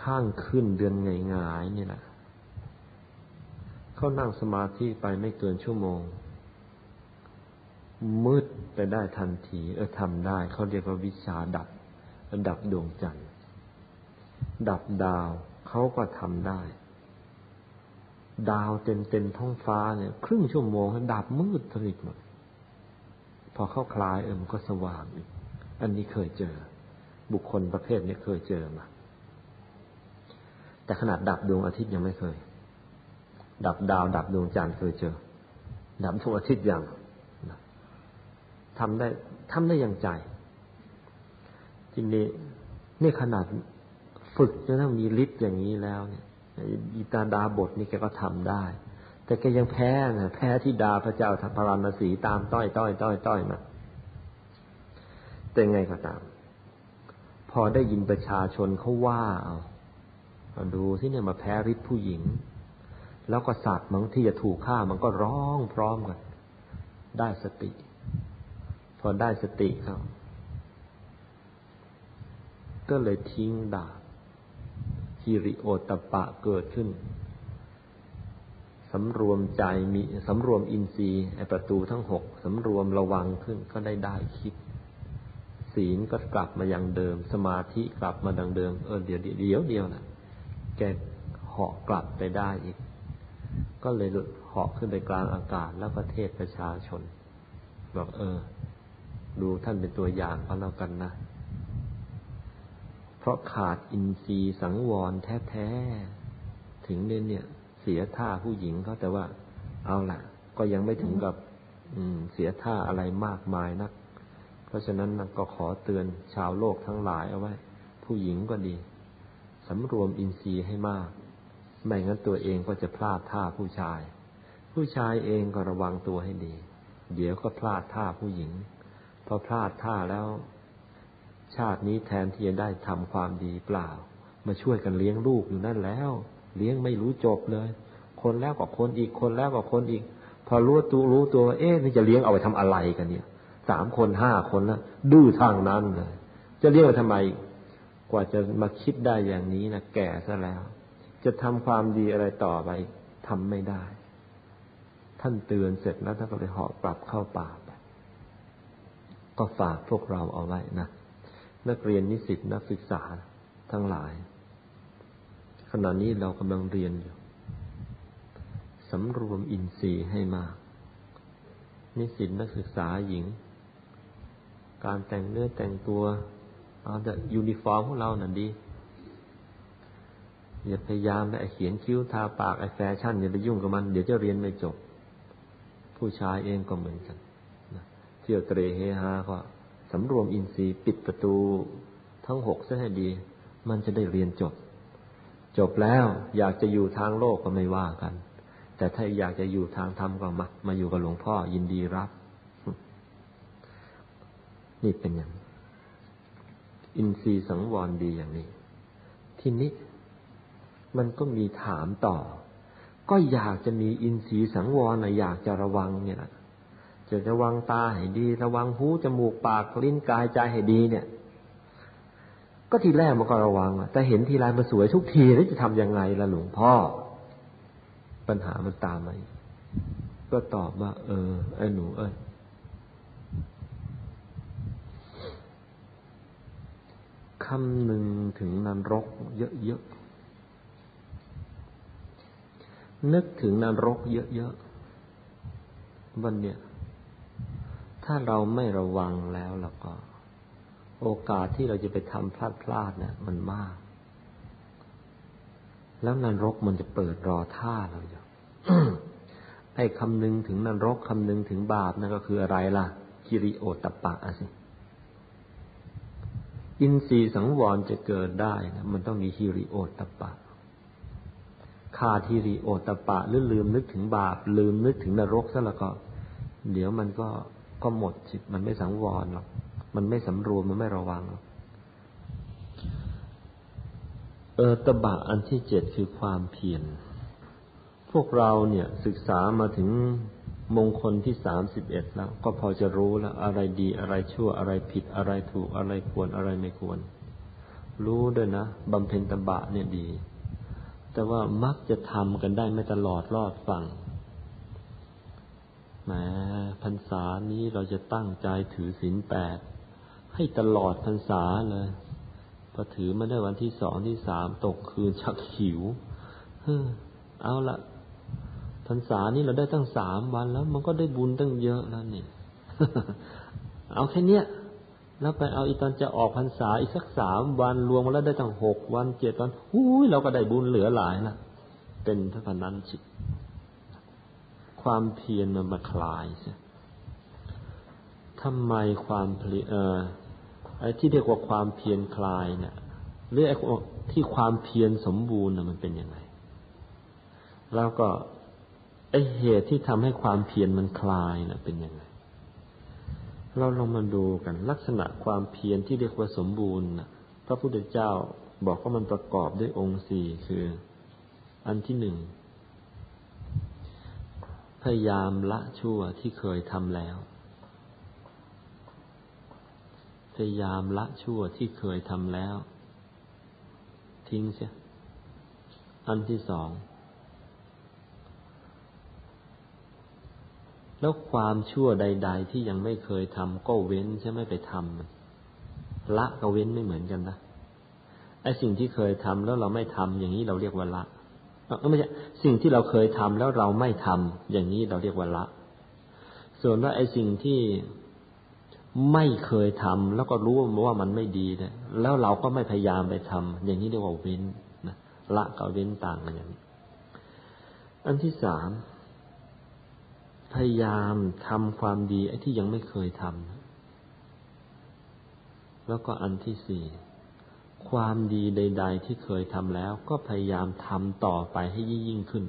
ข้างขึ้นเดือนไงงายนี่แหละเขานั่งสมาธิไปไม่เกินชั่วโมง มืดไปได้ทันที เออทำได้ เขาเรียกว่าวิชาดับ ดับดวงจันทร์ ดับดาว เขาก็ทำได้ ดาวเต็มเต็มท้องฟ้าเนี่ย ครึ่งชั่วโมงดับมืดสนิทหมด พอเข้าคลายเออมันก็สว่างอีก อันนี้เคยเจอ บุคคลประเภทนี้เคยเจอมา แต่ขนาดดับดวงอาทิตย์ยังไม่เคย ดับดาว ดับดวงจันทร์เคยเจอ ดับดวงอาทิตย์ยังทำได้ทำได้อย่างใจทีนี้นี่ขนาดฝึกจนต้องมีฤทธิ์อย่างนี้แล้วเนี่ย อีตาดาบทนี่แกก็ทำได้ แต่แกยังแพ้นะแพ้ที่ดาพระเจ้าทพรานสีตามต้อยต้อยต้อยต้อยมาแต่ไงก็ตาม พอได้ยินประชาชนเขาว่าเอาดูที่เนี่ยมาแพ้ฤทธิ์ผู้หญิง แล้วก็สัตว์มันที่จะถูกฆ่ามันก็ร้องพร้อมกัน ได้สติ พอได้สติครับก็เลยทิ้งดาบ ฮิริโอตปะเกิดขึ้นสำรวมใจมีสำรวมอินทรีย์ไอประตูทั้งหกสำรวมระวังขึ้นก็ได้ได้คิด ศีลก็กลับมาอย่างเดิม สมาธิกลับมาดังเดิมเออเดี๋ยวเดี๋ยวเดียวนะแกเหาะกลับไปได้อีก ก็เลยเหาะขึ้นไปกลางอากาศแล้วก็เทศประชาชนบอกเออ ดูท่านเป็นตัวอย่างก็แล้วกันนะ ราะขาดอินทรีย์สังวรแท้ๆ ถึงเนี่ยเนี่ย เสียท่าผู้หญิงเขาแต่ว่า เอาละก็ยังไม่ถึงกับ อืม เสียท่าอะไรมากมายนัก เพราะฉะนั้นก็ขอเตือนชาวโลกทั้งหลายเอาไว้ ผู้หญิงก็ดีสำรวมอินทรีย์ให้มาก ไม่งั้นตัวเองก็จะพลาดท่าผู้ชาย ผู้ชายเองก็ระวังตัวให้ดี เดี๋ยวก็พลาดท่าผู้หญิง พอพลาดท่าแล้ว ชาตินี้แทนที่จะได้ทำความดีเปล่า มาช่วยกันเลี้ยงลูกอยู่นั่นแล้ว เลี้ยงไม่รู้จบเลย คนแล้วก็คนอีกคนแล้วก็คนอีก พอรู้ตัวรู้ตัว เอ๊ะนี่จะเลี้ยงเอาไปทำอะไรกันเนี่ยสามคนห้าคนแล้วดื้อทางนั้นเลยจะเลี้ยงไปทำไม กว่าจะมาคิดได้อย่างนี้นะแก่ซะแล้ว จะทำความดีอะไรต่อไปทำไม่ได้ ท่านเตือนเสร็จแล้วท่านก็เลยหอบกลับเข้าป่าไปก็ฝากพวกเราเอาไว้นะ นักเรียนนิสิตนักศึกษาทั้งหลาย ขณะนี้เรากำลังเรียนอยู่สำรวมอินทรีย์ให้มาก นิสิตนักศึกษาหญิง การแต่งเนื้อแต่งตัว เอาแต่ยูนิฟอร์มของเราน่ะดี อย่าพยายามไปเขียนคิ้วทาปากไอ้แฟชั่นอย่าไปยุ่งกับมัน เดี๋ยวจะเรียนไม่จบ ผู้ชายเองก็เหมือนกันเที่ยวเตร่เฮฮาก็ สำรวมอินทรีย์ปิดประตูทั้งหกซะให้ดี มันจะได้เรียนจบ จบแล้วอยากจะอยู่ทางโลกก็ไม่ว่ากัน แต่ถ้าอยากจะอยู่ทางธรรมก็มา มาอยู่กับหลวงพ่อยินดีรับ นี่เป็นอย่าง อินทรีย์สังวรดีอย่างนี้ ทีนี้มันก็มีถามต่อ ก็อยากจะมีอินทรีย์สังวรนะอยากจะระวังเนี่ยนะ จะระวังตาให้ดี ระวังหูจมูกปากลิ้นกายใจให้ดีเนี่ย ก็ทีแรกมันก็ระวังแต่เห็นทีไรมันสวยทุกทีแล้วจะทำยังไงล่ะหลวงพ่อ ปัญหามันตามมาก็ตอบว่า เออไอ้หนูเอ้ยคำหนึ่งถึงนรกเยอะๆนึกถึงนรกเยอะๆวันเนี้ย ถ้าเราไม่ระวังแล้วแล้วก็ โอกาสที่เราจะไปทำพลาดพลาดเนี่ยมันมาก แล้วนรกมันจะเปิดรอท่าเราอยู่ไอ้คำนึงถึงนรกคำนึงถึงบาปนั่นก็คืออะไรล่ะกิริโอตปะอะสิอินทรีย์สังวรจะเกิดได้นะมันต้องมีฮิริโอตปะขาดฮิริโอตปะหรือลืมนึกถึงบาป ลืมนึกถึงนรกซะแล้วก็ เดี๋ยวมันก็ ก็หมดจิตมันไม่สังวรหรอกมันไม่สำรวมมันไม่ระวังหรอกเออตบะอันที่เจ็ดคือความเพียรพวกเราเนี่ยศึกษามาถึงมงคลที่สามสิบเอ็ดแล้ว ก็พอจะรู้แล้ว อะไรดีอะไรชั่วอะไรผิดอะไรถูกอะไรควรอะไรไม่ควร รู้ด้วยนะบำเพ็ญตบะเนี่ยดี แต่ว่ามักจะทำกันได้ไม่ตลอดรอดฟัง แหมพรรษานี้เราจะตั้งใจถือศีลแปดให้ตลอดพรรษาเลยพอถือมาได้วันที่สองที่สามตกคืนชักหิวเฮ้เอาละพรรษานี้เราได้ตั้งสามวันแล้ว มันก็ได้บุญตั้งเยอะแล้วนี่เอาแค่เนี้ยแล้วไปเอาอีตอนจะออกพรรษาอีกสักสามวันรวมมาแล้วได้ตั้งหกวันเจ็ดวันหูยเราก็ได้บุญเหลือหลายละเป็นพระพนันจิต ความเพียรมันมาคลายใช่ทำไมความเพียรเออไอ้ที่เรียกว่าความเพียรคลายเนี่ยหรือไอ้ที่ความเพียรสมบูรณ์น่ะมันเป็นยังไง แล้วก็ไอ้เหตุที่ทำให้ความเพียรมันคลายน่ะเป็นยังไง เราลองมาดูกันลักษณะความเพียรที่เรียกว่าสมบูรณ์นะพระพุทธเจ้าบอกว่ามันประกอบด้วยองค์สี่คือ อันที่หนึ่ง พยายามละชั่วที่เคยทำแล้ว พยายามละชั่วที่เคยทำแล้ว ทิ้งเสีย อันที่สอง แล้วความชั่วใด ๆ ที่ยังไม่เคยทำก็เว้นใช่ไหมไปทำละก็เว้นไม่เหมือนกันนะไอ้สิ่งที่เคยทำแล้วเราไม่ทำอย่างนี้เราเรียกว่าละ ไม่ใช่สิ่งที่เราเคยทำแล้วเราไม่ทำอย่างนี้เราเรียกว่าละ ส่วนว่าไอ้สิ่งที่ไม่เคยทำแล้วก็รู้ว่ามันไม่ดีเนี่ยแล้วเราก็ไม่พยายามไปทำอย่างนี้เรียกว่าเว้นนะละกับเว้นต่างกันอย่างนี้ อันที่สามพยายามทำความดีไอ้ที่ยังไม่เคยทำแล้วก็อันที่สี่ ความดีใด ๆ ที่เคยทำแล้วก็พยายามทำต่อไปให้ยิ่งขึ้น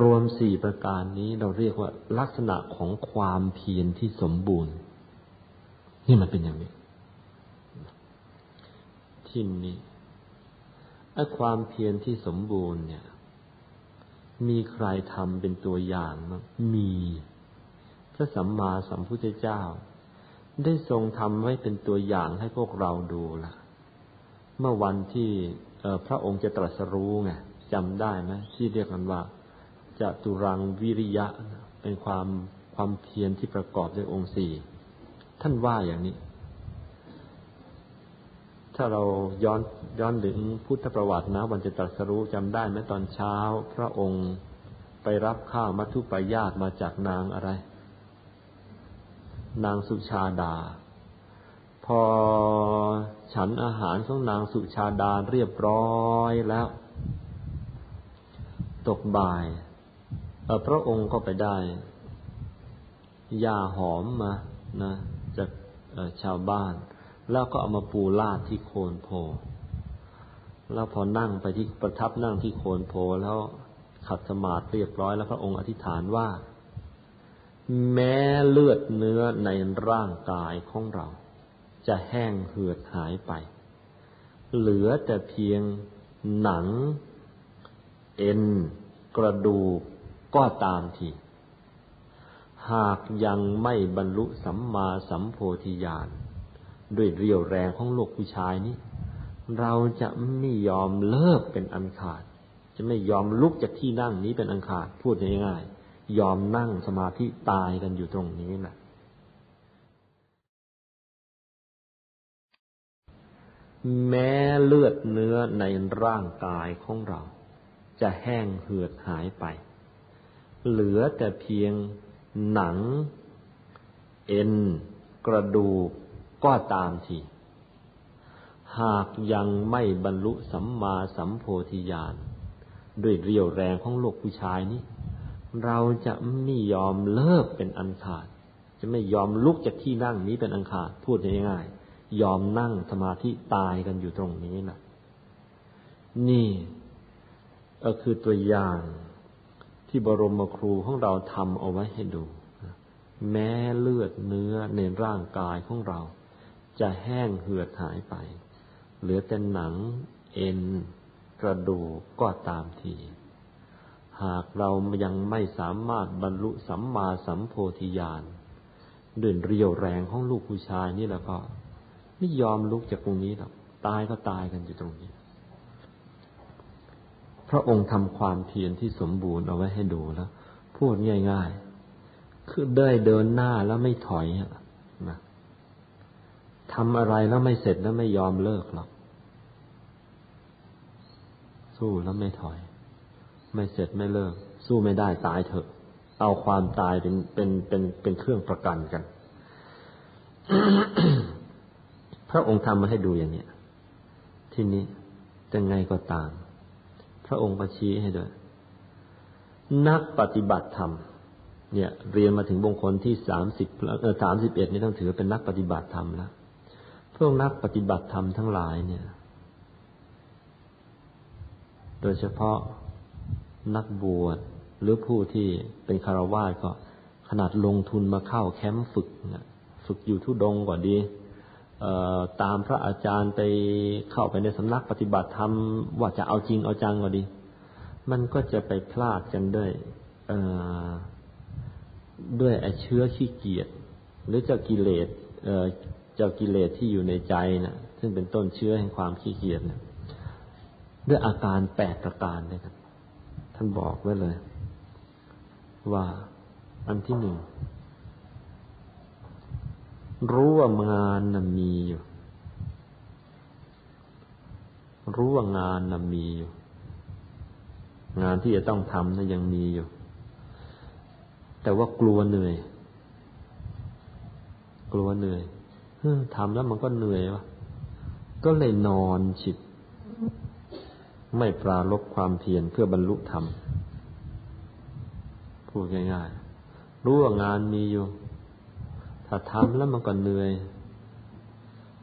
รวมสี่ประการนี้เราเรียกว่าลักษณะของความเพียรที่สมบูรณ์ นี่มันเป็นอย่างนี้ที่นี้ไอ้ความเพียรที่สมบูรณ์เนี่ย มีใครทำเป็นตัวอย่างมั้งมีพระสัมมาสัมพุทธเจ้า ได้ทรงทำไว้เป็นตัวอย่างให้พวกเราดูละเมื่อวันที่พระองค์จะตรัสรู้ไงจำได้ไหมที่เรียกกันว่าจะตุรังวิริยะเป็นความความเพียรที่ประกอบด้วยองค์สี่ท่านว่าอย่างนี้ ถ้าเราย้อนย้อนถึงพุทธประวัตินะ วันจะตรัสรู้จำได้ไหมตอนเช้า พระองค์ไปรับข้าวมัทุปายาตมาจากนางอะไร นางสุชาดา พอฉันอาหารของนางสุชาดาเรียบร้อยแล้ว ตกบ่ายพระองค์ก็ไปได้ยาหอมมานะจากชาวบ้าน แล้วก็เอามาปูลาดที่โคนโพแล้วพอนั่งไปที่ประทับนั่งที่โคนโพแล้วขัดสมาธิเรียบร้อยแล้วพระองค์อธิษฐานว่า แม้เลือดเนื้อในร่างกายของเรา จะแห้งเหือดหายไป เหลือแต่เพียงหนัง เอ็น กระดูกก็ตามทีหากยังไม่บรรลุสัมมาสัมโพธิญาณด้วยเรียวแรงของโลกผู้ชายนี้ เราจะไม่ยอมเลิกเป็นอันขาด จะไม่ยอมลุกจากที่นั่งนี้เป็นอันขาดพูดง่ายๆ ยอมนั่งสมาธิตายกันอยู่ตรงนี้แหละแม้เลือดเนื้อในร่างกายของเรา จะแห้งเหือดหายไป เหลือแต่เพียงหนัง เอ็น กระดูกก็ตามทีหากยังไม่บรรลุสัมมาสัมโพธิญาณด้วยเรียวแรงของโลกผู้ชายนี้ เราจะไม่ยอมเลิกเป็นอันขาด จะไม่ยอมลุกจากที่นั่งนี้เป็นอันขาด พูดง่ายๆยอมนั่งสมาธิตายกันอยู่ตรงนี้นะนี่ก็คือตัวอย่างที่บรมครูของเราทำเอาไว้ให้ดู แม้เลือดเนื้อในร่างกายของเรา จะแห้งเหือดหายไป เหลือแต่หนังเอ็น กระดูกก็ตามที หากเรายังไม่สามารถบรรลุสัมมาสัมโพธิญาณด้วยเรียวแรงของลูกผู้ชายนี่แล้วก็ ไม่ยอมลุกจากตรงนี้หรอกตายก็ตายกันอยู่ตรงนี้ พระองค์ทำความเพียรที่สมบูรณ์เอาไว้ให้ดูแล้ว พูดง่ายๆ คือได้เดินหน้าแล้วไม่ถอยนะทำอะไรแล้วไม่เสร็จแล้วไม่ยอมเลิกหรอก สู้แล้วไม่ถอย ไม่เสร็จไม่เลิก สู้ไม่ได้ตายเถอะ เอาความตายเป็นเป็นเป็นเป็นเครื่องประกันกัน พระองค์ทำมาให้ดูอย่างนี้ทีนี้จะไงก็ตาม พระองค์ก็ชี้ให้ด้วย นักปฏิบัติธรรมเนี่ย เรียนมาถึงบงคลที่สามสิบเออสามสิบเอ็ดนี่ต้องถือเป็นนักปฏิบัติธรรมแล้วพวกนักปฏิบัติธรรมทั้งหลายเนี่ย โดยเฉพาะ นักบวชหรือผู้ที่เป็นคารวาสก็ขนาดลงทุนมาเข้าแคมป์ฝึกฝึกอยู่ทุดงก่อนดีตามพระอาจารย์ไปเข้าไปในสำนักปฏิบัติธรรมว่าจะเอาจริงเอาจังก็ดี มันก็จะไปพลาดกันด้วยด้วยไอเชื้อขี้เกียจหรือเจ้ากิเลสเจ้ากิเลสที่อยู่ในใจนะ่ะซึ่งเป็นต้นเชื้อแห่งความขี้เกียจนะด้วยอาการแปดประการเลยครับ ท่านบอกไว้เลย ว่าอันที่หนึ่งรู้ว่างานน่ะมีอยู่รู้ว่างานน่ะมีอยู่ งานที่จะต้องทำน่ะยังมีอยู่ แต่ว่ากลัวเหนื่อย กลัวเหนื่อยทำแล้วมันก็เหนื่อยวะก็เลยนอนฉิบ ไม่ปราลบความเพียรเพื่อบรรลุธรรมพูดง่ายๆรู้ว่างานมีอยู่ ถ้าทำแล้วมันก็เหนื่อย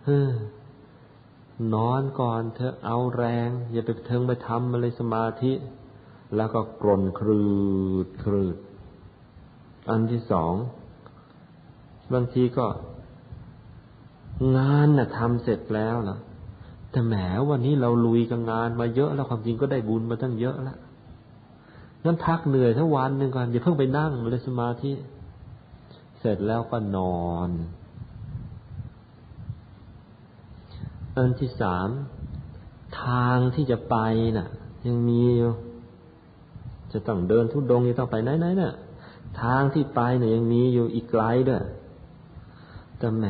เฮ้นอนก่อนเธอเอาแรง อย่าไปเทิงไปทำอะไรสมาธิ แล้วก็กลนครืดครืด อันที่สอง บางทีก็ งานน่ะทำเสร็จแล้วล่ะ แต่แหมวันนี้เราลุยกับงานมาเยอะแล้วความจริงก็ได้บุญมาตั้งเยอะแล้วงั้นพักเหนื่อยทั้งวันหนึ่งก่อนอย่าเพิ่งไปนั่งเลยสมาธิเสร็จแล้วก็นอนอันที่สามทางที่จะไปน่ะ ยังมีอยู่จะต้องเดินทุดงยังต้องไปไหนๆน่ะ ทางที่ไปเนี่ยยังมีอยู่อีกไกลด้วยแต่แหม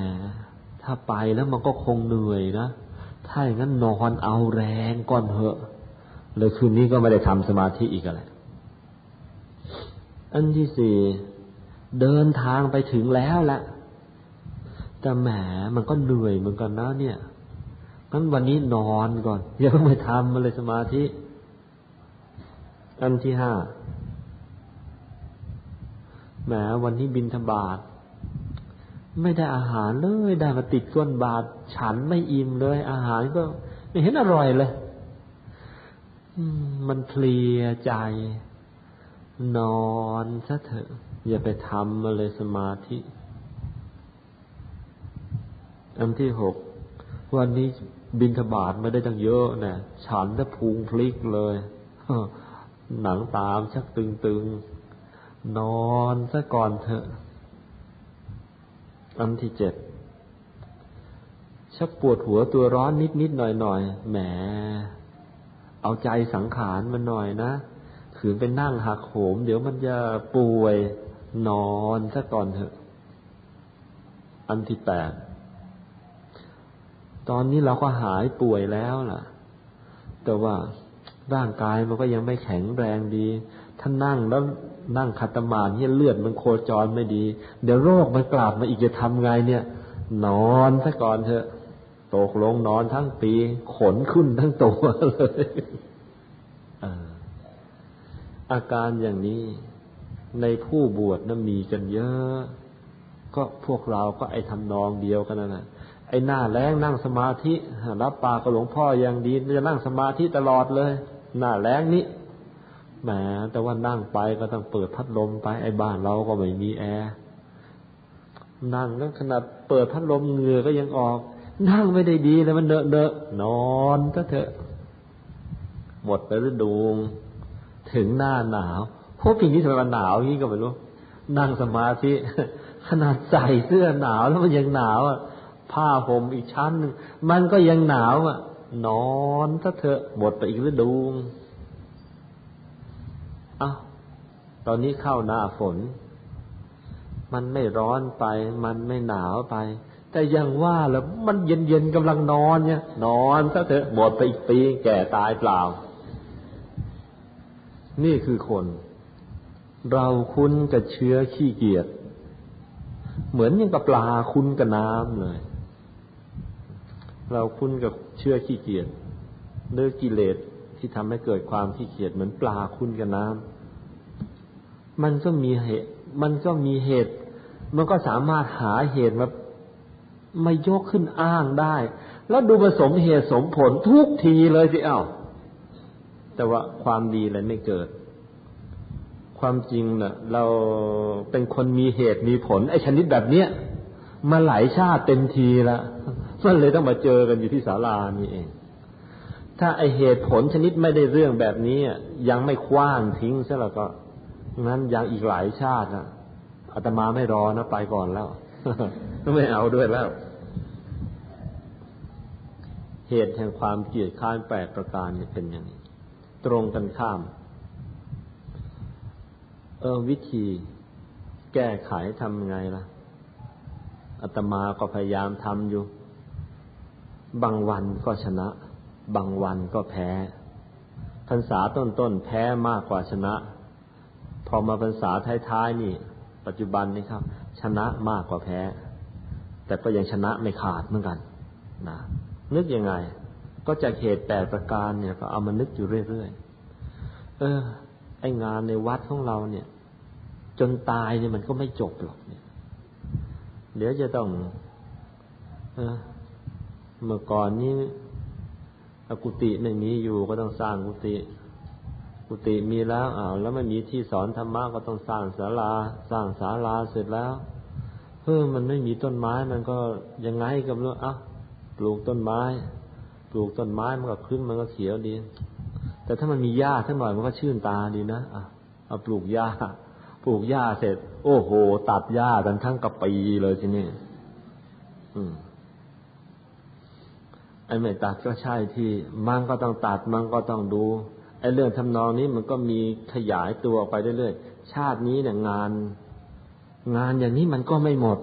ถ้าไปแล้วมันก็คงเหนื่อยนะ ถ้าอย่างนั้นนอนเอาแรงก่อนเถอะ เลยคืนนี้ก็ไม่ได้ทำสมาธิอีกอะไรอันที่สี่เดินทางไปถึงแล้วแหละแต่แหมมันก็เหนื่อยเหมือนกันนะเนี่ยงั้นวันนี้นอนก่อนอย่าเพิ่งไปทำมาเลยสมาธิ อันที่ห้าแหมวันนี้บินธบาต ไม่ได้อาหารเลยได้มาติดก้นบาทฉันไม่อิ่มเลย อาหารก็ไม่เห็นอร่อยเลยมันเพลียใจ นอนซะเถอะ อย่าไปทำมาเลยสมาธิ อันที่หก วันนี้บินทบาทไม่ได้ตั้งเยอะนะฉันจะพุงพลิกเลยหนังตามชักตึงๆ นอนซะก่อนเถอะ อันที่เจ็ดชักปวดหัวตัวร้อนนิดนิดหน่อยหน่อยแหม เอาใจสังขารมันหน่อยนะขืนไปนั่งหักโหม เดี๋ยวมันจะป่วยนอนซะก่อนเถอะ อันที่แปดตอนนี้เราก็หายป่วยแล้วล่ะ แต่ว่าร่างกายมันก็ยังไม่แข็งแรงดี ถ้านั่งแล้ว นั่งขัดตมาเนี่ยเลือดมันโคจรไม่ดี เดี๋ยวโรคมันกลับมาอีกจะทำไงเนี่ย นอนซะก่อนเถอะตกลงนอนทั้งปี ขนขึ้นทั้งตัวเลยอาการอย่างนี้ในผู้บวชนั้นมีกันเยอะ ก็พวกเราก็ไอ้ทำนองเดียวกันนั่นแหละไอ้หน้าแรงนั่งสมาธิรับปากกับหลวงพ่ออย่างดีจะนั่งสมาธิตลอดเลย หน้าแรงนี้ แหมแต่ว่านั่งไปก็ต้องเปิดพัดลมไปไอ้บ้านเราก็ไม่มีแอร์นั่งแล้วขนาดเปิดพัดลมเหงื่อก็ยังออก นั่งไม่ได้ดีเลยมันเดอะเดอะนอนก็เถอะหมดไปฤดูถึงหน้าหนาวพวกปีนี้ทำไมมันหนาวงนี้ก็ไม่รู้ นั่งสมาธิขนาดใส่เสื้อหนาวแล้วมันยังหนาวอะผ้าห่มอีกชั้นหนึ่งมันก็ยังหนาวอะนอนถ้าเถอะหมดไปอีกฤดู อ้าวตอนนี้เข้าหน้าฝน มันไม่ร้อนไป มันไม่หนาวไป แต่ยังว่าแล้วมันเย็นเย็นกำลังนอนเนี่ย นอนถ้าเถอะหมดไปอีกปี แก่ตายเปล่า นี่คือคน เราคุ้นกับเชื้อขี้เกียจเหมือนอย่างกับปลาคุ้นกับน้ำเลย เราคุ้นกับเชื่อขี้เกียจเลือกิเลส ที่ทำให้เกิดความขี้เกียจเหมือนปลาคุ้นกับน้ำมันก็มีเหตุ มันก็มีเหตุ มันก็สามารถหาเหตุมาไม่ยกขึ้นอ้างได้ แล้วดูผสมเหตุสมผลทุกทีเลยสิเอ้าแต่ว่าความดีอะไรไม่เกิด ความจริงเนะ่ะ เราเป็นคนมีเหตุมีผล ไอ้ชนิดแบบเนี้ยมาหลายชาติเต็มทีละมันเลยต้องมาเจอกันอยู่ที่ศาลานี่เอง ถ้าไอเหตุผลชนิดไม่ได้เรื่องแบบนี้ยังไม่คว้างทิ้งซะแล้วก็งั้นยังอีกหลายชาติอะอาตมาไม่รอนะไปก่อนแล้วไม่เอาด้วยแล้ว เหตุแห่งความเกลียดข้านแปดประการเนี่ยเป็นอย่างนี้ ตรงกันข้าม เออวิธีแก้ไขทำไงล่ะอาตมาก็พยายามทำอยู่ บางวันก็ชนะ บางวันก็แพ้ พรรษาต้นๆแพ้มากกว่าชนะ พอมาพรรษาท้ายๆนี่ ปัจจุบันนี่ครับ ชนะมากกว่าแพ้ แต่ก็ยังชนะไม่ขาดเหมือนกันนะนึกยังไง ก็จากเหตุแปดประการเนี่ย ก็เอามานึกอยู่เรื่อยๆเออ ไองานในวัดของเราเนี่ย จนตายเนี่ยมันก็ไม่จบหรอกเนี่ย เดี๋ยวจะต้อง เออเมื่อก่อนนี้ กุฏิไม่มีอยู่ก็ต้องสร้างกุฏิกุฏิมีแล้วอ้าวแล้วไม่มีที่สอนธรรมะก็ต้องสร้างศาลา สร้างศาลาเสร็จแล้วเพิ่มมันไม่มีต้นไม้มันก็ยังไงกับรู้อะปลูกต้นไม้ ปลูกต้นไม้มันก็ขึ้นมันก็เขียวดี แต่ถ้ามันมีหญ้าสักหน่อยมันก็ชื่นตาดีนะอะเอาปลูกหญ้าปลูกหญ้าเสร็จ โอ้โห ตัดหญ้ากันทั้งกระปีเลยทีนี้อืม ไอ้ไม่ตัดก็ใช่ที่มันก็ต้องตัดมันก็ต้องดูไอ้เรื่องทำนองนี้มันก็มีขยายตัวไปเรื่อยๆชาตินี้เนี่ยงาน งานอย่างนี้มันก็ไม่หมด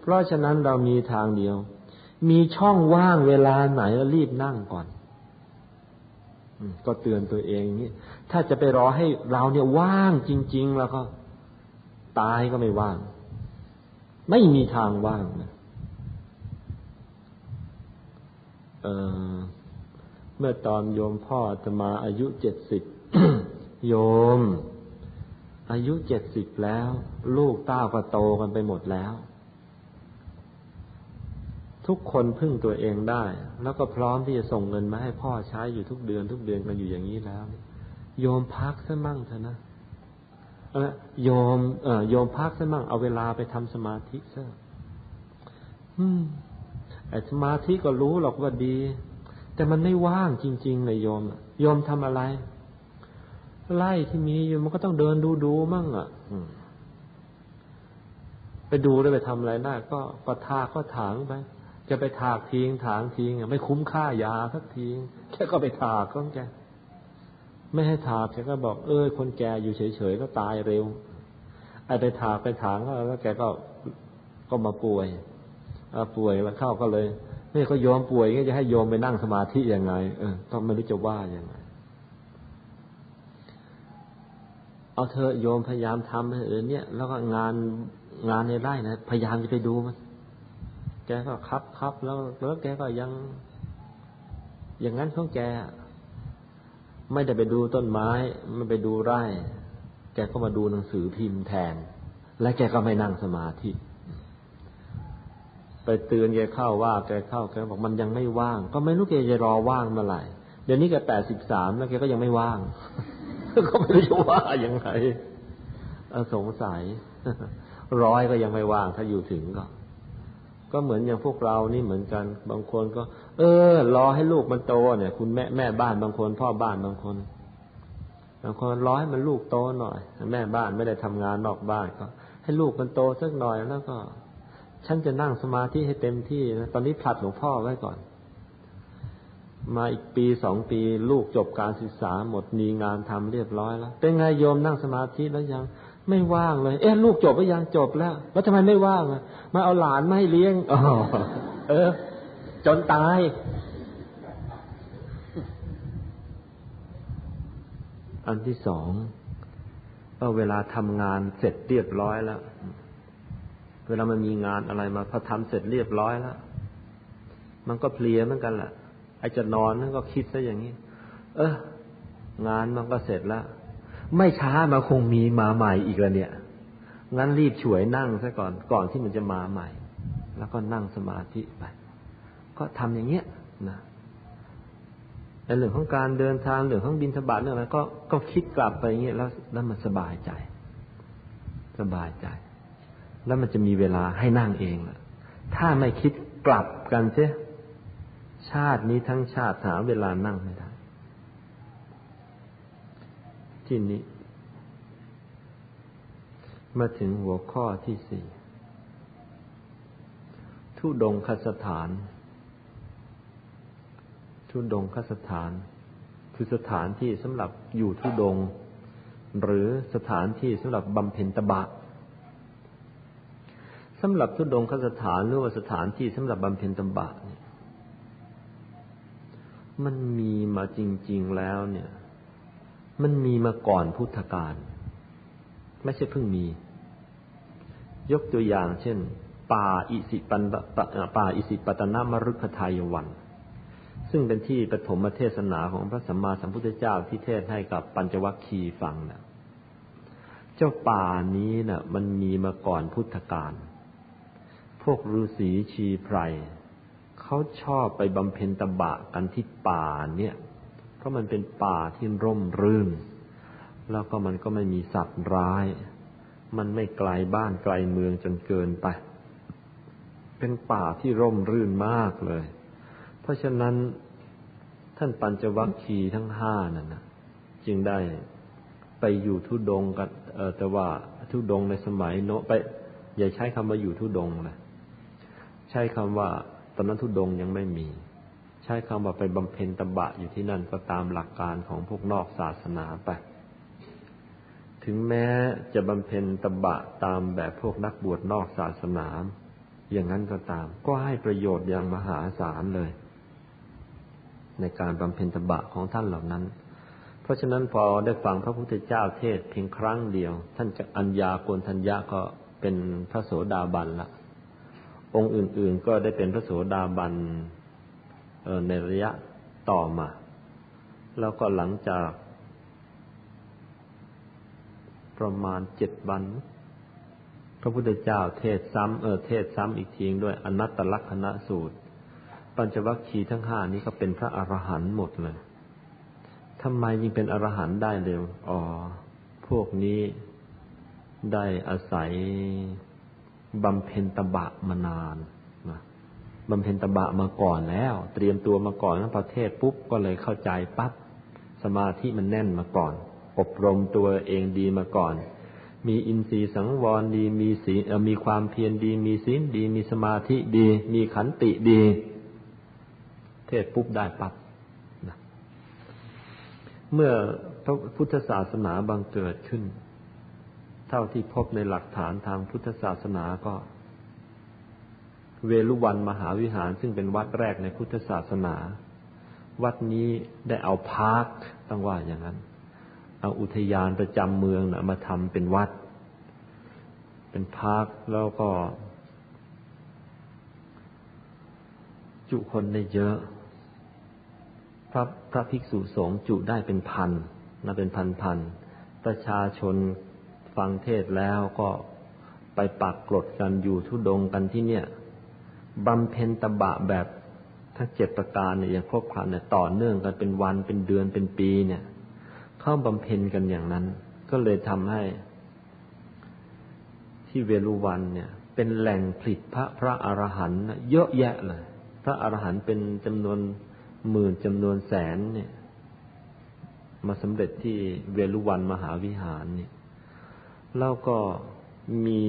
เพราะฉะนั้นเรามีทางเดียว มีช่องว่างเวลาไหนรีบนั่งก่อนก็เตือนตัวเองนี้ถ้าจะไปรอให้เราเนี่ยว่างจริง ๆ แล้วก็ ตายก็ไม่ว่าง ไม่มีทางว่างนะ เมื่อตอนโยมพ่อจะมาอายุเจ็ดสิบโยม อายุเจ็ดสิบแล้ว ลูกต้าก็โตกันไปหมดแล้ว ทุกคนพึ่งตัวเองได้ แล้วก็พร้อมที่จะส่งเงินมาให้พ่อใช้อยู่ทุกเดือน ทุกเดือนกันอยู่อย่างนี้แล้ว โยมพักซะมั่งเถอะนะโยมเออโยมพักซะมั่งเอาเวลาไปทำสมาธิซะอืม สมาธิก็รู้หรอกว่าดี แต่มันไม่ว่างจริงๆเลยโยมโยมทำอะไร ไล่ที่มีอยู่มันก็ต้องเดินดูดูมั่งอะไปดูแล้วไปทำอะไรได้ก็ก็ทาก็ถางไป จะไปถากทิ้งถางทิ้งไม่คุ้มค่ายาสักทิ้งแค่ก็ไปถากก็แกไม่ให้ถากแกก็บอก เออคนแก่อยู่เฉยๆก็ตายเร็วไอ้ไปถากไปถางแล้วแกก็ก็มาป่วย ป่วยแล้วเข้าก็เลยนี่ก็โยมป่วยก็จะให้โยมไปนั่งสมาธิยังไง เออก็ไม่รู้จะว่ายังไง เอาเธอโยมพยายามทำเออเนี่ย แล้วก็งานงานในไร่นะพยายามจะไปดูมัน แกก็ครับครับแล้วแล้วแกก็ยัง อย่างนั้นของแกไม่ได้ไปดูต้นไม้ ไม่ไปดูไร่ แกก็มาดูหนังสือพิมพ์แทน และแกก็ไม่นั่งสมาธิ ไปเตือนแกเข้าว่าแกเข้าแกบอกมันยังไม่ว่าง ก็ไม่รู้แกจะรอว่างเมื่อไหร่เดี๋ยวนี้แกแปดสิบสามแล้วแกก็ยังไม่ว่างก็ไม่รู้จะว่ายังไงสงสัย ร้อยก็ยังไม่ว่าง ถ้าอยู่ถึงก็ ก็เหมือนอย่างพวกเรานี่เหมือนกัน บางคนก็ เออ รอให้ลูกมันโตเนี่ย คุณแม่แม่บ้านบางคน พ่อบ้านบางคนบางคนรอให้มันลูกโตหน่อย แม่บ้านไม่ได้ทำงานนอกบ้านก็ ให้ลูกมันโตสักหน่อยแล้วก็ ฉันจะนั่งสมาธิให้เต็มที่นะตอนนี้ผลัดหลวงพ่อไว้ก่อน มาอีกปีสองปี ลูกจบการศึกษาหมดมีงานทำเรียบร้อยแล้วเป็นไงโยมนั่งสมาธิแล้วยังไม่ว่างเลย เอ๊ะลูกจบไปยังจบแล้ว แล้วทำไมไม่ว่างอะมาเอาหลานมาให้เลี้ยงอ๋อเออ จนตายอันที่สองก็เวลาทำงานเสร็จเรียบร้อยแล้ว เวลามันมีงานอะไรมาพอทำเสร็จเรียบร้อยแล้ว มันก็เพลียเหมือนกันแหละไอจะนอนนั่นก็คิดซะอย่างนี้ เอองานมันก็เสร็จแล้ว ไม่ช้ามาคงมีมาใหม่อีกแล้วเนี่ย งั้นรีบช่วยนั่งซะก่อนก่อนที่มันจะมาใหม่ แล้วก็นั่งสมาธิไป ก็ทำอย่างเงี้ยนะในเรื่องของการเดินทางเรื่องของบินสบาทเรื่องอะไรก็ก็คิดกลับไปอย่างเงี้ยแล้วแล้วมันสบายใจ สบายใจ แล้วมันจะมีเวลาให้นั่งเองละถ้าไม่คิดกลับกันเสียชาตินี้ทั้งชาติหาเวลานั่งไม่ได้ ที่นี้ มาถึงหัวข้อที่สี่ทุดงคสถาน ทุดงคสถาน คือสถานที่สำหรับอยู่ทุดง หรือสถานที่สำหรับบำเพ็ญตบะ สำหรับทุดงคสถานหรือว่าสถานที่สำหรับบำเพ็ญตบะเนี่ย มันมีมาจริง ๆแล้วเนี่ย มันมีมาก่อนพุทธกาลไม่ใช่เพิ่งมี ยกตัวอย่าง เช่น ป่าอิสิปันป่าอิสิปตนามรุคทายวัน ซึ่งเป็นที่ปฐมเทศนาของพระสัมมาสัมพุทธเจ้าที่เทศให้กับปัญจวัคคีย์ฟังนะเจ้าป่านี้นะ่ะ มันมีมาก่อนพุทธกาล พวกฤาษีชีไพรเขาชอบไปบำเพ็ญตบะกันที่ป่าเนี่ย เพราะมันเป็นป่าที่ร่มรื่น แล้วก็มันก็ไม่มีสัตว์ร้าย มันไม่ไกลบ้านไกลเมืองจนเกินไป เป็นป่าที่ร่มรื่นมากเลย เพราะฉะนั้นท่านปัญจวัคคีย์ทั้งห้านั่นนะจึงได้ไปอยู่ทุดงกันแต่ว่าทุดงในสมัยโนไป อย่าใช้คำว่าอยู่ทุดงเลย ใช้คำว่าตอนนั้นทุดงยังไม่มี ใช้คำว่าไปบำเพ็ญตบะอยู่ที่นั่นก็ตามหลักการของพวกนอกศาสนาไป ถึงแม้จะบำเพ็ญตบะตามแบบพวกนักบวชนอกศาสนา อย่างนั้นก็ตาม ก็ให้ประโยชน์อย่างมหาศาลเลย ในการบำเพ็ญตบะของท่านเหล่านั้นเพราะฉะนั้นพอได้ฟังพระพุทธเจ้าเทศเพียงครั้งเดียว ท่านจะอัญญาโกนทัญญาก็เป็นพระโสดาบันละ องค์อื่น ๆ ก็ได้เป็นพระโสดาบันในระยะต่อมา แล้วก็หลังจาก ประมาณเจ็ดวัน พระพุทธเจ้าเทศซ้ำเออเทศซ้ำอีกทีด้วยอนัตตลักษณะสูตร ปัญจวัคคีย์ทั้งห้านี้ก็เป็นพระอรหันต์หมดเลยทำไมยิ่งเป็นอรหันต์ได้เร็ว อ๋อ พวกนี้ได้อาศัย บำเพ็ญตบะมานานนะบำเพ็ญตบะมาก่อนแล้ว เตรียมตัวมาก่อนทั้งประเทศปุ๊บก็เลยเข้าใจปั๊บสมาธิมันแน่นมาก่อน อบรมตัวเองดีมาก่อน มีอินทรีย์สังวรดีมีศีลมีความเพียรดี มีศีลดี มีสมาธิดี มีขันติดี เทศปุ๊บได้ปั๊บนะเมื่อพระพุทธศาสนาบังเกิดขึ้น เท่าที่พบในหลักฐานทางพุทธศาสนาก็ เวลุวันมหาวิหารซึ่งเป็นวัดแรกในพุทธศาสนา วัดนี้ได้เอา park ต้องว่าอย่างนั้น เอาอุทยานประจำเมืองนะมาทำเป็นวัด เป็น park แล้วก็ จุคนได้เยอะ พระพระภิกษุสงฆ์จุได้เป็นพันนะเป็นพันพันประชาชน ฟังเทศแล้วก็ไปปักกรดกันอยู่ทุดงกันที่เนี่ยบำเพ็ญตบะแบบทั้งเจ็ดประการเนี่ยอย่างครบครันเนี่ยต่อเนื่องกันเป็นวันเป็นเดือนเป็นปีเนี่ย เข้าบำเพ็ญกันอย่างนั้น ก็เลยทำให้ ที่เวลุวันเนี่ย เป็นแหล่งผลิตพระพระอรหันต์เยอะแยะเลย พระอรหันต์เป็นจำนวนหมื่นจำนวนแสนเนี่ย มาสำเร็จที่เวลุวันมหาวิหารเนี่ย แล้วก็มี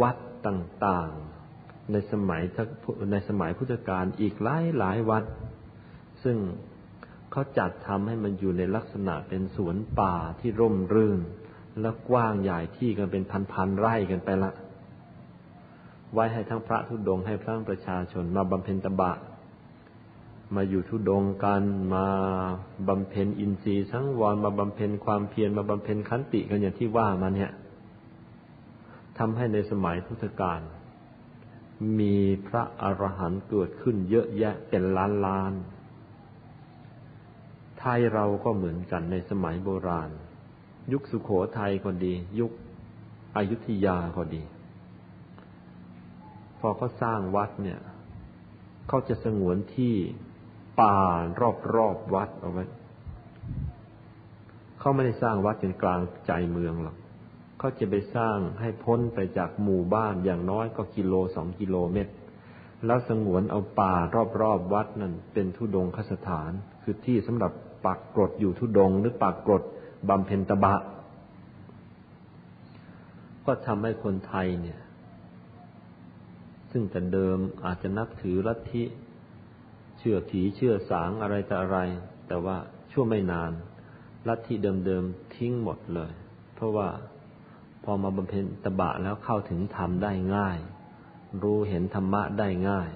วัดต่างๆ ในสมัยในสมัยพุทธกาลอีกหลายหลายวัด ซึ่งเขาจัดทำให้มันอยู่ในลักษณะเป็นสวนป่าที่ร่มรื่น และกว้างใหญ่ที่กันเป็นพันๆไร่กันไปละ ไว้ให้ทั้งพระทุดงให้พระประชาชนมาบำเพ็ญตบะ มาอยู่ทุดงกันมาบำเพ็ญอินทรีย์สังวรมาบำเพ็ญความเพียรมาบำเพ็ญขันติกันอย่างที่ว่ามาเนี่ยทำให้ในสมัยพุทธกาลมีพระอรหันต์เกิดขึ้นเยอะแยะเป็นล้านล้านไทยเราก็เหมือนกันในสมัยโบราณ ยุคสุขโขทัยก็ดี ยุคอยุธยาก็ดี พอเขาสร้างวัดเนี่ยเขาจะสงวนที่ ป่ารอบรอบวัดเอาไว้เขาไม่ได้สร้างวัดเป็นกลางใจเมืองหรอกเขาจะไปสร้างให้พ้นไปจากหมู่บ้านอย่างน้อยก็กิโลสองกิโลเมตร แล้วสงวนเอาป่ารอบๆวัดนั่นเป็นทุดงคสถาน คือที่สำหรับปักกรดอยู่ทุดงหรือปักกรดบำเพ็ญตบะ ก็ทำให้คนไทยเนี่ย ซึ่งแต่เดิมอาจจะนับถือลัทธิ เชื่อผีเชื่อสางอะไรแต่อะไร แต่ว่าชั่วไม่นานลัทธิเดิมๆทิ้งหมดเลย เพราะว่าพอมาบำเพ็ญตบะแล้วเข้าถึงธรรมได้ง่าย รู้เห็นธรรมะได้ง่าย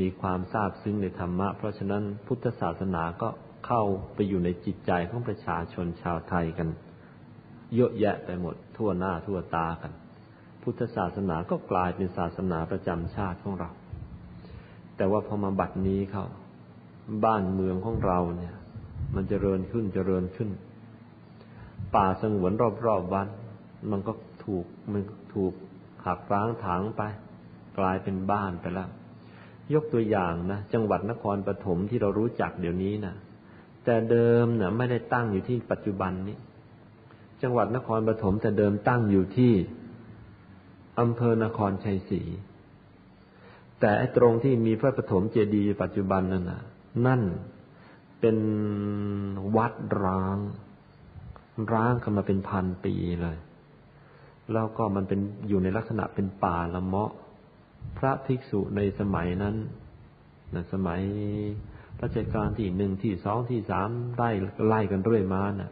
มีความทราบซึ้งในธรรมะ เพราะฉะนั้นพุทธศาสนาก็เข้าไปอยู่ในจิตใจของประชาชนชาวไทยกัน เยอะแยะไปหมด ทั่วหน้าทั่วตากัน พุทธศาสนาก็กลายเป็นศาสนาประจำชาติของเรา แต่ว่าพอมาบัดนี้เขาบ้านเมืองของเราเนี่ย มันจเจริญขึ้นจเจริญขึ้น ป่าสงวนรอบๆวัดมันก็ถูกมันถูกหักร้างถางไป กลายเป็นบ้านไปแล้ว ยกตัวอย่างนะจังหวัดนครปฐมที่เรารู้จักเดี๋ยวนี้นะแต่เดิมนะไม่ได้ตั้งอยู่ที่ปัจจุบันนี้ จังหวัดนครปฐมแต่เดิมตั้งอยู่ที่อำเภอนครชัยศรี แต่ตรงที่มีพระปฐมเจดีย์ปัจจุบันนั่นน่ะ นั่นเป็นวัดร้าง ร้างกันมาเป็นพันปีเลย แล้วก็มันเป็นอยู่ในลักษณะเป็นป่าละเมาะ พระภิกษุในสมัยนั้นในสมัยรัชกาลที่หนึ่งที่สองที่สามไล่ไล่กันเรื่อยมานะ่ะ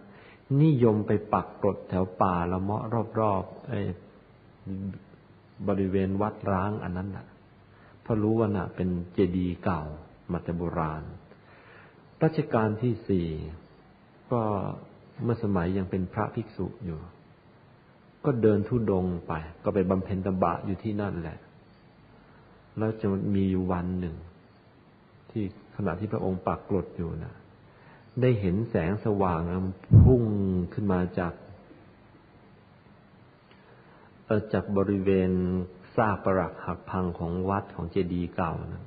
นิยมไปปักกรดแถวป่าละเมาะรอบๆไอ้บริเวณวัดร้างอันนั้นน่ะ เพราะรู้ว่าน่ะเป็นเจดีย์เก่ามาแต่โบราณ รัชกาลที่สี่ก็เมื่อสมัยยังเป็นพระภิกษุอยู่ ก็เดินทุดงไป ก็ไปบำเพ็ญตบะอยู่ที่นั่นแหละ แล้วจะมีอยู่วันหนึ่ง ที่ขณะที่พระองค์ปักกรดอยู่นะได้เห็นแสงสว่างพุ่งขึ้นมาจากจากบริเวณ ซากปรักหักพังของวัดของเจดีย์เก่านะ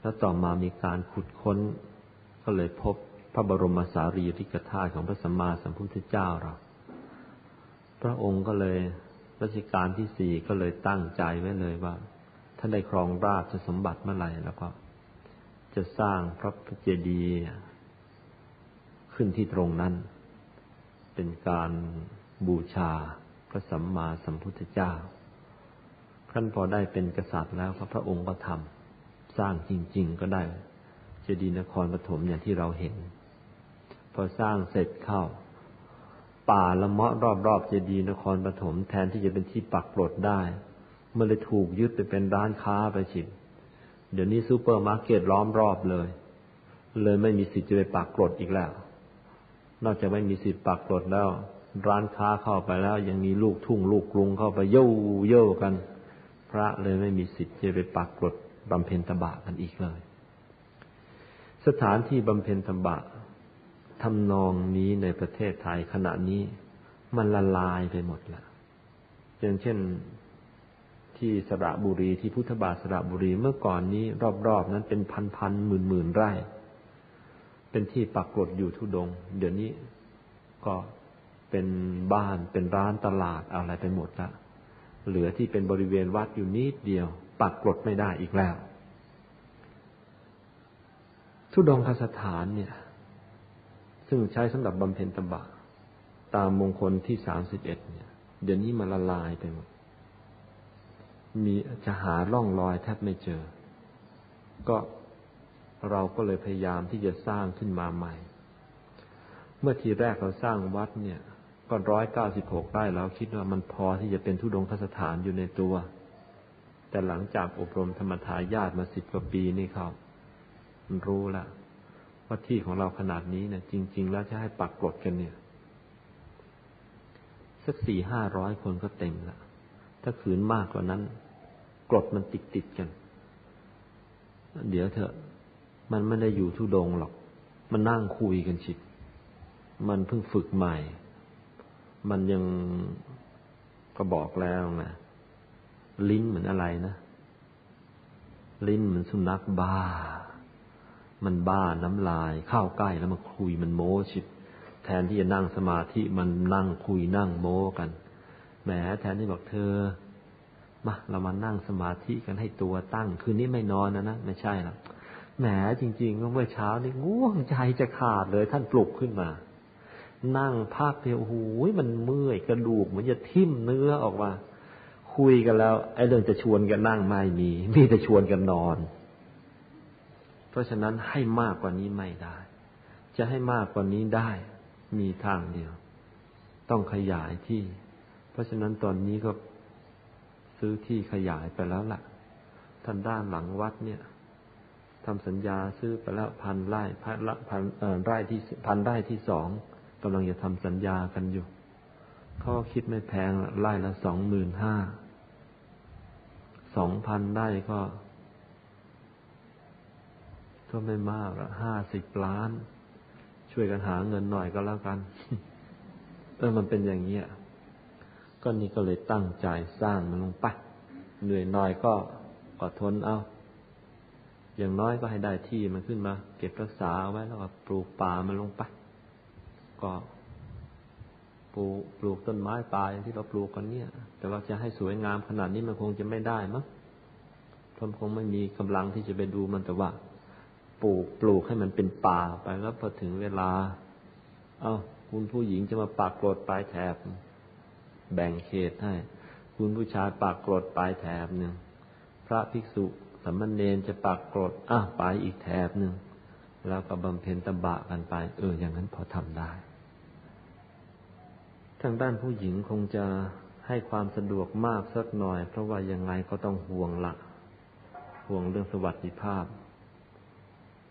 แล้วต่อมามีการขุดค้น ก็เลยพบพระบรมสารีริกธาตุของพระสัมมาสัมพุทธเจ้าเรา พระองค์ก็เลยรัชกาลที่สี่ก็เลยตั้งใจไว้เลยว่าท่าได้ครองราชสมบัติเมื่อไหร่แล้วก็ จะสร้างพระเจดีย์ขึ้นที่ตรงนั้น เป็นการบูชาพระสัมมาสัมพุทธเจ้า ขั้นพอได้เป็นกษัตริย์แล้วพระองค์ก็ทำสร้างจริง ๆ ก็ได้เจดีย์นครปฐมอย่างที่เราเห็น พอสร้างเสร็จเข้า ป่าละเมาะรอบๆเจดีย์นครปฐมแทนที่จะเป็นที่ปักกลดได้ มันเลยถูกยึดไปเป็นร้านค้าไปฉิบเดี๋ยวนี้ซูเปอร์มาร์เก็ตล้อมรอบเลย เลยไม่มีสิทธิ์จะไปปักกรดอีกแล้ว นอกจากไม่มีสิทธิ์ปักกรดแล้ว ร้านค้าเข้าไปแล้ว ยังมีลูกทุ่งลูกกรุงเข้าไปเย่เย่กัน พระเลยไม่มีสิทธิ์จะไปปักกรดบำเพ็ญตบะกันอีกเลย สถานที่บำเพ็ญตบะทำนองนี้ในประเทศไทยขณะนี้มันละลายไปหมดแล้วอย่างเช่นที่สระบุรีที่พุทธบาทสระบุรีเมื่อก่อนนี้ รอบๆนั้นเป็นพันๆหมื่นๆไร่ เป็นที่ปักกรดอยู่ทุดง เดี๋ยวนี้ก็เป็นบ้านเป็นร้านตลาดอะไรไปหมดละ เหลือที่เป็นบริเวณวัดอยู่นิดเดียว ปักกรดไม่ได้อีกแล้ว ทุดงคสถานเนี่ย ซึ่งใช้สำหรับบำเพ็ญตบะ ตามมงคลที่สามสิบเอ็ดเนี่ย เดี๋ยวนี้มันละลายไปหมด มีจะหาร่องรอยแทบไม่เจอ ก็เราก็เลยพยายามที่จะสร้างขึ้นมาใหม่ เมื่อทีแรกเราสร้างวัดเนี่ย ก็ร้อยเก้าสิบหกไร่เราคิดว่ามันพอที่จะเป็นทุดงคสถานอยู่ในตัว แต่หลังจากอบรมธรรมทายาทมาสิบกว่าปีนี่เขามันรู้แล้วว่าที่ของเราขนาดนี้เนี่ยจริง ๆ แล้วจะให้ปักกรดกันเนี่ย สักสี่ห้าร้อยคนก็เต็มละถ้าขืนมากกว่านั้นกรดมันติดติดกัน เดี๋ยวเถอะ มันไม่ได้อยู่ทุดงหรอก มันนั่งคุยกันชิด มันเพิ่งฝึกใหม่ มันยังก็บอกแล้วนะลิ้นเหมือนอะไรนะ ลิ้นเหมือนสุนัขบ้า มันบ้าน้ำลาย เข้าใกล้แล้วมันคุยมันโม้ชิดแทนที่จะนั่งสมาธิมันนั่งคุยนั่งโม้กันแหมแทนที่บอกเธอมาเรามานั่งสมาธิกันให้ตัวตั้ง คืนนี้ไม่นอนนะนะไม่ใช่หรอกแหมจริงๆเมื่อเช้านี่ง่วงใจจะขาดเลยท่านปลุกขึ้นมา นั่งพักเดียวโอ้โหมันเมื่อยกระดูกเหมือนจะทิ่มเนื้อออกมา คุยกันแล้วไอ้เรื่องจะชวนกันนั่งไม่มี มีแต่ชวนกันนอน เพราะฉะนั้นให้มากกว่านี้ไม่ได้ จะให้มากกว่านี้ได้ มีทางเดียว ต้องขยายที่ เพราะฉะนั้นตอนนี้ก็ซื้อที่ขยายไปแล้วละ่ะท่านด้านหลังวัดเนี่ยทำสัญญาซื้อไปแล้วพันไร่พันละพันไร่ที่พันไร่ที่สอง กำลังจะทำสัญญากันอยู่เขาคิดไม่แพงไร่ละสองหมื่นห้า สองพันไร่ก็ ก็ไม่มากละห้าสิบล้าน ช่วยกันหาเงินหน่อยก็แล้วกันเออมันเป็นอย่างเงี้ยก็นี่ก็เลยตั้งใจสร้างมันลงไปเหนื่อยหน่อยก็อดทนเอา อย่างน้อยก็ให้ได้ที่มันขึ้นมา เก็บรักษาไว้แล้วก็ปลูกป่ามันลงไป ก็ปลูกปลูกต้นไม้ป่าอย่างที่เราปลูกกันเนี่ย แต่ว่าจะให้สวยงามขนาดนี้มันคงจะไม่ได้มั้งเพราะคงไม่มีกำลังที่จะไปดูมันแต่ว่า ปลูกปลูกให้มันเป็นป่าไปแล้วพอถึงเวลา เอา้าคุณผู้หญิงจะมาปากโกรธปลายแถบ แบ่งเขตให้ คุณผู้ชายปากกรดปลายแถบหนึ่งพระภิกษุสมมเนนจะปากกรดอะไปอีกแถบหนึ่งแล้วก็บำเพ็ญตบะกันไป เออ อย่างนั้นพอทำได้ ทางด้านผู้หญิงคงจะให้ความสะดวกมากสักหน่อย เพราะว่ายังไงก็ต้องห่วงละห่วงเรื่องสวัสดิภาพ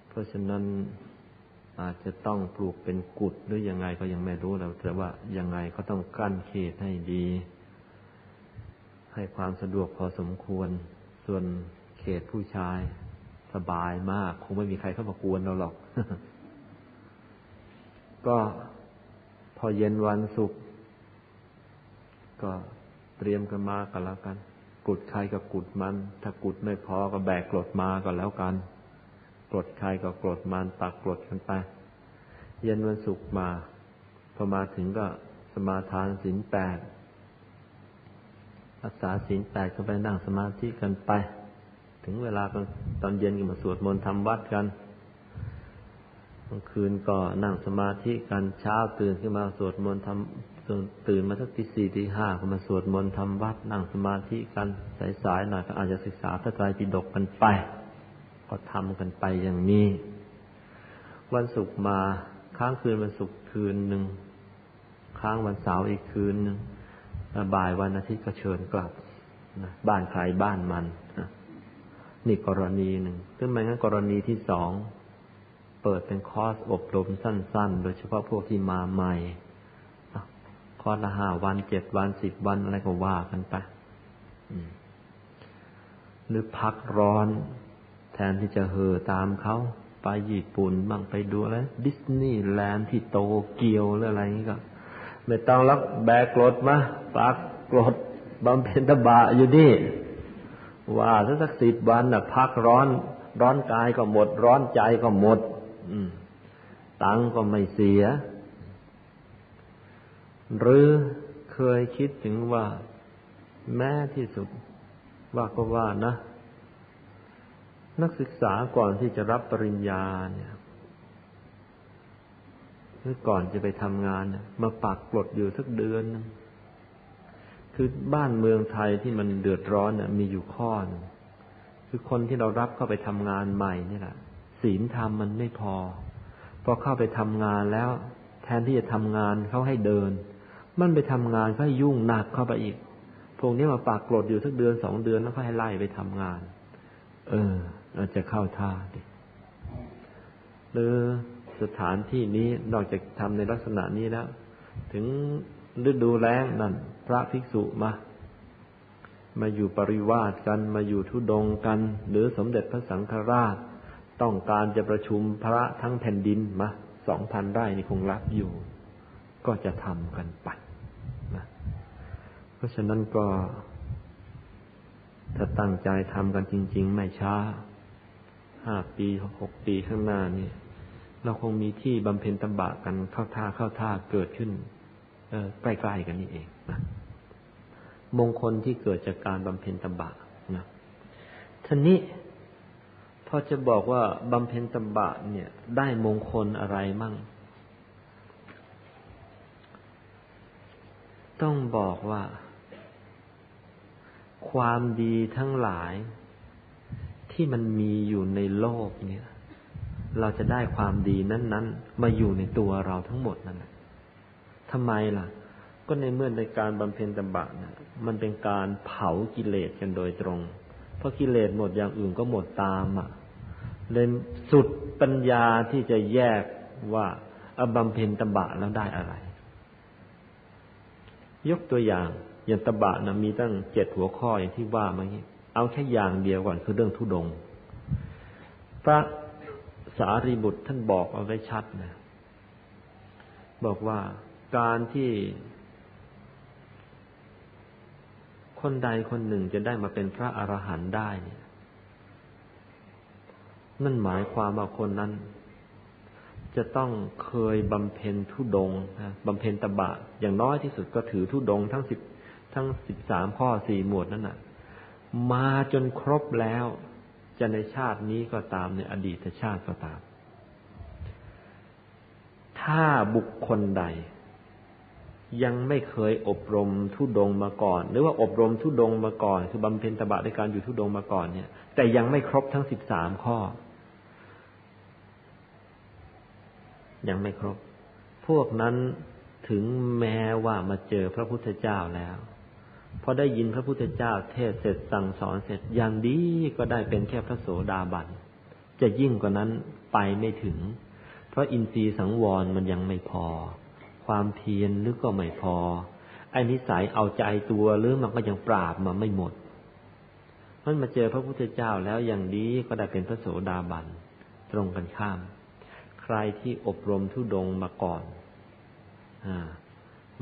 เพราะฉะนั้นอาจจะต้องปลูกเป็นกุดหรือยังไงก็ยังไม่รู้เราแต่ว่ายังไงก็ต้องกั้นเขตให้ดี ให้ความสะดวกพอสมควร ส่วนเขตผู้ชายสบายมาก คงไม่มีใครเข้ามากวนเราหรอก ก็พอเย็นวันศุกร์ ก็เตรียมกันมากันแล้วกัน กุดใครก็กุดมัน ถ้ากุดไม่พอก็แบกกรดมาก็แล้วกันกรดใครก็กรดมันตักกรดกันไป เย็นวันศุกร์มาพอมาถึงก็สมาทานศีลแปดรักษาศีลแปดก็ไปนั่งสมาธิกันไป ถึงเวลาตอนเย็นก็มาสวดมนต์ทำวัดกันกลางคืนก็นั่งสมาธิกันเช้าตื่นขึ้นมาสวดมนต์ทำ ตื่นมาสักตีสี่ตีห้าก็มาสวดมนต์ทำวัดนั่งสมาธิกันสายๆหน่อยก็อาจจะศึกษาพระไตรปิฎกกันไป ก็ทำกันไปอย่างนี้ วันศุกร์มาค้างคืนวันศุกร์คืนหนึ่งค้างวันเสาร์อีกคืนหนึ่งบ่ายวันอาทิตย์ก็เชิญกลับบ้านใครบ้านมันนะนี่กรณีหนึ่งซึ่งไม่งั้นกรณีที่สอง เปิดเป็นคอร์สอบรมสั้น ๆ โดยเฉพาะพวกที่มาใหม่ คอละห้าวันเจ็ดวันสิบวันอะไรก็ว่ากันไปหรือพักร้อน แทนที่จะเห่อตามเขาไปญี่ปุ่นบ้างไปดูอะไรดิสนีย์แลนด์ที่โตเกียวหรืออะไรนี้ก็ ไม่ต้องรับแบกกรดมาปักกรดบำเพ็ญตบะอยู่นี่ ว่าสักสักสิบวันน่ะ พักร้อน ร้อนกายก็หมด ร้อนใจก็หมด อืมตังก็ไม่เสีย หรือเคยคิดถึงว่า แม้ที่สุด ว่าก็ว่านะ นักศึกษาก่อนที่จะรับปริญญาเนี่ยหรือก่อนจะไปทำงานเนี่ยมาปักกลดอยู่สักเดือนนึงคือบ้านเมืองไทยที่มันเดือดร้อนเนี่ยมีอยู่ข้อนึงคือคนที่เรารับเข้าไปทำงานใหม่นี่แหละศีลธรรมมันไม่พอพอเข้าไปทำงานแล้ว แทนที่จะทำงานเขาให้เดิน มันไปทำงานก็ยุ่งหนักเข้าไปอีก พวกนี้มาปากกรดอยู่สักเดือนสองเดือนแล้วก็ให้ไล่ไปทำงาน เออ เราจะเข้าท่าดิหรือสถานที่นี้นอกจากทำในลักษณะนี้แล้ว ถึงฤดูแล้งนั่น พระภิกษุมา มาอยู่ปริวาสกันมาอยู่ทุดงกัน หรือสมเด็จพระสังฆราช ต้องการจะประชุมพระทั้งแผ่นดินมาสองพันไร่นี่คงรับอยู่ ก็จะทำกันไป ราะฉะนั้นก็ ถ้าตั้งใจทำกันจริง ๆ ไม่ช้าห้าปีหกปีข้างหน้านี่เราคงมีที่บำเพ็ญตบะกันเข้าท่าเข้าท่าเกิดขึ้นใกล้ๆกันนี่เองนะมงคลที่เกิดจากการบำเพ็ญตบะนะท่านี้พอจะบอกว่าบำเพ็ญตบะเนี่ย ได้มงคลอะไรมั่ง ต้องบอกว่า ความดีทั้งหลาย ที่มันมีอยู่ในโลกเนี่ย เราจะได้ความดีนั้น ๆ มาอยู่ในตัวเราทั้งหมดนั่นแหละทำไมล่ะ ก็ในเมื่อในการบำเพ็ญตบะนะมันเป็นการเผากิเลสกันโดยตรง เพราะกิเลสหมดอย่างอื่นก็หมดตามอะเลยสุดปัญญาที่จะแยกว่าอบำเพ็ญตบะแล้วได้อะไร ยกตัวอย่าง ย่างตบะนะมีตั้งเจ็ดหัวข้ออย่างที่ว่ามานี้เอาแค่อย่างเดียวก่อนคือเรื่องทุดง พระสารีบุตรท่านบอกเอาไว้ชัดนะบอกว่าการที่ คนใดคนหนึ่งจะได้มาเป็นพระอรหันต์ได้เนี่ยนั่นหมายความว่าคนนั้น จะต้องเคยบำเพ็ญทุดงบำเพ็ญตบะ อย่างน้อยที่สุดก็ถือทุดงทั้งสิบ ทั้งสิบสามข้อสี่หมวดนั่นน่ะ มาจนครบแล้ว จะในชาตินี้ก็ตามในอดีตชาติก็ตาม ถ้าบุคคลใด ยังไม่เคยอบรมทุดงมาก่อน หรือว่าอบรมทุดงมาก่อน คือบำเพ็ญตบะในการอยู่ทุดงมาก่อนเนี่ย แต่ยังไม่ครบทั้งสิบสามข้อ ยังไม่ครบ พวกนั้นถึงแม้ว่ามาเจอพระพุทธเจ้าแล้ว พอได้ยินพระพุทธเจ้าเทศเสร็จสั่งสอนเสร็จอย่างดีก็ได้เป็นแค่พระโสดาบันจะยิ่งกว่านั้นไปไม่ถึง เพราะอินทรีย์สังวรมันยังไม่พอ ความเพียรหรือก็ไม่พอไอ้นิสัยเอาใจตัวหรือมันก็ยังปราบมาไม่หมดมันมาเจอพระพุทธเจ้าแล้วอย่างดีก็ได้เป็นพระโสดาบันตรงกันข้าม ใครที่อบรมทุดงมาก่อนอ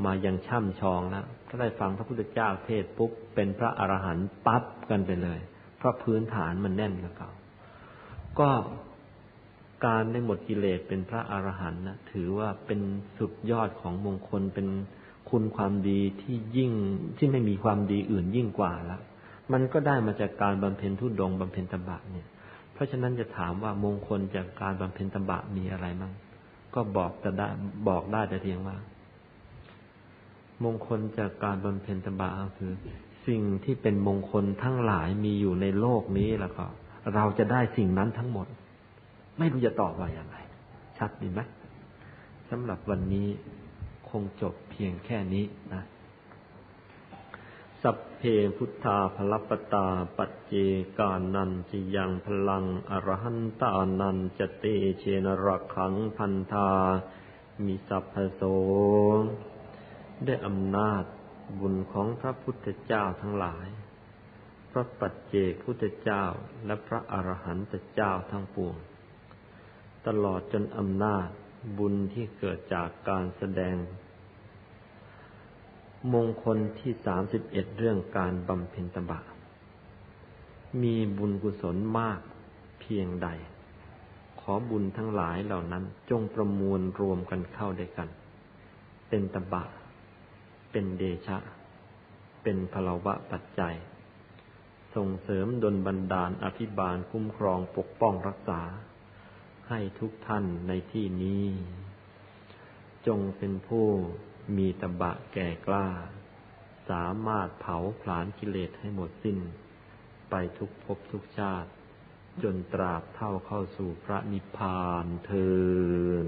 มายังช่ำชองแล้ว ถ้าได้ฟังพระพุทธเจ้าเทศปุ๊บเป็นพระอรหันต์ปั๊บกันไปเลย เพราะพื้นฐานมันแน่นกับเขาก็การได้หมดกิเลสเป็นพระอรหันต์นะถือว่าเป็นสุดยอดของมงคลเป็นคุณความดีที่ยิ่งที่ไม่มีความดีอื่นยิ่งกว่าล้วมันก็ได้มาจากการบำเพ็ญทุดงบำเพ็ญตบะเนี่ย เพราะฉะนั้นจะถามว่ามงคลจากการบำเพ็ญตบะมีอะไรมั่งก็บอกแต่ได้บอกได้แต่เพียงว่า มงคลจากการบำเพ็ญตบะคือ สิ่งที่เป็นมงคลทั้งหลายมีอยู่ในโลกนี้แล้วก็ เราจะได้สิ่งนั้นทั้งหมด ไม่รู้จะตอบว่าอย่างไร ชัดดีไหมสำหรับวันนี้คงจบเพียงแค่นี้นะสัพเพพุทธาพลปตาปัจเจกานันจิยังพลังอรหันตานันจเตเชนรักขังพันธามีสัพพโส ได้อำนาจบุญของพระพุทธเจ้าทั้งหลาย พระปัจเจกพุทธเจ้าและพระอรหันตเจ้าทั้งปวง ตลอดจนอำนาจบุญที่เกิดจากการแสดง มงคลที่สามสิบเอ็ดเรื่องการบำเพ็ญตบะ มีบุญกุศลมากเพียงใด ขอบุญทั้งหลายเหล่านั้นจงประมวลรวมกันเข้าด้วยกัน เป็นตบะ เป็นเดชะ เป็นพลวะปัจจัย ส่งเสริมดลบันดาลอภิบาลคุ้มครองปกป้องรักษา ให้ทุกท่านในที่นี้ จงเป็นผู้มีตบะแก่กล้า สามารถเผาผลาญกิเลสให้หมดสิ้น ไปทุกภพทุกชาติ จนตราบเท่าเข้าสู่พระนิพพานเทิน